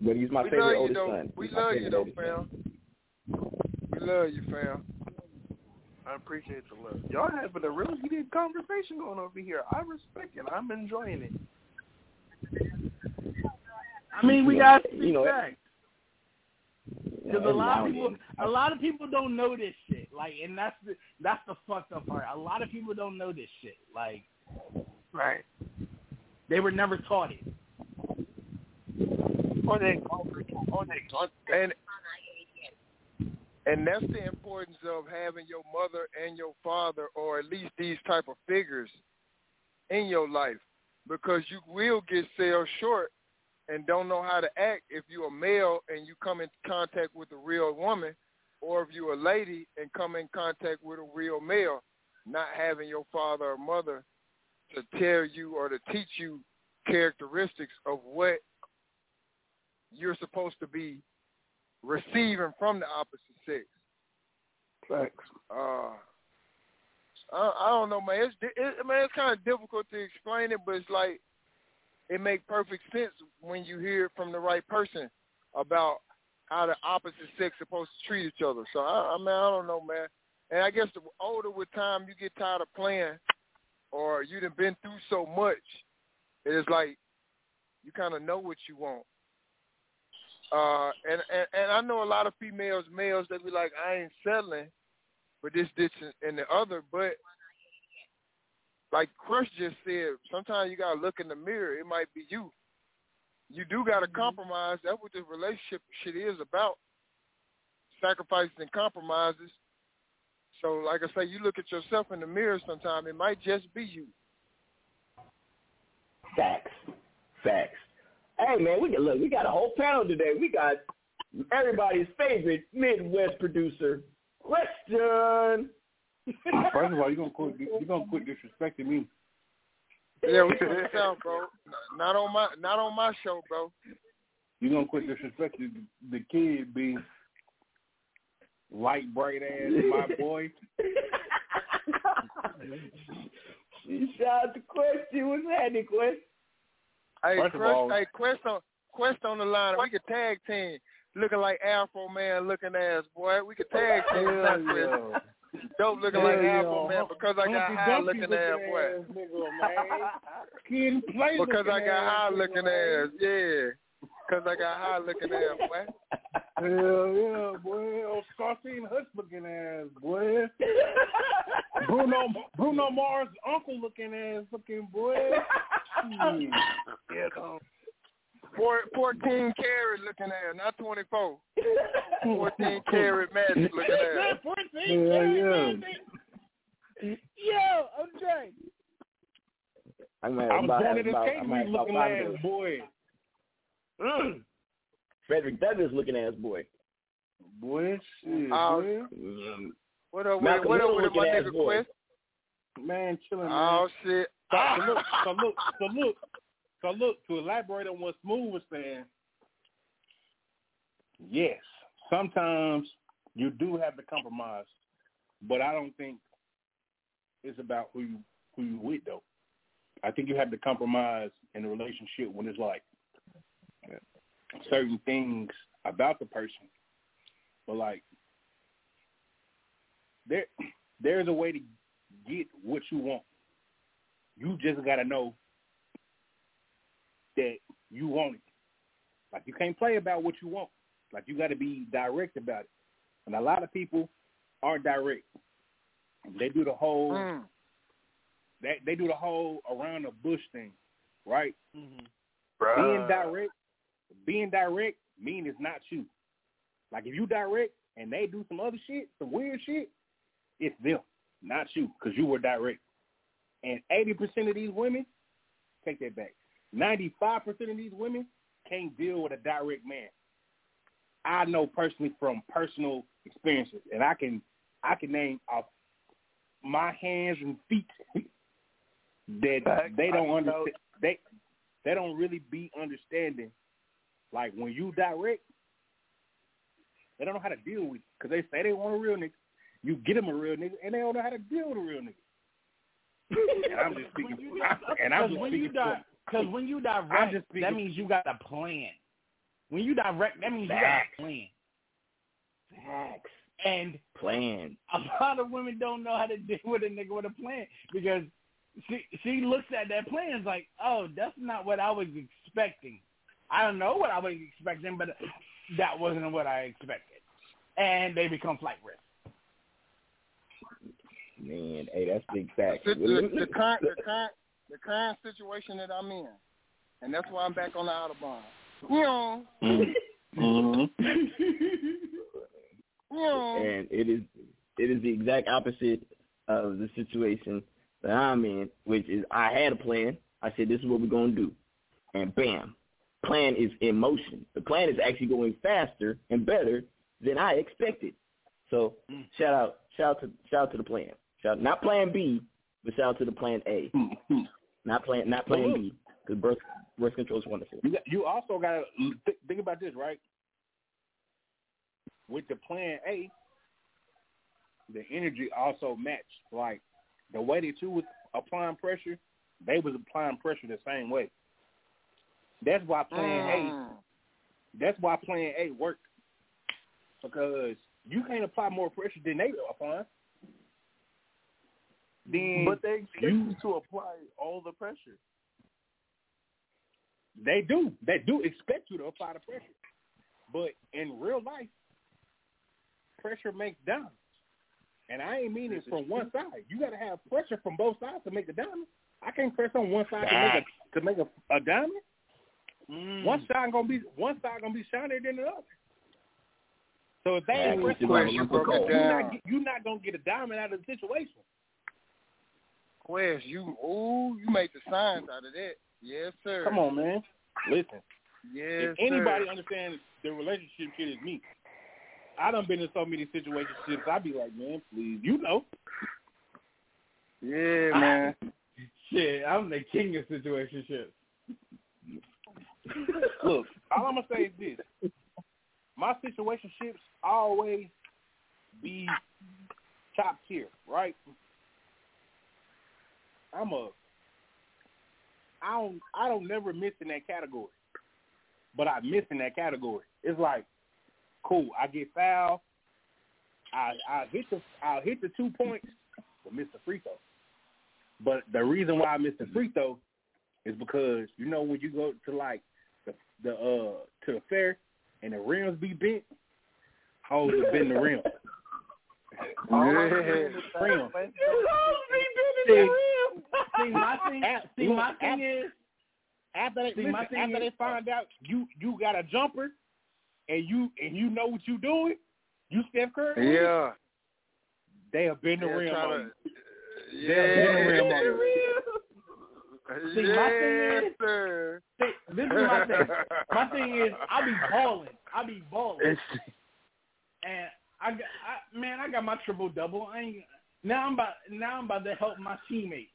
But he's my we favorite love oldest though. son. We He's love you though, oldest fam. We love you, fam. I appreciate the love. Y'all having a real heated conversation going over here. I respect it. I'm enjoying it. I mean, we got You know, respect. Because a lot of people, a lot of people don't know this shit. Like, and that's the that's the fucked up part. A lot of people don't know this shit. Like, right? They were never taught it. Or they, or they, and and that's the importance of having your mother and your father, or at least these type of figures in your life, because you will get sell short and don't know how to act if you're a male and you come in contact with a real woman, or if you're a lady and come in contact with a real male, not having your father or mother to tell you or to teach you characteristics of what you're supposed to be receiving from the opposite sex. Facts. Uh, I, I don't know, man. It's it, man, it's kind of difficult to explain it, but it's like it makes perfect sense when you hear from the right person about how the opposite sex supposed to treat each other. So I, I mean, I don't know, man. And I guess the older with time you get tired of playing, or you done been through so much, it's like you kind of know what you want. Uh, and, and and I know a lot of females, males that be like, I ain't settling for this, this, and the other. But like Crush just said, sometimes you gotta look in the mirror. It might be you. You do gotta mm-hmm. compromise. That's what this relationship shit is about. Sacrifices and compromises. So, like I say, you look at yourself in the mirror. Sometimes it might just be you. Facts. Facts. Hey man, we got look, we got a whole panel today. We got everybody's favorite Midwest producer, Question. First of all, you're gonna quit. You're gonna quit disrespecting me. Yeah, we put this out, bro. Not on my, not on my show, bro. You're gonna quit disrespecting the kid being light bright ass my boy. Shout out to Question. What's happening, Quest? Hey, First of Quest, all- hey, Quest on, Quest on the line. We could tag team. Looking like Afroman looking ass, boy. We could tag team. Hell that Quest. yeah. Dope looking Hell like yeah. Afroman because I got high looking ass, boy. nigga, man. Kid and Because I got ass high looking man. ass, yeah. Because I got high looking ass, boy. Hell yeah, boy. Oh, Scarcine Hutch looking ass, boy. Bruno Bruno Mars uncle looking ass looking boy. Shit. Yeah, no. Four, 14 carat looking ass, not 24. 14 carat magic looking ass. Hell yeah. Yo, I'm Jay. I'm, at I was about, born in this about, cake I'm at about looking five ass of those. boy. Mm. Frederick Douglass looking ass boy. Boy, shit, Oh, boy. What up with Malcolm it? What up Hill with it, my looking ass nigga boy. Quest? Man, chilling, man. Oh, shit. So, so look, so look. To elaborate on what Smooth was saying, yes, sometimes you do have to compromise, but I don't think it's about who you who you with though. I think you have to compromise in a relationship when it's like certain things about the person, but like there there's a way to get what you want. You just gotta know you want it. Like you can't play about what you want. Like you gotta be direct about it. And a lot of people aren't direct. They do the whole Mm. they they do the whole around the bush thing, right? Mm-hmm. Being direct, being direct mean it's not you. Like if you direct and they do some other shit, some weird shit, it's them, not you, because you were direct. And eighty percent of these women, take that back. Ninety-five percent of these women can't deal with a direct man. I know personally from personal experiences, and I can I can name off my hands and feet that they don't understand. They they don't really be understanding. Like when you direct, They don't know how to deal with because they say they want a real nigga. You get them a real nigga, and they don't know how to deal with a real nigga. and I'm just speaking. and I'm just when speaking. you di- Cause when you direct, just that means you got a plan. When you direct, that means you got a plan. Facts. And Plan. a lot of women don't know how to deal with a nigga with a plan because she she looks at that plan and is like, oh, that's not what I was expecting. I don't know what I was expecting, but that wasn't what I expected, and they become flight risk. Man, hey, that's big facts. The, the, the, current, the, current, the current situation that I'm in, and that's why I'm back on the Autobahn. You know, Mm-hmm. you know. Mm-hmm. and it is it is the exact opposite of the situation that I'm in, which is I had a plan. I said this is what we're gonna do, and bam, plan is in motion. The plan is actually going faster and better than I expected. So mm. shout out, shout out to shout out to the plan. Shout not Plan B, but shout out to the Plan A. Mm-hmm. Not playing, not Plan B because birth birth control is wonderful. You, you also got to th- think about this, right? With the plan A, the energy also matched. Like the way that you was applying pressure, they was applying pressure the same way. That's why plan Mm. A. That's why plan A worked because you can't apply more pressure than they applying. Then But they expect you- you to apply all the pressure. They do. They do expect you to apply the pressure. But in real life, pressure makes diamonds. And I ain't meaning from one side. You got to have pressure from both sides to make a diamond. I can't press on one side to make a to make a, a diamond. Mm. One side gonna be one side gonna be shinier than the other. So if they Yeah, ain't pressing should on go you, broke it you're down. not get- you're not gonna get a diamond out of the situation. Quest, you ooh, you made the signs out of that. Yes, sir. Come on, man. Listen. Yes, if anybody sir. understands the relationship shit is me. I done been in so many situationships. I'd be like, man, please, you know. Yeah, man. Shit, I'm the king of situationships. Look, all I'm gonna say is this: my situationships always be top tier, right? I'm a, I don't, I don't never miss in that category, but I miss in that category. It's like, cool, I get fouled, I, I hit the, I hit the two points, but miss the free throw. But the reason why I miss the free throw is because you know when you go to like the the uh to the fair and the rims be bent, hoes have been the rim. Yeah. Rim. See, see, my thing, see, look, my thing at- is, After they See, listen, my thing after is- they find out you you got a jumper and you and you know what you doing, you Steph Curry. Yeah. They have been the rim try on to- you. They have been the rim on you. See, my thing is- sir. see, this is my thing. My thing is, I be balling, I be balling, and I got, I, man, I got my triple double. I ain't now. I'm about now. I'm about to help my teammate.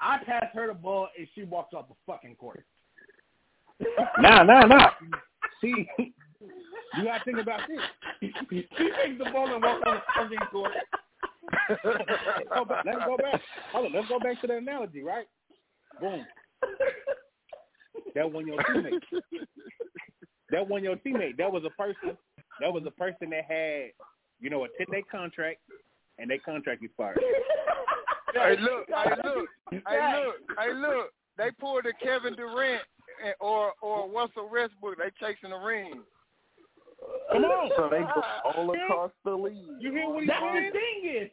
I pass her the ball and she walks off the fucking court. Nah, nah, nah. See, you gotta think about this. she takes the ball and walks on the fucking court. let's, go back, let's go back. Hold on, let's go back to the analogy, right? Boom. That one your teammate. That one your teammate. That was a person. That was a person that had, you know, a ten day contract, and their contract expired. Hey, look, hey, look, hey, look, hey, look. They pulled a Kevin Durant and- or or Russell Westbrook. They chasing the ring. Come on. So they go all across the league. You hear what he's That's saying? the thing is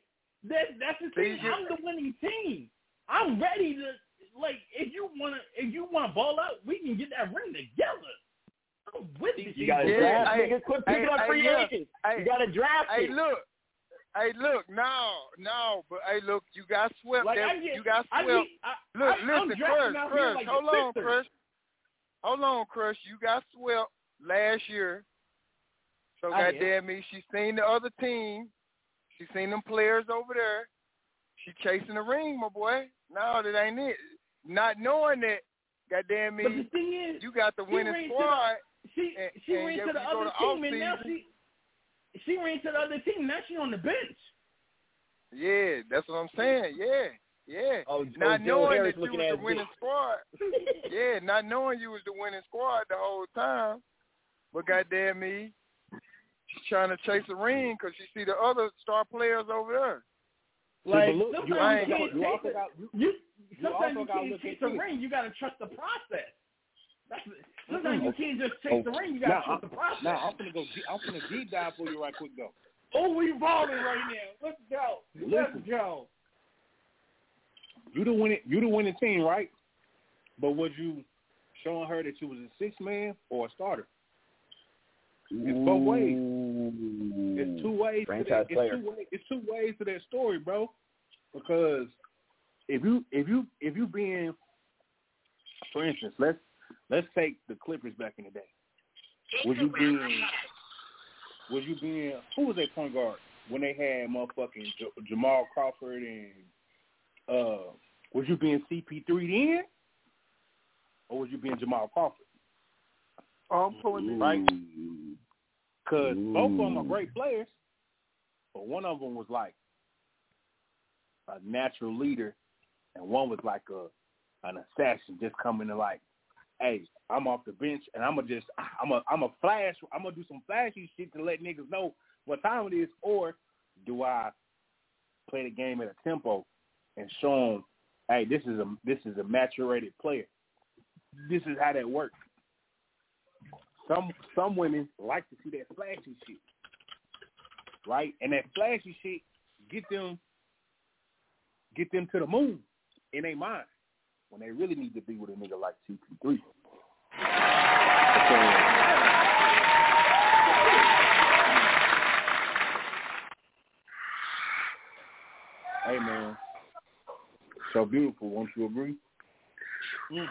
that that's the thing. I'm the winning team. I'm ready to like if you wanna if you wanna ball out, we can get that ring together. I'm with you. You gotta Yeah, draft hey, niggas. Quit hey, up hey, free look, agents. hey, you gotta draft Hey, it. look. Hey, look. No, no. But hey, look. You got swept. Like there. Get, you got I swept. get, I, Look, I, listen, Crush, Crush, like hold on. Crush. Hold on, Crush. You got swept last year. So I goddamn me, she seen the other team. She seen them players over there. She chasing the ring, my boy. No, that ain't it. Not knowing that, goddamn me, But the thing is, you got the winning the- squad. she and- she and ran to the when you go other team and now she she ran to the other team. Now she on the bench. Yeah, that's what I'm saying. Yeah, yeah. Oh, not oh, knowing Harris that you was the winning squad. yeah, not knowing you was the winning squad the whole time. But goddamn me, she's trying to chase a ring because she see the other star players over there. Like look, sometimes you, also can't you chase also it. got- you- you, you sometimes also you gotta can't chase at the ring. You gotta trust the process. That's sometimes you can't just chase the oh, ring. You gotta Now, trust the I'm- process. Now I'm gonna go. Deep, I'm gonna deep dive for you right quick though. Oh, we balling right now. Let's go. Let's Listen. go. You the winning. You the winning team, right? But was you showing her that you was a six man or a starter? It's both ways. It's two ways. To Franchise that, player. it's, two ways, it's two ways to that story, bro. Because if you if you if you being, for instance, let's let's take the Clippers back in the day. Was you being was you being who was their point guard when they had motherfucking J- Jamal Crawford and uh was you being CP3 then, or was you being Jamal Crawford? Oh, I'm pulling it. Right? Because both of them are great players, but one of them was like a natural leader, and one was like a an assassin, just coming to like, hey, I'm off the bench, and I'm gonna just, I'm a, I'm a flash, I'm gonna do some flashy shit to let niggas know what time it is, or do I play the game at a tempo and show them, hey, this is a, this is a maturated player. This is how that works. Some some women like to see that flashy shit, right? And that flashy shit get them get them to the moon in their mind when they really need to be with a nigga like CP3. Hey man, so beautiful. Won't you agree? Mm.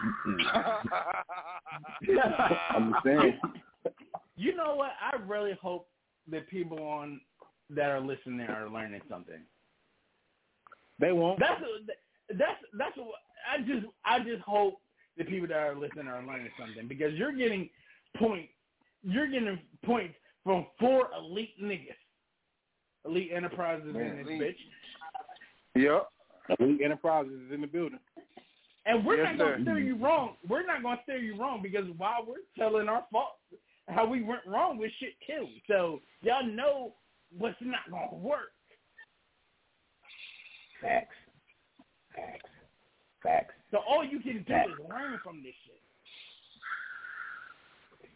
I'm just saying. You know what? I really hope that people on that are listening are learning something. They won't. That's that's that's what I just I just hope the people that are listening are learning something because you're getting point you're getting points from four elite niggas, elite enterprises in this bitch, Yep. Elite Enterprises is in the building. and we're Yes, not gonna sir. steer you wrong. We're not gonna steer you wrong because while we're telling our fault, how we went wrong with shit too. So y'all know what's not gonna work. Facts. Facts. Facts. So all you can do Facts. is learn from this shit.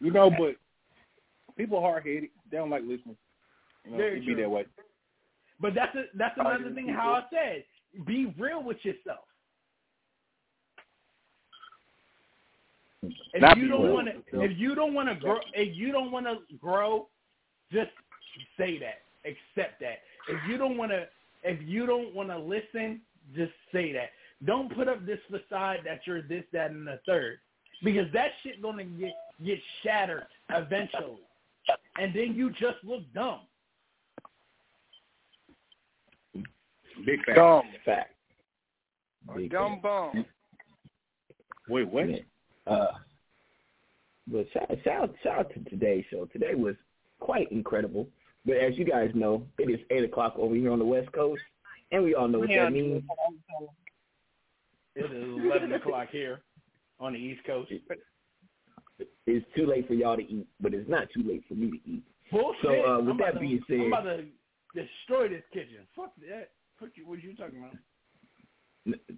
You know, but people hard headed. They don't like listening. You know, Very it be that way. But that's a, that's another thing. How I said, be real with yourself. If Not you don't want to, if you don't want to grow, if you don't want to grow, just say that. Accept that. If you don't want to, if you don't want to listen, just say that. Don't put up this facade that you're this, that, and the third, because that shit gonna get get shattered eventually, and then you just look dumb. Big fact. Dumb. Fact. A dumb bum. Wait, what? Uh, but shout, shout, shout out to today's show. Today was quite incredible. But as you guys know, it is 8 o'clock over here on the West Coast, and we all know what Yeah. that means. It is eleven o'clock here on the East Coast. It's too late for y'all to eat, but it's not too late for me to eat. Bullshit. So, uh, with I'm that about to- being said- I'm about to destroy this kitchen. Fuck that. Fuck you. What you talking about?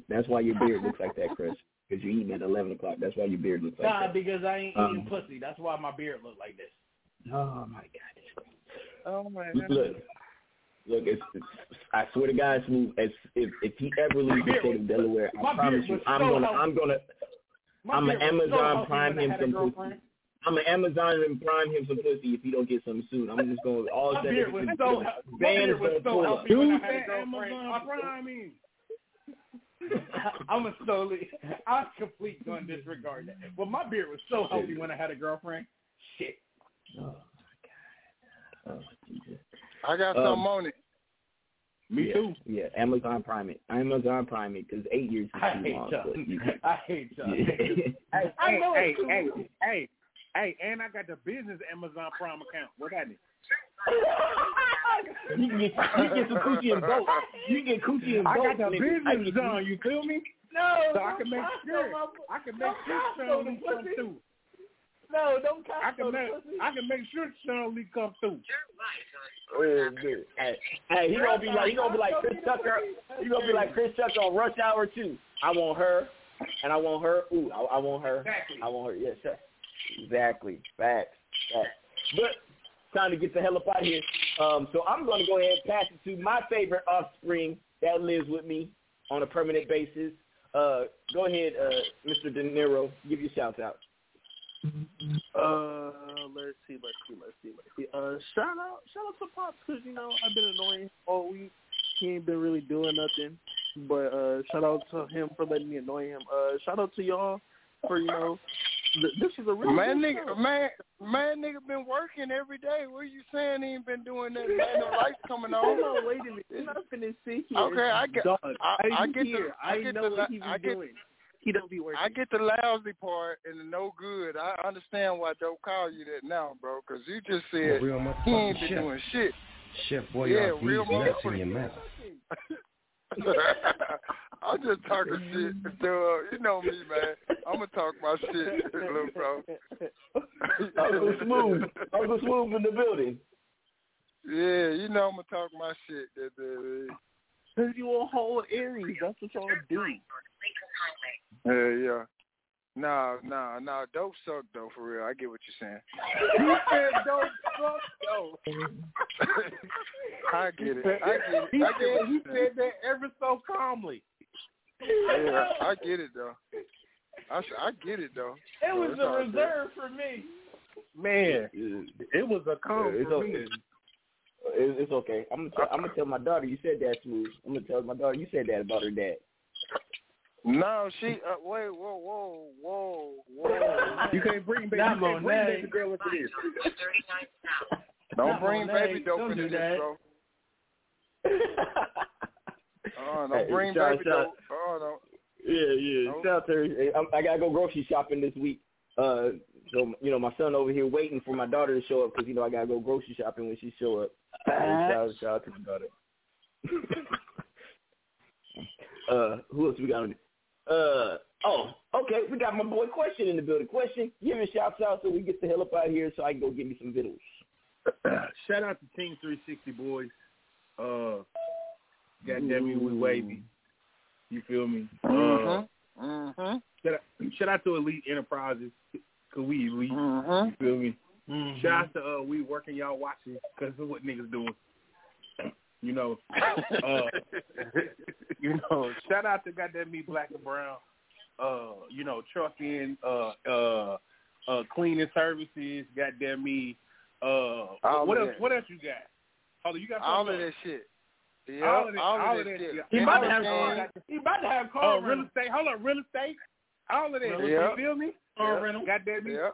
That's why your beard looks like that, Chris. Because you're eating at 11 o'clock. That's why your beard looks like Nah, that. because I ain't Um, eating pussy. That's why my beard look like this. Oh, my God. Oh my Look, goodness. Look, it's, it's, I swear to God, Smooth, as, if, if he ever leaves the state of Delaware, I promise you, I'm so gonna, healthy. I'm gonna, My I'm an beard was so Amazon Prime him some pussy. I'm an Amazon and Prime him some pussy if he don't get something soon. I'm just gonna all My that beard was so he- my Van beard is was gonna so pull up. healthy when I had a girlfriend. Amazon Prime. I'm a slowly. I complete gonna disregard that. But my beard was so healthy when I had a girlfriend. Shit. Oh my God. Oh Jesus. I got Um, something on it. Me yeah, too. Yeah, Amazon Prime it. Amazon Prime it because eight years is I too hate long. y'all. but you- I hate y'all. Hey, I hey, know hey, it's too hey, long. hey, hey, and I got the business Amazon Prime account. What that is? you can get you can get some coochie and boat. You can get coochie and I boat. got the business get done. You feel me? No, So I can make sure I can make sure Costco Sean the come through. No, don't I can make pussy. I can make sure Sean Lee come through. Oh, good. Hey, hey, he gonna be like he gonna be like Chris Tucker. He gonna be like Chris Tucker on Rush Hour too. I want her, and I want her. Ooh, I, I want her. Exactly. I want her. Yes, sir. Exactly. Facts. Facts. But time to get the hell up out of here. Um, so I'm going to go ahead and pass it to my favorite offspring that lives with me on a permanent basis. Uh, go ahead, uh, Mr. De Niro. Give your shout out. Uh, let's see, let's see, let's see, let's see. Uh, shout out, shout out to Pops because you know I've been annoying all week. He ain't been really doing nothing, but uh, shout out to him for letting me annoy him. Uh, shout out to y'all for you know, th- this is a real Man, nigga, man, man, nigga been working every day. What are you saying? He ain't been doing that. Man, the lights coming on. On, wait a minute. You're not finna sit here. Okay, I get, Dog, I, I, I get here. the, I get know the, what he be I get, doing. He don't be working. I get the lousy part and the no good. I understand why Dope call you that now, bro, because you just said real he ain't been chef. doing shit. Chef boy, Yeah, y'all real bees nuts in your mouth. I'm just talking shit, dude. You know me, man. I'm gonna talk my shit, little bro. Uncle Smooth. Uncle Smooth in the building. Yeah, you know I'm gonna talk my shit. That, that, Cause you a whole Aries. That's what y'all do. Yeah, yeah. Nah, nah, nah. Dope suck though, for real. I get what you're saying. He said don't fuck though. I get it. I get it. He I get said what he you're said that ever so calmly. Yeah, I get it though. I I get it though. It was It's a all good. reserve for me. Man, it was a calm It's for okay. me. It's, it's okay. I'm gonna tell, I'm gonna tell my daughter you said that smooth. I'm gonna tell my daughter you said that about her dad. No, she. Uh, wait, whoa, whoa, whoa, whoa. You can't bring baby, Not you can't bring Monet. baby girl into this. Don't Not bring Monet. baby dope Don't into do this, that. bro. Oh, don't bring shout- baby shout- dope. Oh, no. Yeah, yeah. Nope. Shout out to her. Hey, I'm- I gotta go grocery shopping this week. Uh, so you know, my son over here waiting for my daughter to show up because you know I gotta go grocery shopping when she show up. So shout, shout out to my daughter. uh, who else we got? on Uh, oh, okay. We got my boy Question in the building. Question, give me a shout out so we get the hell up out of here so I can go get me some vittles. Shout out to Team 360 boys. Uh, goddamn it, we wavy. You feel me? Uh, Mhm. Mhm. shout, out, shout out to Elite Enterprises, cause we elite. Mhm. You feel me? Mm-hmm. Shout out to uh, we working y'all watching, cause this is what niggas doing. You know, uh, you know. Shout out to goddamn me, Black and Brown. Uh, you know, trucking, uh, uh, uh, cleaning services. Goddamn me. Uh, All what else? that. What else you got? Hold on, you got All of else? that shit. Yeah, all of that, all, all of that shit. He about to have Everything. he about to have car real estate. Hold on, real estate. All of that. Yeah. You feel me? Car Yeah. rental. Goddamn me. Yeah.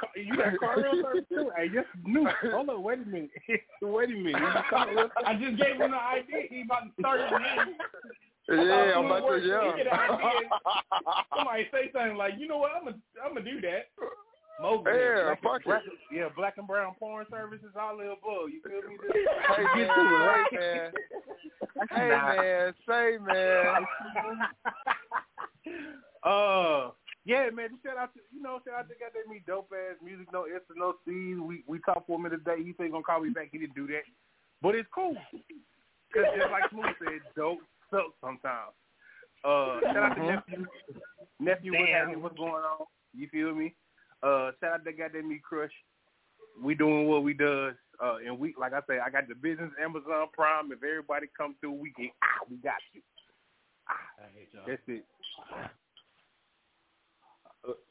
Got car- you got car rental service too. Hey, just new. Hold on, wait a minute. wait a minute. You got car rental? I just gave him the idea. He about to start his name. Yeah, I'm about to, it works. yeah. You get an idea. Somebody say something like, you know what? I'm gonna I'm gonna do that. Mowgli. Yeah, Black, fuck black, it. yeah, black and brown porn services, all the above. You feel me? Hey, Get to it, hey, right? man. Hey, man, say, man. uh, yeah, man. Just shout out to you know, shout out to goddamn me dope ass music, no S and no C's. We we talked for a minute today. He said he gonna call me back. He didn't do that, but it's cool. Cause just like Smooth said, dope sucks sometimes. Uh, shout out to Mhm. nephew, nephew, what's happening? What's going on? You feel me? Uh, shout out to goddamn me crush. We doing what we does. Uh, and we, like I say, I got the business Amazon Prime. If everybody come through, we can. Ah, we got you. Ah, that's it.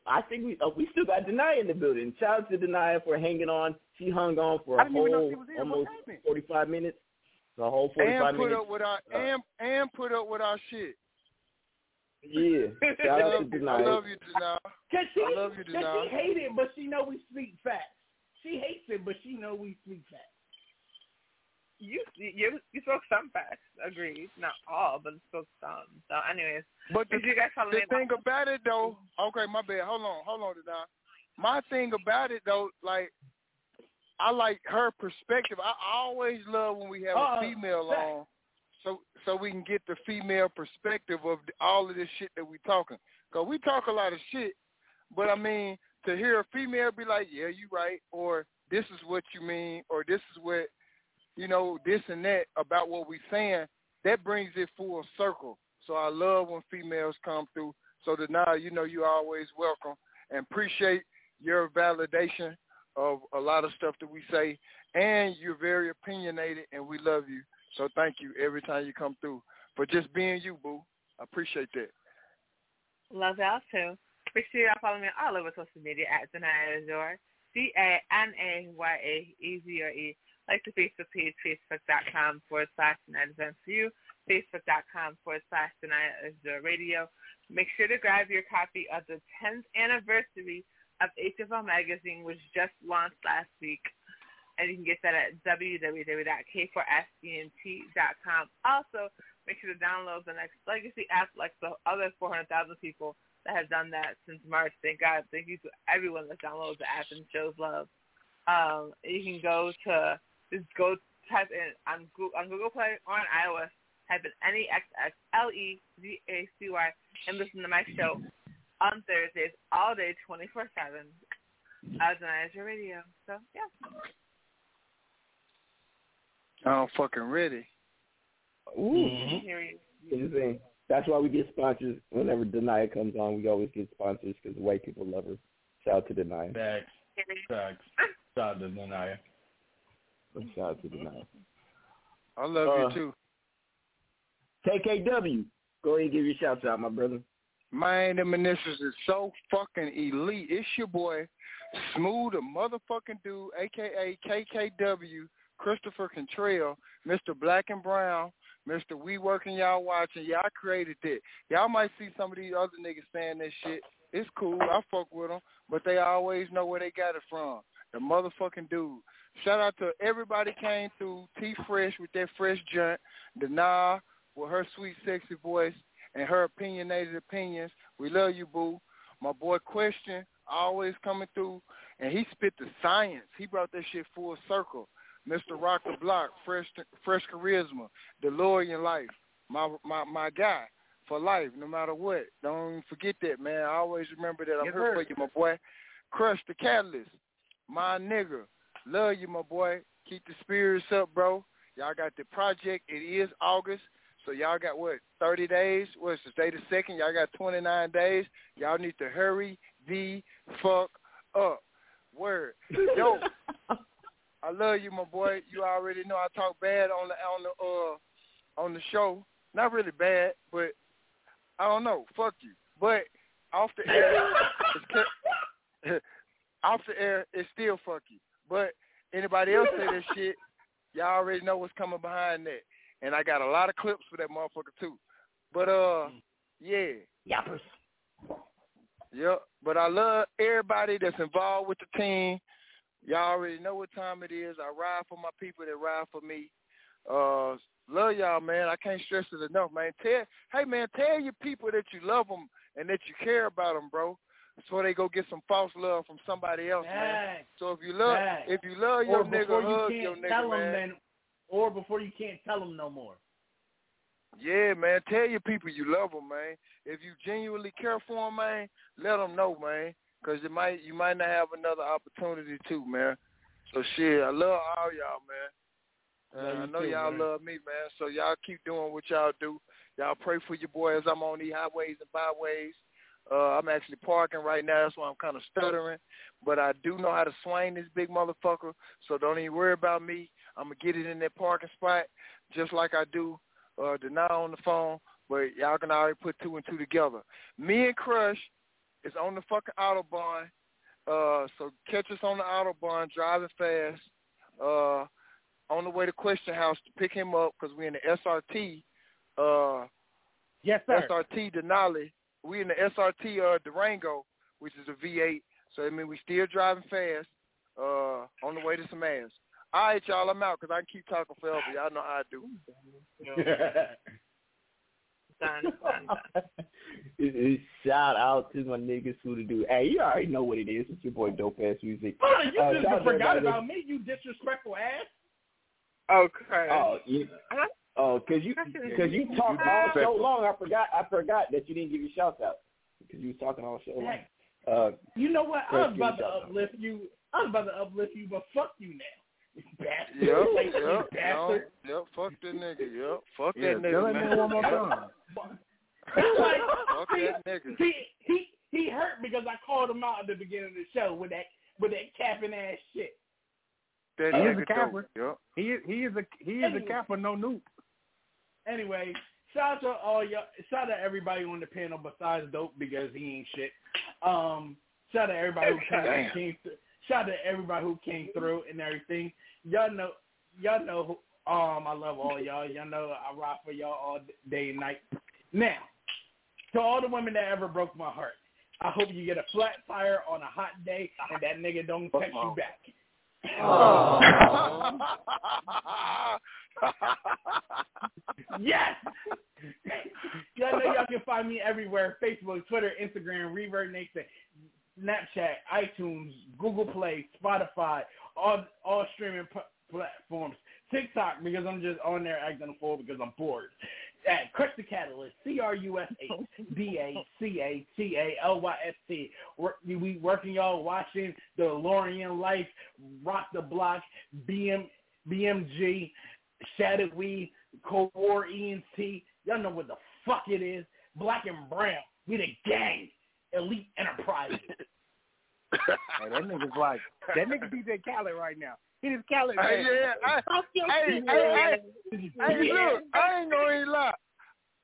I think we uh, we still got Denia in the building. Shout out to Denia for hanging on. She hung on for a didn't even know whole she was here. almost forty five minutes. The whole forty And put up with our Uh, and and put up with our shit. Yeah. Shout I out to love, you, I love you. Cause she, I love you, cause she hate it, but she know we speak facts. She hates it, but she know we speak facts. You you you spoke some facts, agreed. Not all, but spoke some. So, anyways, But the, did you guys tell the me thing about it though, okay, my bad. Hold on, hold on, Denal. My thing about it though, like I like her perspective. I always love when we have Uh, a female fact. on, so so we can get the female perspective of all of this shit that we talking. Cause we talk a lot of shit, but I mean to hear a female be like, "Yeah, you right," or "This is what you mean," or "This is what," you know, this and that about what we're saying. That brings it full circle. So I love when females come through. So now you know you're always welcome and appreciate your validation of a lot of stuff that we say, and you're very opinionated, and we love you. So thank you every time you come through for just being you, boo. I appreciate that. Love y'all too. Make sure y'all follow me on all over social media at Danaya Azure. D-A-N-A-Y-A-E-Z-R-E. Like the Facebook page, facebook.com forward slash Tonight for you, facebook.com forward slash Tonight Azure Radio. Make sure to grab your copy of the 10th anniversary of HFL Magazine, which just launched last week. And you can get that at www.k4sdnt.com. Also, make sure to download the Nexx Legacy app like the other 400,000 people that have done that since March. Thank God. Thank you to everyone that downloads the app and shows love. Um, you can go to, just go type in on Google, on Google Play or on iOS, type in N-E-X-X-L-E-G-A-C-Y and listen to my show on Thursdays all day, 24-7 as an Azure Radio. So, yeah. I'm fucking ready. Ooh. Mm-hmm. Hear you. You know what That's why we get sponsors. Whenever Denia comes on, we always get sponsors because white people love her. Shout out to Denia. Facts. Facts. Shout out to Denia. Shout out to the Denia. I love Uh, you too. KKW. Go ahead and give your shouts out, my brother. Man, the initials is so fucking elite. It's your boy, Smooth, a motherfucking dude, aka KKW, Christopher Contrail, Mr. Black and Brown, Mr. We Working Y'all Watching. Y'all created that. Y'all might see some of these other niggas saying this shit. It's cool. I fuck with them, but they always know where they got it from. The motherfucking dude. Shout out to everybody came through. T Fresh with that fresh joint. Dana with her sweet, sexy voice and her opinionated opinions. We love you, boo. My boy Question always coming through, and he spit the science. He brought that shit full circle. Mr. Rock the Block, fresh, fresh charisma, DeLorean life, my my my guy for life, no matter what. Don't forget that, man. I always remember that I'm Yes, here sir. for you, my boy. Crush the catalyst, my nigga. Love you, my boy. Keep the spirits up, bro. Y'all got the project. It is August. So y'all got what, 30 days? What's the second? Y'all got 29 days. Y'all need to hurry the fuck up. Word. Yo, I love you, my boy. You already know I talk bad on the on the uh on the show. Not really bad, but I don't know. Fuck you. But off the air, it's off the air, it's still fuck you. But anybody else say that shit, y'all already know what's coming behind that. And I got a lot of clips for that motherfucker too. But uh, yeah. Yappers. Yep. But I love everybody that's involved with the team. Y'all already know what time it is. I ride for my people that ride for me. Uh, love y'all, man. I can't stress it enough, man. Tell, hey, man, tell your people that you love them and that you care about them, bro. So they go get some false love from somebody else, man. So if you love, if you love your or nigga, before you hug can't your nigga, tell man. them, or before you can't tell them no more. Yeah, man. Tell your people you love them, man. If you genuinely care for them, man, let them know, man. Cause you might you might not have another opportunity too, man. So shit, I love all y'all, man. Uh, I know too, y'all man. love me, man. So y'all keep doing what y'all do. Y'all pray for your boy as I'm on these highways and byways. Uh, I'm actually parking right now, that's why I'm kind of stuttering. But I do know how to swing this big motherfucker, so don't even worry about me. I'm going to get it in that parking spot just like I do uh, now on the phone. But y'all can already put two and two together. Me and Crush is on the fucking Autobahn. Uh, so catch us on the Autobahn driving fast. Uh, on the way to Question House to pick him up because we're in the SRT. Uh, yes, sir. SRT Denali. We in the SRT uh, Durango, which is a V8. So I mean, we still driving fast. Uh, on the way to some ass. All right, y'all. I'm out because I can keep talking forever. Y'all know how I do. done, done, done. Shout out to my niggas who to do. Hey, you already know what it is. It's your boy Dope Ass Music. Hold on, you Uh, just shout out to forgot about me, you disrespectful ass. Okay. Oh, you, oh, cause you, cause you talked all so long. I forgot. I forgot that you didn't give your shouts out because you was talking all so long. Heck, Uh, You know what? I Chris, was about to me out. uplift you. I was about to uplift you, but fuck you now. You bastard. Yep, Like, you yep, bastard. yep, yep. Fuck that nigga. Yep, fuck Yeah, that tell nigga, that man. nigga one more time. like, Fuck see, that nigga. see, he he hurt because I called him out at the beginning of the show with that with that capping ass shit. That He is a nigga capper. Yep. He is he is a he is a Anyway. capper, no noob. Anyway, shout out to all y'all. Shout out to everybody on the panel besides Dope because he ain't shit. Um, shout out to everybody who came, Damn. came through. Shout out to everybody who came through and everything. Y'all know, y'all know. who- Um, I love all y'all. Y'all know I rock for y'all all day and night. Now, to all the women that ever broke my heart, I hope you get a flat tire on a hot day and that nigga don't text you back. Yes. y'all know y'all can find me everywhere: Facebook, Twitter, Instagram, ReverbNation, Snapchat, iTunes, Google Play, Spotify, all all streaming p- platforms. TikTok because I'm just on there acting a fool because I'm bored. At Crush the Catalyst, C R U S H D A C A T A L Y S T. We working y'all watching DeLorean Life, Rock the Block, BM BMG, Shattered Weed, Cold War ENT. Y'all know what the fuck it is. Black and brown. We the gang. Elite Enterprises. Hey, that nigga's like that nigga DJ Khaled right now. He is Khaled. Hey, yeah, I, hey, hey, hey, hey, look, I ain't gonna even lie.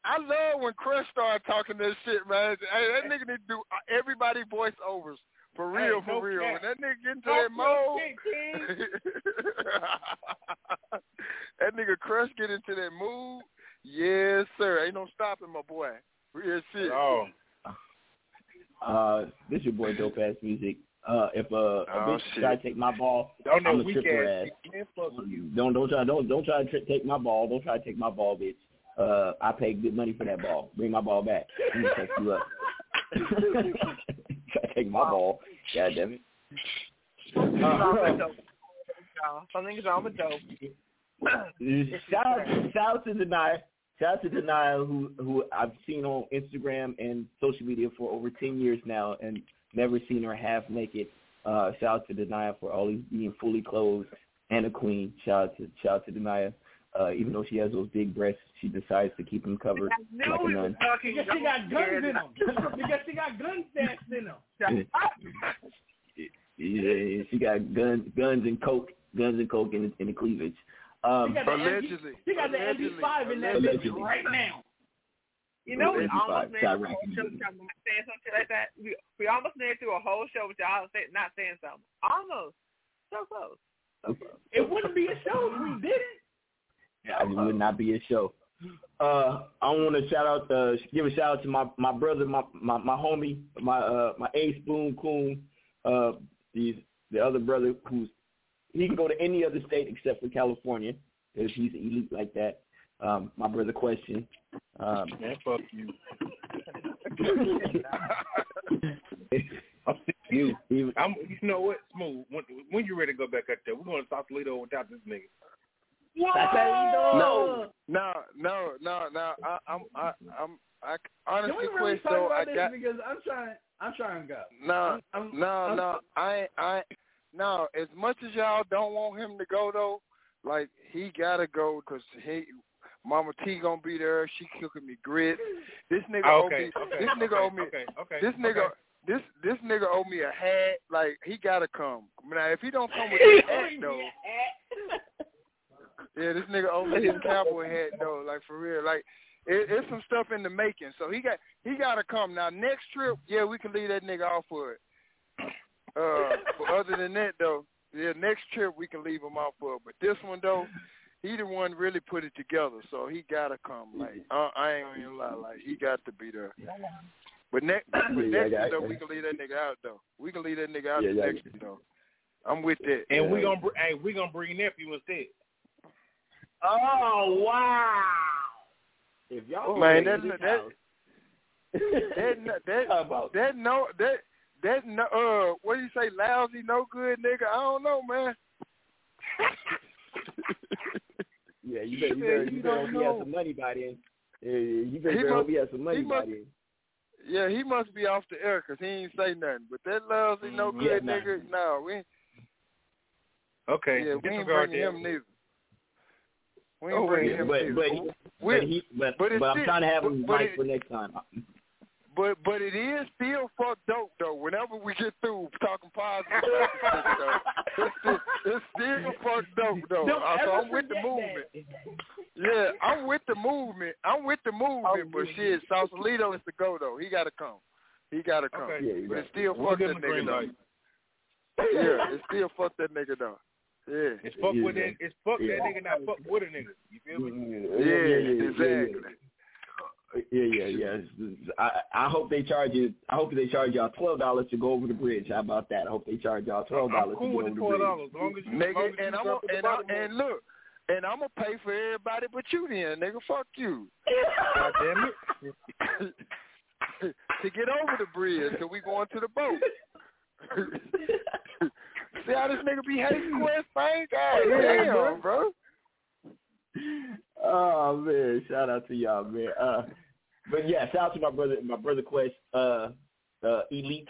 I love when Crush started talking that shit, man. Hey, that nigga need to do everybody voiceovers. For Hey, real, no for real. cap. When that nigga get into Talk that mode, shit, that nigga Crush get into that mood. Yes, sir. Ain't no stopping my boy. Real shit. Oh, uh, this your boy Dope Ass Music. Uh, if uh, a Oh, bitch shit. try to take my ball, don't I'm gonna weak trip her ass. ass. Man, fuck you. Don't don't try don't don't try to tri- take my ball. Don't try to take my ball, bitch. Uh, I paid good money for that ball. Bring my ball back. I'm gonna text you up. try to take my ball. God damn it. Something's wrong with dope. Y'all. Something's wrong with dope. shout out, shout out to Denia. Shout out to Denia, who who I've seen on Instagram and social media for over ten years now, and never seen her half naked. Uh, shout out to Denia for always being fully clothed and a queen. Shout out to shout out to Denia. Uh, even though she has those big breasts, she decides to keep them covered I like a we nun. talking Because she got guns in them. Because she got guns stashed in them. Yeah, she got guns, guns and coke, guns and coke in the, in the cleavage. Um, She got the Allegedly. MD, she got the Allegedly. MD5 in that bitch right now. You know, we almost five. made it through a whole show Eden. with y'all not saying some shit like that. We, we almost made it through a whole show with y'all say, not saying something. Almost. So close. So close. It wouldn't be a show if we didn't. Yeah, it would not be a show. Uh, I want to shout out, uh, give a shout out to my my brother, my my, my homie, my uh my A Spoon Coon, uh, the the other brother who's he can go to any other state except for California because he's elite like that. Um, my brother Question. Um, Man, fuck you. I'm sick of you. I'm, you know what? Smooth. When, when you ready to go back up there, we're going to South Toledo without this nigga. No, no, no, no, no. I, I'm, I, I'm, I Can we honestly, really Quest, talk though, about I this got because I'm trying, I'm trying to go. no, I'm- I'm- no, I'm- no. I, I, no. As much as y'all don't want him to go though, like he gotta go because he, Mama T gonna be there. She cooking me grits. This nigga Oh, owe okay, me. okay, this nigga okay, owe me. okay, okay, This nigga. okay. This this nigga owe me a hat. Like he gotta come. Now if he don't come with his hat though, yeah, this nigga owe me his cowboy hat though. Like for real. Like it, it's some stuff in the making. So he got he gotta come. Now next trip, yeah, we can leave that nigga off for it. Uh, but other than that though, yeah, next trip we can leave him off for it. But this one though, he the one really put it together. So he gotta come. Like uh, I ain't gonna lie. Like he got to be there. But next, but Yeah, next yeah, year though, we can leave that nigga out though. We can leave that nigga out Yeah, yeah, next year though. I'm with that. And we gonna br- hey, we gonna bring nephew instead. Oh wow! If y'all man, that, that that that that that no that that no uh what do you say lousy no good nigga I don't know man. yeah, you better you better you you better don't hope he has some money by then. Yeah, you better, He better hope he has some money he by must- then. Yeah, he must be off the air 'cause he ain't say nothing. But that lousy no Mm, good yeah, nah. nigga, no, we Okay, yeah, we ain't disregard bringing him neither. We ain't Oh, bringing Yeah, him but neither. but We- but he but but but I'm still- trying to have but- him but nice it- for next time. But but it is still fuck dope though. Whenever we get through talking positive, shit, though, it's still, it's still fuck dope though. Don't Uh, so I'm with the forget movement. that. Yeah, I'm with the movement. I'm with the movement. But shit, Sausalito is the go though. He gotta come. He gotta come. Okay. Yeah, But got it's still We'll fuck that him a green nigga though. Yeah, it's still fuck that nigga though. Yeah. It's fuck Yeah. with it. It's fuck Yeah. that nigga, not fuck with a nigga. You feel me? Yeah, exactly. Yeah, yeah, yeah. It's- I I hope they charge you. I hope they charge y'all twelve dollars to go over the bridge. How about that? I hope they charge y'all twelve I'm dollars to go with over the the twelve bridge. dollars, long as you, as long Nigga, as you and I'm a, and I, bottom and look, and I'm gonna pay for everybody but you then, nigga. Fuck you. God damn it. to get over the bridge, cause we going to the boat. How this nigga be hating Quest, man? God damn, bro. Oh man, shout out to y'all, man. Uh, but yeah, shout out to my brother, my brother Quest, uh, uh, Elite,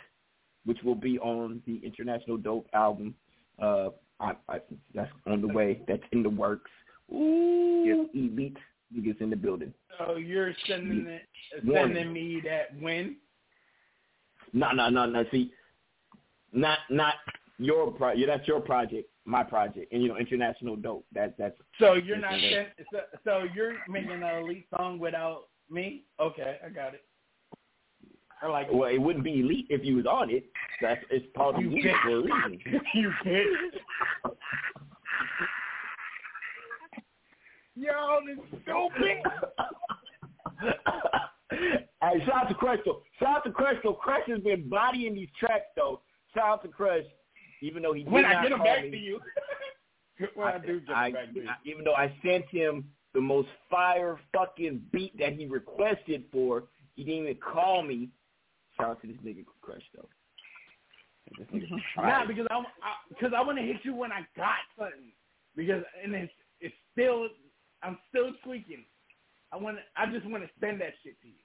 which will be on the International Dope album. Uh, I, I, that's on the way. That's in the works. Ooh, Elite niggas in the building. So you're sending it, Warning. sending me that when? No, no, no, no. See, not not your pro. Yeah, that's your project, my project, and you know, International Dope. That that's So you're not so, so you're making an elite song without me? Okay, I got it. I like it. Well, it wouldn't be elite if you was on it. That's it's called You elite bitch. for a reason. you bitch. Y'all is stupid. hey, shout out to Crush though. Shout out to Crush though. Crush has been bodying these tracks though. Shout out to Crush, even though he did When I get call back me. to you. when I, do get I- back to you. Even though I sent him the most fire fucking beat that he requested for, he didn't even call me. Shout out to this nigga Crush though. Nigga's mm-hmm. Nah, because I, because I, want to hit you when I got something. Because and it's it's still I'm still tweaking. I want I just want to send that shit to you.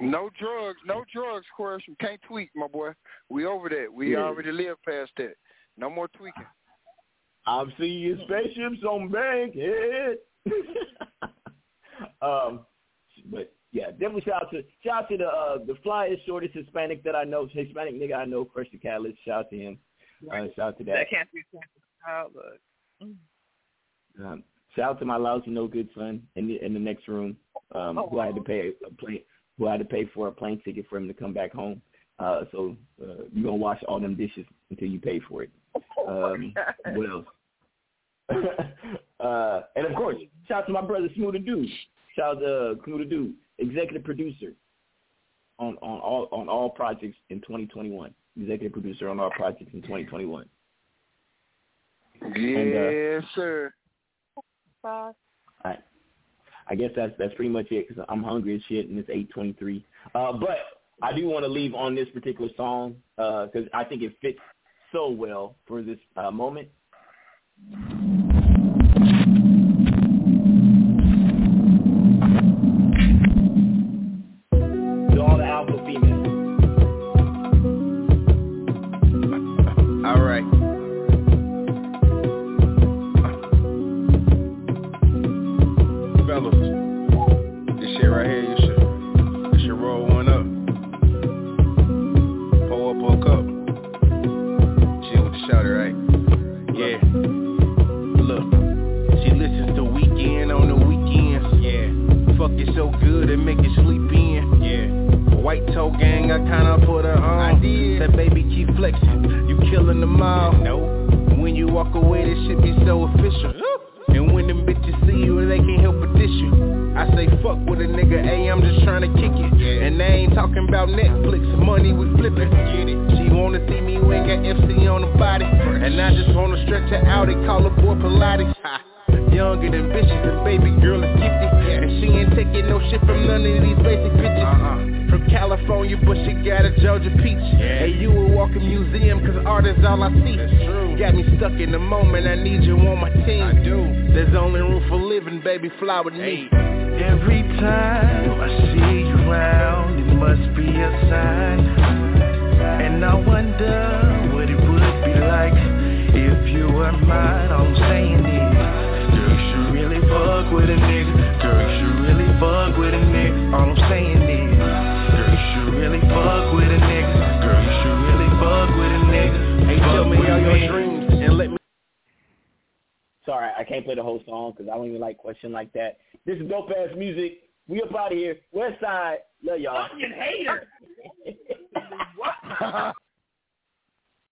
No drugs, no drugs, Quest. You can't tweak, my boy. We over that. We Yeah. already live past that. No more tweaking. I'm seeing spaceships on Bankhead. um, but yeah, definitely shout out to shout out to the uh, the flyest, shortest Hispanic that I know, Hispanic nigga I know, Crush the Catalyst. Shout out to him. Uh, shout out to that. That can't be child, but Um, shout out to my lousy no good son in the in the next room, um, who I had to pay a plane, who had to pay for a plane ticket for him to come back home. Uh, so uh, you're gonna wash all them dishes until you pay for it. Um, what else? uh, and of course, shout out to my brother Smoother Dude. Shout out to uh, Smoother Dude, executive producer on on all on all projects in 2021. Executive producer on all projects in 2021. Yes, sir. I, guess that's that's pretty much it because I'm hungry as shit and it's 8:23. Uh, but I do want to leave on this particular song because I think it fits so well for this uh, moment. I kinda put her on. I did. Said baby keep flexing, you killing them all. No. When you walk away, this shit be so official. And when them bitches see you, they can't help but diss you. I say fuck with a nigga, hey, I'm just trying to kick it. Yeah. And they ain't talking about Netflix, money we flipping. Get it. She wanna see me when got FC on the body. And I just wanna stretch her out and call her boy Pilates. Ha. Young and ambitious and baby girl is gifted. And she ain't taking no shit from none of these basic bitches. Uh-uh. From California, but she got a Georgia peach. Yeah. Hey, you a walking museum, cause art is all I see. Got me stuck in the moment, I need you on my team. I do. There's only room for living, baby, fly with me. Every time I see you around, it must be a sign. And I wonder what it would be like if you were mine. All I'm saying is, girl, you should really fuck with a nigga. Girl, you should really fuck with a nigga. All I'm saying is, you should really fuck with a nigga. Girl, you should really fuck with a nigga. Hey, tell me all your dreams and let me. Sorry, I can't play the whole song because I don't even like question like that. This is dope ass music. We up out of here. West Side. Love y'all. Fucking hater. what?